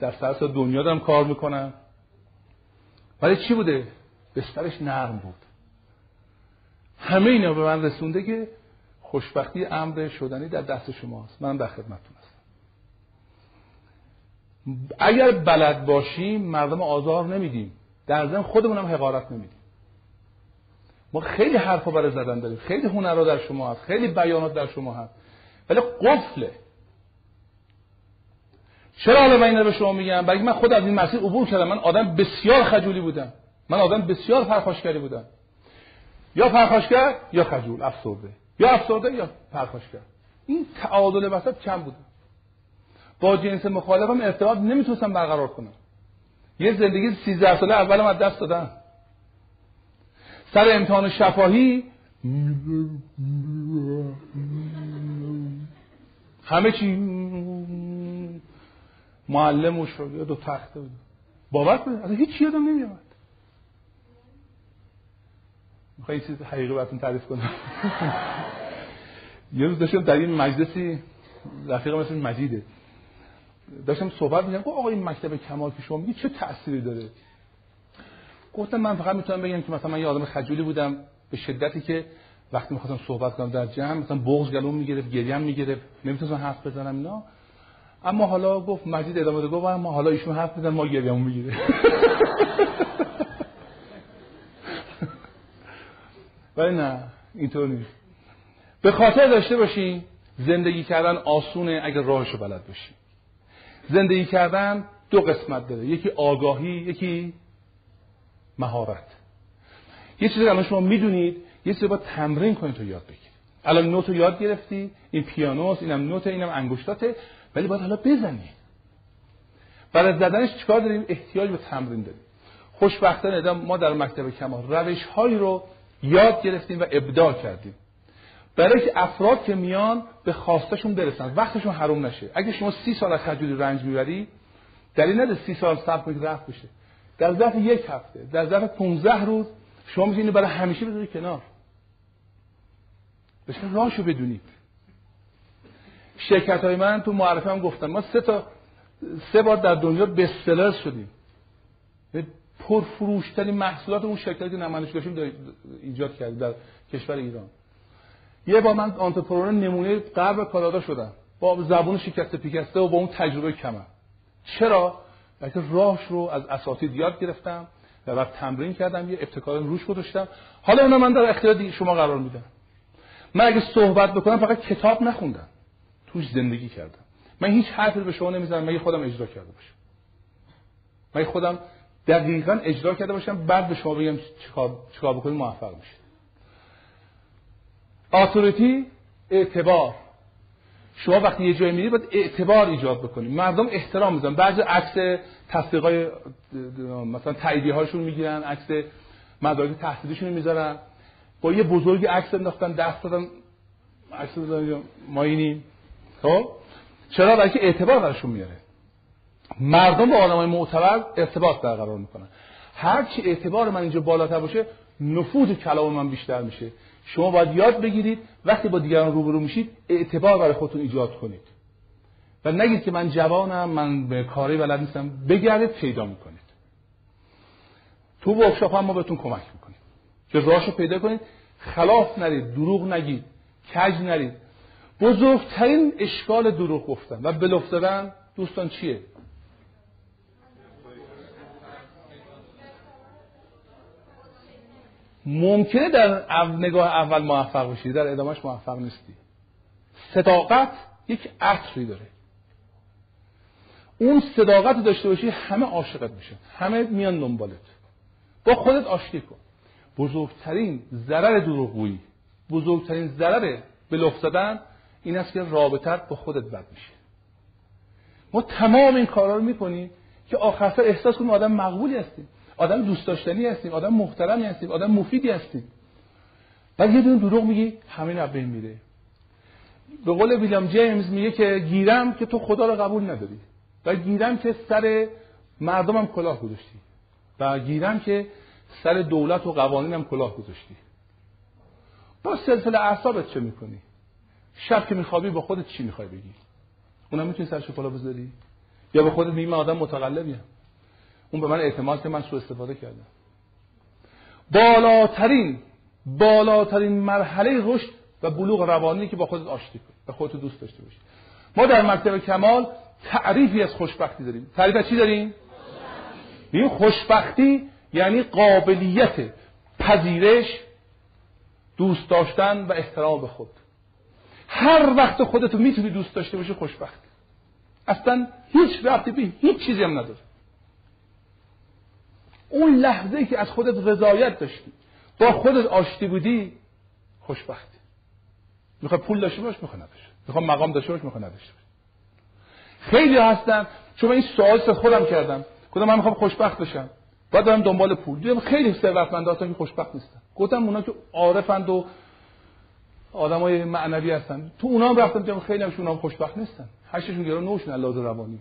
در سراسر دنیا دارم کار می‌کنم. ولی چی بوده؟ بسترش نرم بود. همه اینا به من رسونده که خوشبختی امر شدنی در دست شماست. من در خدمتتون هستم. اگر بلد باشیم مردم آزار نمیدیم. در ضمن خودمون هم حقارت نمیدیم. ما خیلی حرفا برای زدن داریم. خیلی هنرها در شما هست. خیلی بیانات در شما هست. ولی قفله. چرا حالا من این به شما میگم؟ برای من خود از این مسیر عبور کردم. من آدم بسیار خجولی بودم. من آدم بسیار پرخاشگری بودم. یا پرخاشگر یا خجول. افسرده. یا افسرده یا پرخاشگر. این تعادل وسط کم بوده. با جنس مخالفم ارتباط نمی‌تونستم برقرار کنم. یه زندگی 13 ساله اولم از دست دادم. سر امتحان شفاهی همه چی معلم و شاگرد و تخته بود باور کنید اصلا هیچ یادم نمیاد میخوایی چیز حقیقی براتون تعریف کنم؟ یه روز داشتم در این مجلسی رفیقم مثل مجیده. داشتم صحبت می‌کردم آقا این مکتب کمال که شما میگی چه تأثیری داره؟ گفتم من فقط می‌تونم بگم که مثلا من یه آدم خجولی بودم به شدتی که وقتی می‌خواستم صحبت کنم در جمع مثلا بغض گلوم می‌گرفت گریم می‌گرفت نمی‌تونستم حرف بزنم اینا. اما حالا گفت مجید ادامه ده گفت ما حالا ایشون حرف بزن ما گریمون می‌گیره. ولی نه اینطور نیست. به خاطر داشته باشین زندگی کردن آسونه اگر راهشو بلد باشی زندگی کردن دو قسمت داره یکی آگاهی یکی مهارت. یه چیزی الان شما می‌دونید یه چیزی با تمرین کنید تو یاد بگیرید. الان نوت رو یاد گرفتی این پیانوست اینم نوت اینم انگشتاته ولی باید حالا بزنی. برای زدنش چیکار داریم؟ احتیاج به تمرین داریم. خوشبختانه ما در مکتب کمال روش هایی رو یاد گرفتیم و ابداع کردیم. برای که افراد که میان به خواستشون برسن. وقتشون حروم نشه. اگه شما سی سال از خجولی رنج می‌بری دلیل نده سی سال صبر کنید رفت بشه. در ظرف یک هفته در ظرف 15 روز شما می‌تونید برای همیشه بذارید کنار. بشه راهشو بدونید شرکت های من تو معرفه هم گفتم ما سه تا سه بار در دنیا بستلر شدیم. پرفروشترین محصولات اون شرکتی که نمایشگاهی ایجاد کردیم در کشور ایران. یه با من آنترپرنور نمونه غرب کانادا شدم. با زبون شکسته پیکسته و با اون تجربه کمم. چرا؟ بلکه راهش رو از اساتید یاد گرفتم و بعد تمرین کردم یه ابتکار روش گذاشتم. حالا اونا من در اختیار شما قرار میدم من اگه صحبت بکنم فقط کتاب نخوندم. توش زندگی کردم. من هیچ حرفی به شما نمی‌زنم. مگه خودم اجرا کرده باشم. مگه خودم دقیقا اجرا کرده باشم. بعد به شما بگم چیکار چیکار بکنید موفق میشید. اتوریتی اعتبار. شما وقتی یه جایی میرید باید اعتبار ایجاد بکنید مردم احترام می‌ذارن. بعضی عکس تصدیقای مثلا تاییدیه هاشون می‌گیرن عکس مدارک تحصیلیشون می‌ذارن. با یه بزرگ عکس انداختن دست دادن عکس ما اینیم خب؟ چرا؟ بلکه اعتبار برشون میاره. مردم با آدمای معتبر ارتباط برقرار می‌کنن. هرچی اعتبار من اینجا بالاتر باشه نفوذ کلام من بیشتر میشه. شما باید یاد بگیرید وقتی با دیگران روبرو میشید اعتبار برای خودتون ایجاد کنید. و نگید که من جوانم من به کاری بلد نیستم. بگردید پیدا می‌کنید. تو ورکشاپ هم ما بهتون کمک می‌کنیم. که راهشو پیدا کنید. خلاف نرید دروغ نگید کج نرید. بزرگترین اشکال دروغ گفتن و بلوف دادن دوستان چیه؟ ممکنه در نگاه اول موفق بشی در ادامهش موفق نیستی. صداقت یک عطری داره. اون صداقت داشته باشی همه عاشقت میشن. همه میان دنبالت. با خودت آشتی کن. بزرگترین ضرر دروغگویی بزرگترین ضرر به زدن این است که رابطت با خودت بد میشه. ما تمام این کارا رو می‌کنیم که آخر احساس کنیم آدم مقبولی هستیم. آدم دوست داشتنی هستیم آدم محترمی هستیم آدم مفیدی هستیم. بعد یه دونه دروغ میگی همین از بین میره. به قول ویلیام جیمز میگه که گیرم که تو خدا رو قبول نداری و گیرم که سر مردمم کلاه گذاشتی و گیرم که سر دولت و قوانینم کلاه گذاشتی. با سلسله اعصابت چه می‌کنی؟ شب که میخوابی با خودت چی می‌خوای بگی؟ اونم می‌تونی سرش کلاه بذاری؟ یا به خودت میگی من آدم متقلبیم. اون به من اعتماد که من سو استفاده کردم. بالاترین بالاترین مرحله رشد و بلوغ روانی که با خودت آشتی کن به خودت دوست داشته باشی. ما در مکتب کمال تعریفی از خوشبختی داریم. تعریف چی داریم؟ این خوشبختی یعنی قابلیت پذیرش دوست داشتن و احترام به خود. هر وقت خودتو می‌تونی دوست داشته باشی خوشبخت. اصلا هیچ ربطی به هیچ چیزی هم نداره. اون لحظه که از خودت رضایت داشتی با خودت آشتی بودی خوشبختی. می‌خواد پول داشته باش می‌خواد نداشته. می‌خواد مقام داشته باش می‌خواد نداشته باش. خیلی هستن چون این سوال خودم کردم. گفتم من می‌خوام خوشبخت بشم. بعد دارم دنبال پول. دیدم خیلی ثروتمند هستن که خوشبخت نیستن. گفتم اونا که عارفند و آدمای معنوی هستن. تو اونا هم رفتم دیدم خیلی هم خوشبخت نیستن. هشتشون گرا نوشن الله روانی.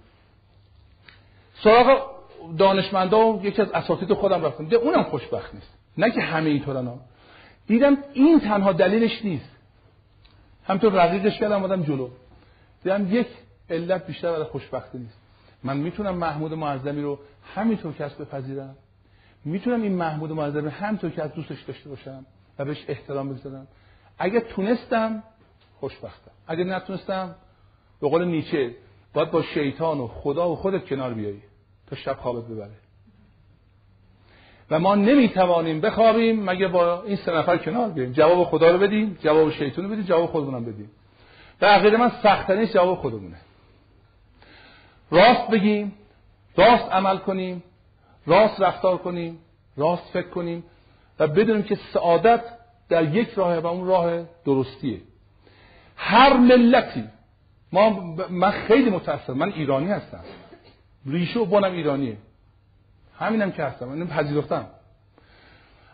سراغ دانشمندا یکی از اساتید خودم رفتم دیدم اونم خوشبخت نیست. نه که همه اینطورن ها دیدم این تنها دلیلش نیست. همینطور رقیقش کردم آدم جلو. دیدم یک علت بیشتر برای خوشبختی نیست. من می‌تونم محمود معظمی رو همینطور که بپذیرم می‌تونم این محمود معظمی همینطور که از دوستش داشته باشم و بهش احترام بگذارم. اگه تونستم خوشبختم. اگه نتونستم به قول نیچه باید با شیطان و خدا و خودت کنار بیایی. شب خوابت ببره. و ما نمی‌توانیم بخوابیم مگه با این سه نفر کنار بیاییم جواب خدا رو بدیم جواب شیطان رو بدیم جواب خودمونم بدیم. به عقیده من سختترین جواب خودمونه. راست بگیم راست عمل کنیم راست رفتار کنیم راست فکر کنیم و بدونیم که سعادت در یک راه و اون راه درستیه. هر ملتی ما من خیلی متاسفم من ایرانی هستم. ریشه و بانم ایرانیه. همینم که هستم. من پذیرفتم.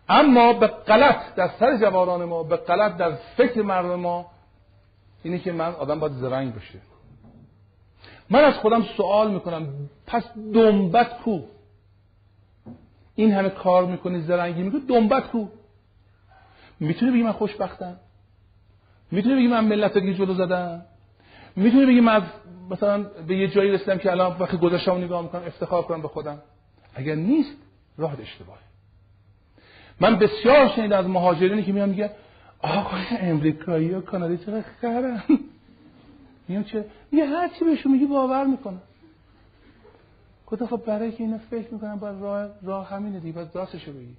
اما به غلط در سر جوانان ما به غلط در فکر مردم ما اینه که من آدم باید زرنگ باشه. من از خودم سوال می‌کنم. پس دنبت کو؟ این همه کار می‌کنی زرنگی می‌کنی دنبت کو؟ می‌تونی بگی من خوشبختم؟ می‌تونی بگی من ملت دیگه جلو زدم؟ می‌تونی بگی من مثلا به یه جایی رسیدم که الان وقتی گذشتم نگاه می‌کنم افتخار کنم به خودم. اگر نیست راه اشتباهه. من بسیار شنیدم از مهاجرینی که میان میگن آقای امریکایی و کانادی چقدر خرن. میگم چه؟ یه هر چی بهشون میگی باور می‌کنن گفتم خب برای که اینا فکر می‌کنن باید راه, راه همینه دیگه باید راستشو بگی.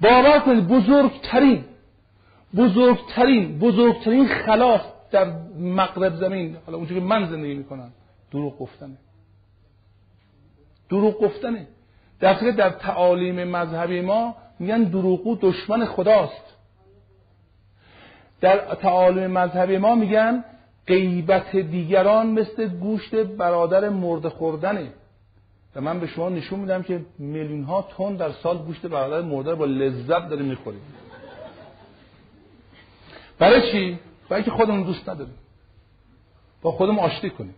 باور کنید بزرگترین بزرگترین بزرگترین خلاص در مغرب زمین حالا اونجوری من زندگی می‌کنم دروغ گفتنه. دروغ گفتنه. در در تعالیم مذهبی ما میگن دروغو دشمن خداست. در تعالیم مذهبی ما میگن غیبت دیگران مثل گوشت برادر مرده خوردنه. و من به شما نشون میدم که میلیون ها تن در سال گوشت برادر مرده با لذت داریم می‌خوریم برای چی؟ برای اینکه خودمون دوست نداریم. با خودمون آشتی کنیم.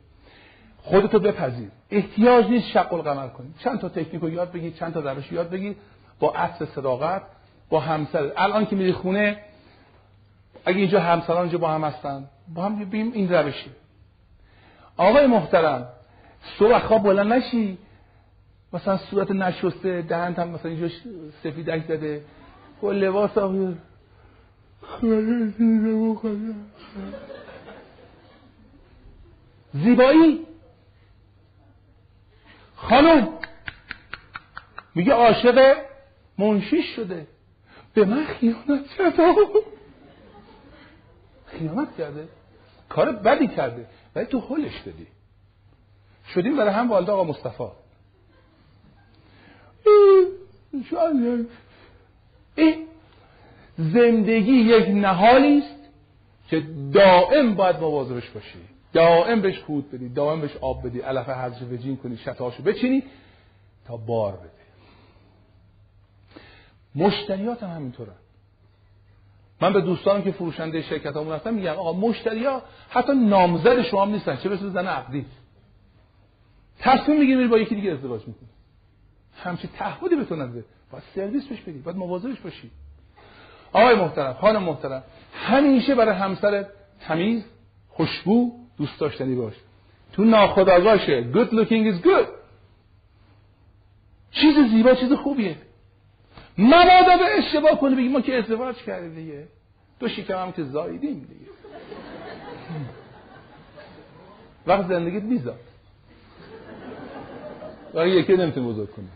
خودتو بپذیر. احتیاج نیست شق القمر کنیم چند تا تکنیک یاد بگیر چند تا روش یاد بگیر. با عطر صداقت با همسر. الان که میری خونه اگه اینجا همسران اینجا با هم هستن با هم بیم این روشی. آقای محترم صبح خواب بلند نشی. مثلا صورت نشسته دهنت هم مثلا اینجا سفیدک زده. با لباس آقای زیبایی؟ خانم میگه عاشق منشیش شده. به من خیانت کرده. خیانت کرده. کار بدی کرده. ولی تو حلش دادی. شدیم برای هم والده آقا مصطفی. این زندگی یک نهالی است که دائم باید مواظبش باشی. دائم بهش کود بدی دائم بهش آب بدی علف حضر وجین کنی شتاشو بچینی تا بار بده. مشتریات هم همینطورن. من به دوستانم که فروشنده شرکت همون هستن میگم آقا مشتری ها حتی نامزد شما هم نیستن چه برسه زن عقدی؟ تصمیم می‌گیری با یکی دیگه ازدواج می‌کنی. همچی تعهدی به تو نده. باید سرویس بهش بدی باید مواظبش باشی. آقای محترم خانم محترم همیشه برای همسر تمیز خوشبو دوست داشتنی باش. تو ناخداگاهشه. Good looking is good. چیز زیبا چیز خوبیه. مبادا به اشتباه کنی بگی ما که ازدواج کردیم دیگه. دو شکم هم که زاییدیم دیگه. وقت زندگیت میزاد وقت یکی نمی‌تونی بزرگ کنی.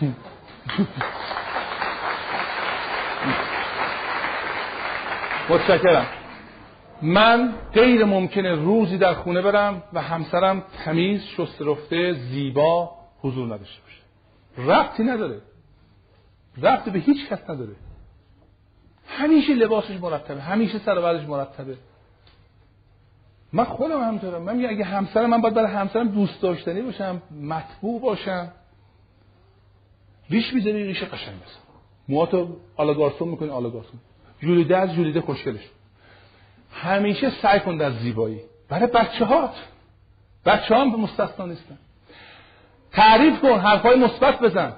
متشکرم. من غیر ممکنه روزی در خونه برم و همسرم تمیز شست رفته زیبا حضور نداشته باشه. ربطی نداره. ربطی به هیچ کس نداره. همیشه لباسش مرتبه همیشه سر و مرتبه. من خودم همینطورم. من میگم اگه همسرم من باید برای همسرم دوست داشتنی باشم مطبوع باشم. ریش می‌زنی ریش قشنگ بزن موهاتو آلاگارسون می‌کنی آلاگارسون جولیده از جولیده خوشگلش. همیشه سعی کن در زیبایی. برای بچه هات بچه هم به مستثنا نیستن. تعریف کن حرفای مثبت بزن.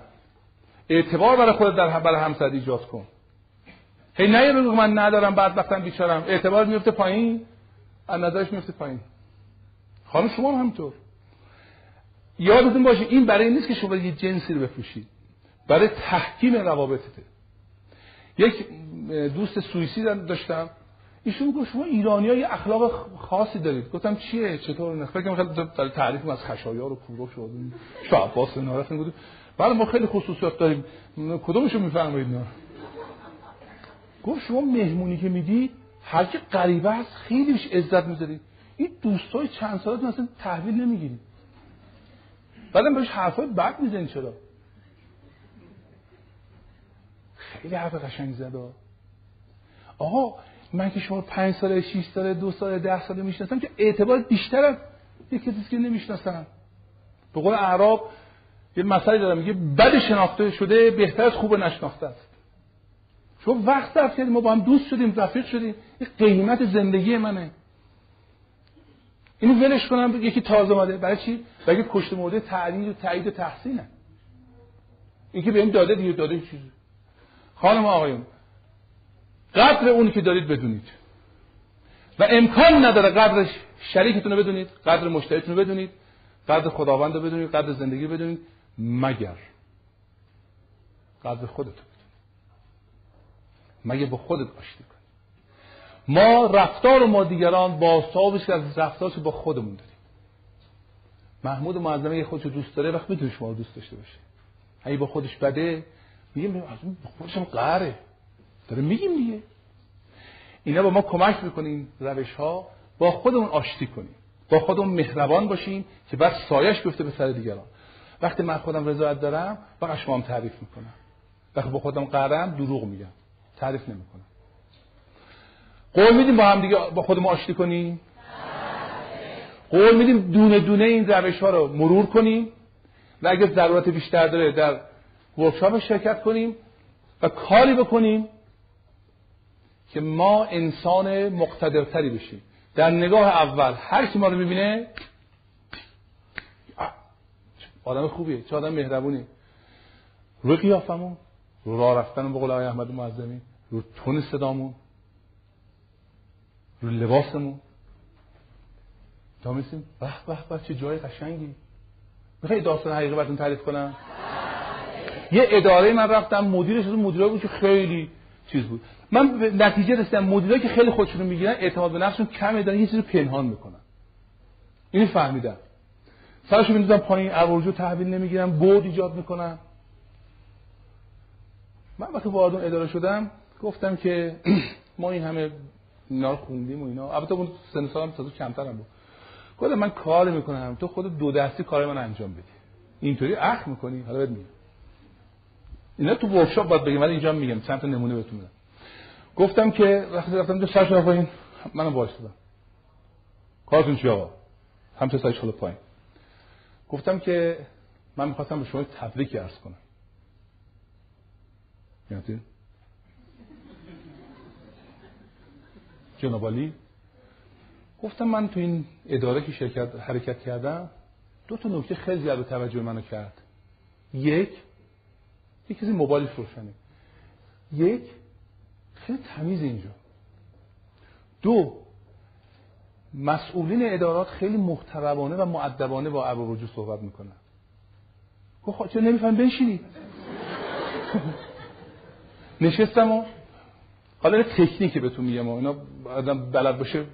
اعتبار برای خودت در برای همسر ایجاد کن. هی نه بگو من ندارم بعد وقتم بیچارم. اعتبار میفته پایین؟ از نظرش میفته پایین. خانم شما هم همینطور. یادتون باشه این برای نیست که شما یه جنسی رو بفروشید. برای تحکیم روابطته. یک دوست سوئیسی داشتم. ایشون گفت شما ایرانی های اخلاق خاصی دارید. گفتم چیه؟ چطور نه؟ فکر کنم خیلی تعریف از خشایار و کوروش شد شاه عباس رفتن گفت بله ما خیلی خصوصیات داریم. کدومشو میفرمایید نه گفت شما مهمونی که میدی هر کی غریبه است خیلی بهش عزت می‌ذاری. این دوستای چند سالتون اصلا تحویل نمی‌گیری بعدم بهش حرفای بد می‌زنی چرا؟ خیلی حرف قشنگ زد آقا من که شما پنج ساله 6 ساله دو ساله ده ساله می‌شناسم که اعتبار بیشتر از یک کسی که نمی‌شناسم. به قول اعراب یه مسئله دارم میگه بد شناخته شده بهتر از خوب نشناخته است. شما وقت صرف کردیم ما با هم دوست شدیم رفیق شدیم. این قیمت زندگی منه. اینو ولش کنم یکی تازه اومده. برای چی؟ برای کشت مرده تعلیم و تایید و تحسینه. این که بهم داده دیگه داده چیزی خانم آقایون قدر اونی که دارید بدونید. و امکان نداره قدر شریکتون رو بدونید قدر مشتریتون رو بدونید قدر خداوند رو بدونید قدر زندگی رو بدونید مگر. قدر خودتون. مگه با خودت آشتی کن ما رفتار ما دیگران با صاحبش از رفتارش با خودمون داریم. محمود معظمه یه خودشو دوست داره وقت می‌تونه شما دوست داشته باشه. اگه با خودش بده میگه از اون خودشم قهره. داره میگیم دیگه. اینا با ما کمک می‌کنیم روش ها با خودمون آشتی کنیم. با خودمون مهربان باشیم که بعد سایش بیفته به سر دیگران. وقتی من خودم رضایت دارم فقط شما هم تعریف می‌کنم. وقتی با خودم قهرم دروغ میگم. تعریف نمی‌کنم. قول میدیم با هم دیگه با خودمون آشتی کنیم. قول میدیم دونه دونه این روش ها رو مرور کنیم. و اگه ضرورت بیشتر داره در ورکشاپ شرکت کنیم و کاری بکنیم که ما انسان مقتدرتری بشیم. در نگاه اول هر کی ما رو می‌بینه آدم خوبیه چه آدم مهربونی. روی قیافمون رو راه رفتن به قول آقای احمد معظمی رو تون صدامون رو لباسمون. تا میسیم به به چه جای قشنگی. می‌خوای داستان حقیقی براتون تعریف کنم؟ یه اداره من رفتم مدیرش از مدیرایی بود که خیلی چیز بود. من نتیجه رسیدم مدیرایی که خیلی خودشون می‌گیرن اعتماد به نفسشون کمه دارن یه چیزی پنهان می‌کنن. اینو فهمیدم. سرشو میندازم پایین ارورجو تحویل نمی‌گیرم بود ایجاد می‌کنم من وقتی وارد اون اداره شدم گفتم که ما این همه اینا خوندیم و اینا. البته اون سن سالم تازه کمترم بود. گفتم من کار می‌کنم تو خود دو دستی کار من انجام بدی. اینطوری اخ می‌کنی حالا بهت میگم. اینا تو ورکشاپ باید بگم ولی اینجا میگم چند تا نمونه بهتون میدم. گفتم که وقتی رفتم تو سرش پایین منم وایسادم کارتون چی آقا؟ هم سه سایش پایین. گفتم که من می‌خواستم به شما تبریک عرض کنم. یعنی جناب گفتم من تو این اداره که شرکت حرکت کردم دو تا نکته خیلی زیاد توجه منو کرد. یک یک کسی موبایلش روشنه. یک خیلی تمیز اینجا. دو مسئولین ادارات خیلی محترمانه و معدبانه با ابو رجوع صحبت می‌کنن. گفت چرا نمیفهم بنشینید نشستم و حالا تکنیکی بهتون میگم اینا آدم بلد باشه.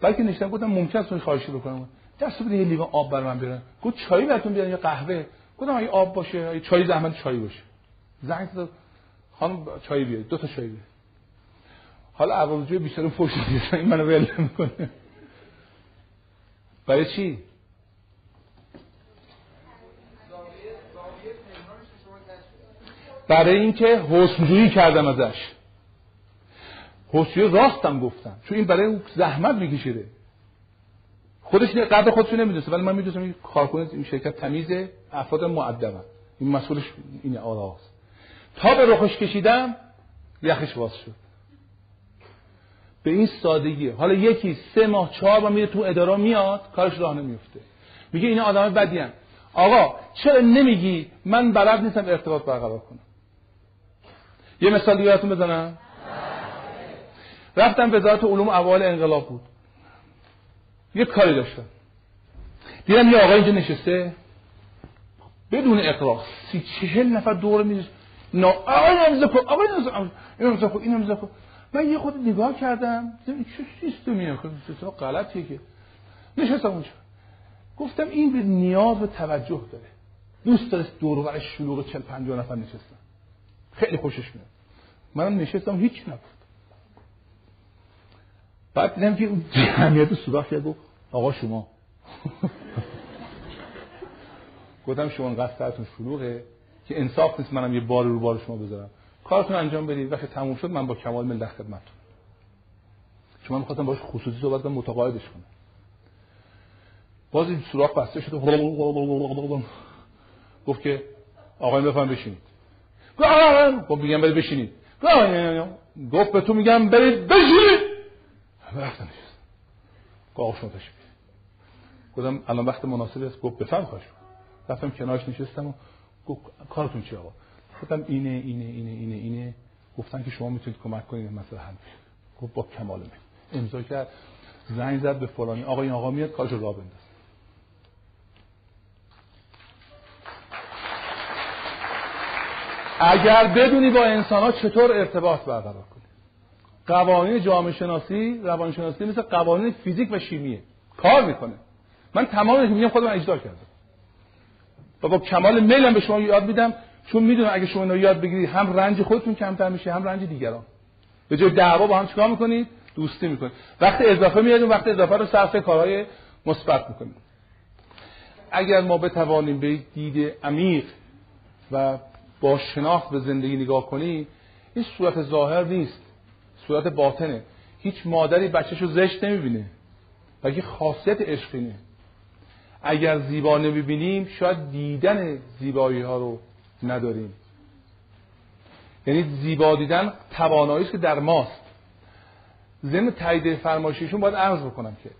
بلکه نشستم گفتم ممکن است خواهشی بکنم. دست بده یه لیوان آب بر من بیارن. گفت چای براتون بیارن یا قهوه. گفتم اگه آب باشه اگه چای زحمت چای باشه. زنگ زد خانم چای بیارید دو تا چای بیارید حالا عوض بیشتر فوش این منو ول می‌کنه برای چی؟ برای اینکه حسنجویی کردم ازش. حوشیه راستم گفتم چون این برای زحمت میکشیده. خودش قدر خودش نمی‌دونسته ولی من می‌دونستم این کارکنه این شرکت تمیزه افراد مؤدبن. این مسئولش این آراست تا به رخش کشیدم یخش باز شد. به این سادگی. حالا یکی سه ماه چهار ماه میره تو اداره میاد کارش راه نمیفته میگه این آدم بدی هم. آقا چرا نمیگی من بلد نیستم ارتباط برقرار کنم؟ یه مثال دیگه بزنم. رفتم وزارت علوم اول انقلاب بود. یه کاری داشتم. دیدم یه آقا اینجا نشسته. بدون اقرار سی چهل نفر دور میز نا آقای امضا کن آقای امضا کن این امضا کن من یه خود نگاه کردم. این چه سیستمیه خب سیستم غلطیه که. نشستم اونجا. گفتم این به نیاز به توجه داره. دوست داره دور و شلوغ 40 50 نفر نشستن. خیلی خوشش میاد. منم نشستم هیچ نگفت بعد دیدم که جمعیت سوراخ کرد گفت آقا شما. گفتم شما انقدر سرتون شلوغه که انصاف نیست منم یه بار رو بار شما بذارم. کارتون انجام بدید. وقتی تموم شد من با کمال ملت خدمتتون. چون من می‌خواستم باش خصوصی صحبت کنم متقاعدش کنم. باز این سوراخ بسته شد. گفت که آقای بفهم بشینید. گفت میگم برید بشینید. گفت به تو میگم برید بشینید. گفت شما تشبیه گفتم الان وقت مناسب است گفت بفهم خواهش رفتم کنارش نشستم و گفت کارتون چیه آقا؟ گفتم اینه اینه اینه اینه اینه. گفتن که شما می‌تونید کمک کنید مثلا حل گفت با کمال می امضا کرد. زنگ زد به فلانی. آقا این آقا میاد کارشو راه بنداز. اگر بدونی با انسان ها چطور ارتباط برقرار قوانین جامعه شناسی روان شناسی مثل قوانین فیزیک و شیمیه. کار می‌کنه. من تمام میگم خودم اجرا کردم. و با کمال میلم به شما یاد میدم. چون می‌دونم اگه شما اینو یاد بگیرید هم رنج خودتون کمتر میشه هم رنج دیگران. به جای دعوا با هم چیکار می‌کنید؟ دوستی می‌کنید. وقت اضافه میادیم وقت اضافه رو صرف کارهای مثبت می‌کنید. اگر ما بتوانیم به دید عمیق و با شناخت به زندگی نگاه کنیم این صورت ظاهر نیست. صورت باطنه. هیچ مادری بچهش رو زشت نمی‌بینه. بلکه خاصیت عشقینه. اگر زیبا نمی‌بینیم شاید دیدن زیبایی ها رو نداریم. یعنی زیبا دیدن توانایی که در ماست. ضمن تایید فرمایشیشون باید عرض بکنم که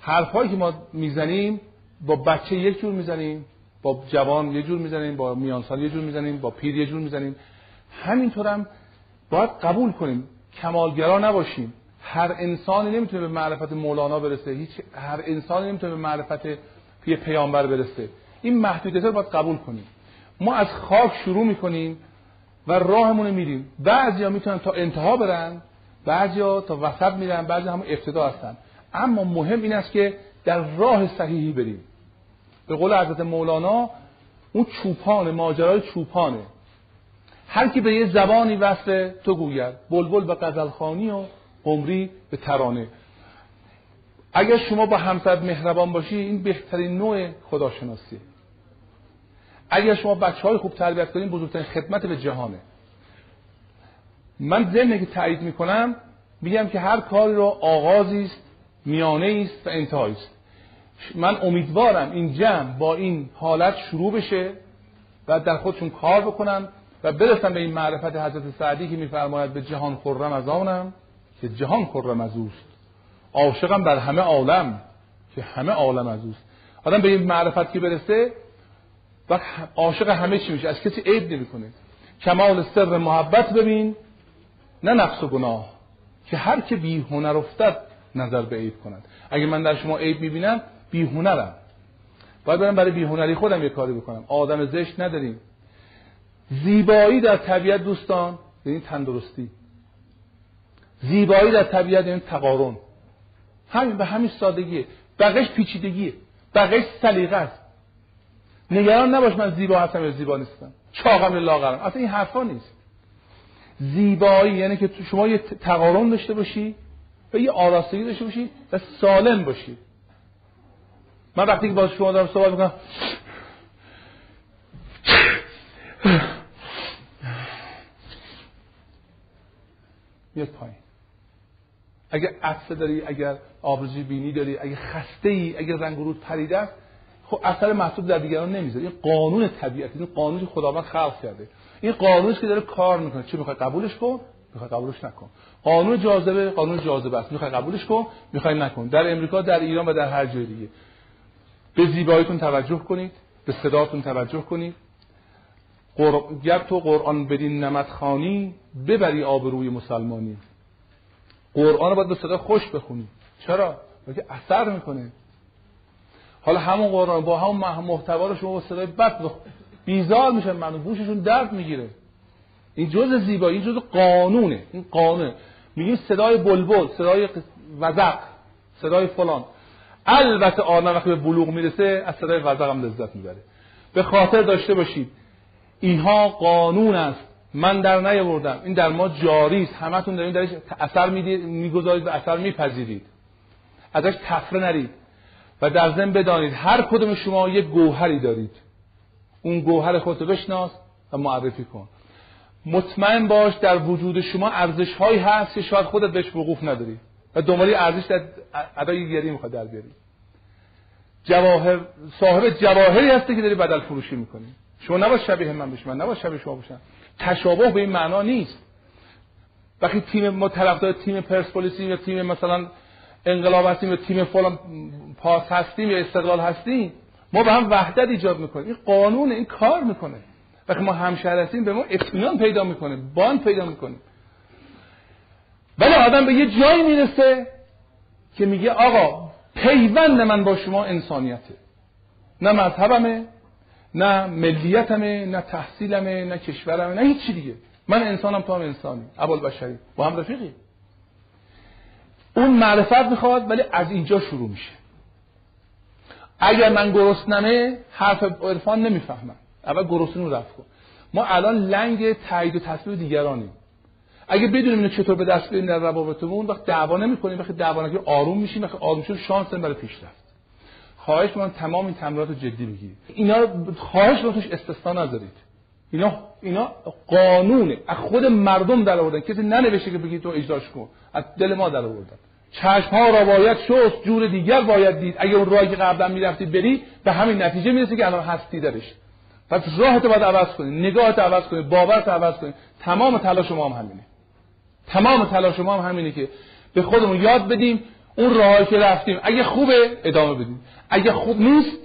حرفهایی که ما می‌زنیم با بچه یک جور می‌زنیم با جوان یه جور می‌زنیم با میانسال یه جور می‌زنیم با پیر یه جور می‌زنیم. همینطور هم باید قبول کنیم کمالگرا نباشیم. هر انسانی نمی‌تونه به معرفت مولانا برسه. هیچ هر انسانی نمی‌تونه به معرفت پی پیامبر برسه. این محدودیت رو باید قبول کنیم. ما از خاک شروع می‌کنیم و راهمون رو میریم. بعضیا می‌تونن تا انتها برن بعضیا تا وسط میرن بعضی هم ابتدا هستن. اما مهم این است که در راه صحیحی بریم. به قول حضرت مولانا اون چوپان ماجرای چوپانه. هر کی به یه زبانی وصل تو گوید. بلبل به غزلخانی و قمری به ترانه. اگر شما با همسر مهربان باشی این بهترین نوع خداشناسیه اگر شما بچه های خوب تربیت کنید بزرگترین خدمت به جهانه. من ضمن که تایید می‌کنم میگم که هر کاری رو آغازی است میانه است و انتهایی است. من امیدوارم این جمع با این حالت شروع بشه و در خودشون کار بکنن و برسن به این معرفت حضرت سعدی که میفرماید به جهان خرم از آنم که جهان خرم از اوست. عاشقم بر همه عالم که همه عالم از اوست. آدم به این معرفت که برسه و عاشق همه چی میشه. از کسی عیب نمی‌کنه. کمال سر محبت ببین نه نقص و گناه که هر که بی هنر افتد نظر به عیب کند. اگه من در شما عیب می‌بینم بی هنرم. باید برم برای بی هنری خودم یه کاری بکنم. آدم زشت نداریم. زیبایی در طبیعت دوستان یعنی تندرستی. زیبایی در طبیعت یعنی تقارن. همین به همین سادگیه. بقیش پیچیدگیه. بقیش سلیقه است. نگران نباش من زیبا هستم یا زیبا نیستم. چاقم لاغرم. اصلا این حرفا نیست. زیبایی یعنی که شما یه تقارن داشته باشی و یه آراستگی داشته باشی و سالم باشی. من وقتی که با شما دارم صحبت می‌کنم میاد پایین. اگر عطسه داری اگر آبروزی بینی داری اگر خسته ای اگر رنگ رود پریده است خب اثر محسوب در دیگران نمی‌ذاره. این قانون طبیعتی این قانونی خداوند خلق کرده. این قانونی که داره کار می‌کنه. چه می‌خوای قبولش کن؟ می‌خوای قبولش نکن. قانون جاذبه قانون جاذبه است. می‌خوای قبولش کن؟ می‌خوای نکن. در امریکا در ایران و در هر جای دیگه. به زیباییتون توجه کنید به صداتون توجه کنید. گر تو قرآن بدین نمت خانی ببری آبروی مسلمانی. قرآن رو باید به صدا خوش بخونی. چرا؟ که اثر می‌کنه. حالا همون قرآن با همون محتوا رو شما با صدای بد بیزار میشن منو گوششون درد می‌گیره. این جز زیبایی این جز قانونه. این قانونه میگیم صدای بلبل صدای وزق صدای فلان. البته آدم وقتی به بلوغ می‌رسه از صدای وزق هم لذت می‌بره. به خاطر داشته باشید. اینها قانون است. من در نیاوردم. این در ما جاری است. همتون دارین درش اثر می‌گذارید و اثر میپذیرید. ازش تفره نرید. و در ضمن بدانید هر کدوم شما یک گوهری دارید. اون گوهر خودتو بشناس و معرفی کن. مطمئن باش در وجود شما ارزش هایی هست که شاید خودت بهش وقوف نداری. و دنبالی ارزش در ادای گری می‌خواد در بیاری. جواهر صاحب جواهری هستی که داری بدل فروشی می‌کنی. شما نباید شبیه من بشی من نباید شبیه شما باشم تشابه به این معنا نیست. وقتی تیم ما طرفدار تیم پرسپولیسی یا تیم مثلا انقلاب هستیم یا تیم فلان پاس هستیم یا استقلال هستیم ما به هم وحدت ایجاد می‌کنیم. این قانون این کار می‌کنه. وقتی ما همشهر هستیم به ما اطمینان پیدا می‌کنه باند پیدا می‌کنیم ولی آدم به یه جایی می‌رسه که میگه آقا پیوند من با شما انسانیته. نه مذهبمه نه ملیتمه نه تحصیلمه نه کشورمه نه هیچ دیگه. من انسانم تو هم انسانی. ابوال بشری با هم رفیقی. اون معرفت می‌خواد ولی از اینجا شروع میشه. اگر من گرسنمه حرف عرفان نمی‌فهمم. اول گرسنه رفت کن. ما الان لنگ تایید و تصویر دیگرانیم. اگه بدونیم اینو چطور به دست بیاریم در روابطمون وقت دعوا نمی‌کنیم. وقتی دعوا نکنیم آروم میشیم. وقتی آروم شد شانس برای پیشرفت خواهش من تمام این تمرینات رو جدی بگیرید. اینا خواهش رو توش استثنا نذارید. اینا اینا قانونه از خود مردم در آوردن کسی ننوشته که بگید تو اجراش کن. از دل ما در آوردن چشم ها را باید شست جور دیگر باید دید. اگه اون راهی که قبلا می‌رفتی بری به همین نتیجه می‌رسی که الان هستی درش. پس راهت باید عوض کنی نگاهت عوض کنی باورت عوض کنی. تمام تلاش ما هم همینه. تمام تلاش ما هم همینه که به خودمون یاد بدیم. اون راهی که رفتیم اگه خوبه ادامه بدیم. اگه خوب نیست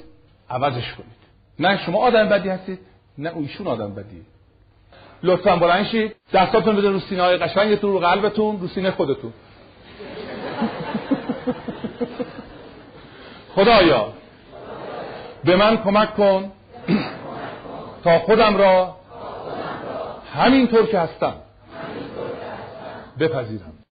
عوضش کنید. نه شما آدم بدی هستید نه ایشون آدم بدی. لطفا بلند شید. دستاتون بده رو سینه های قشنگتون رو قلبتون رو سینه خودتون. خدایا به من کمک کن تا خودم را همینطور که هستم بپذیرم.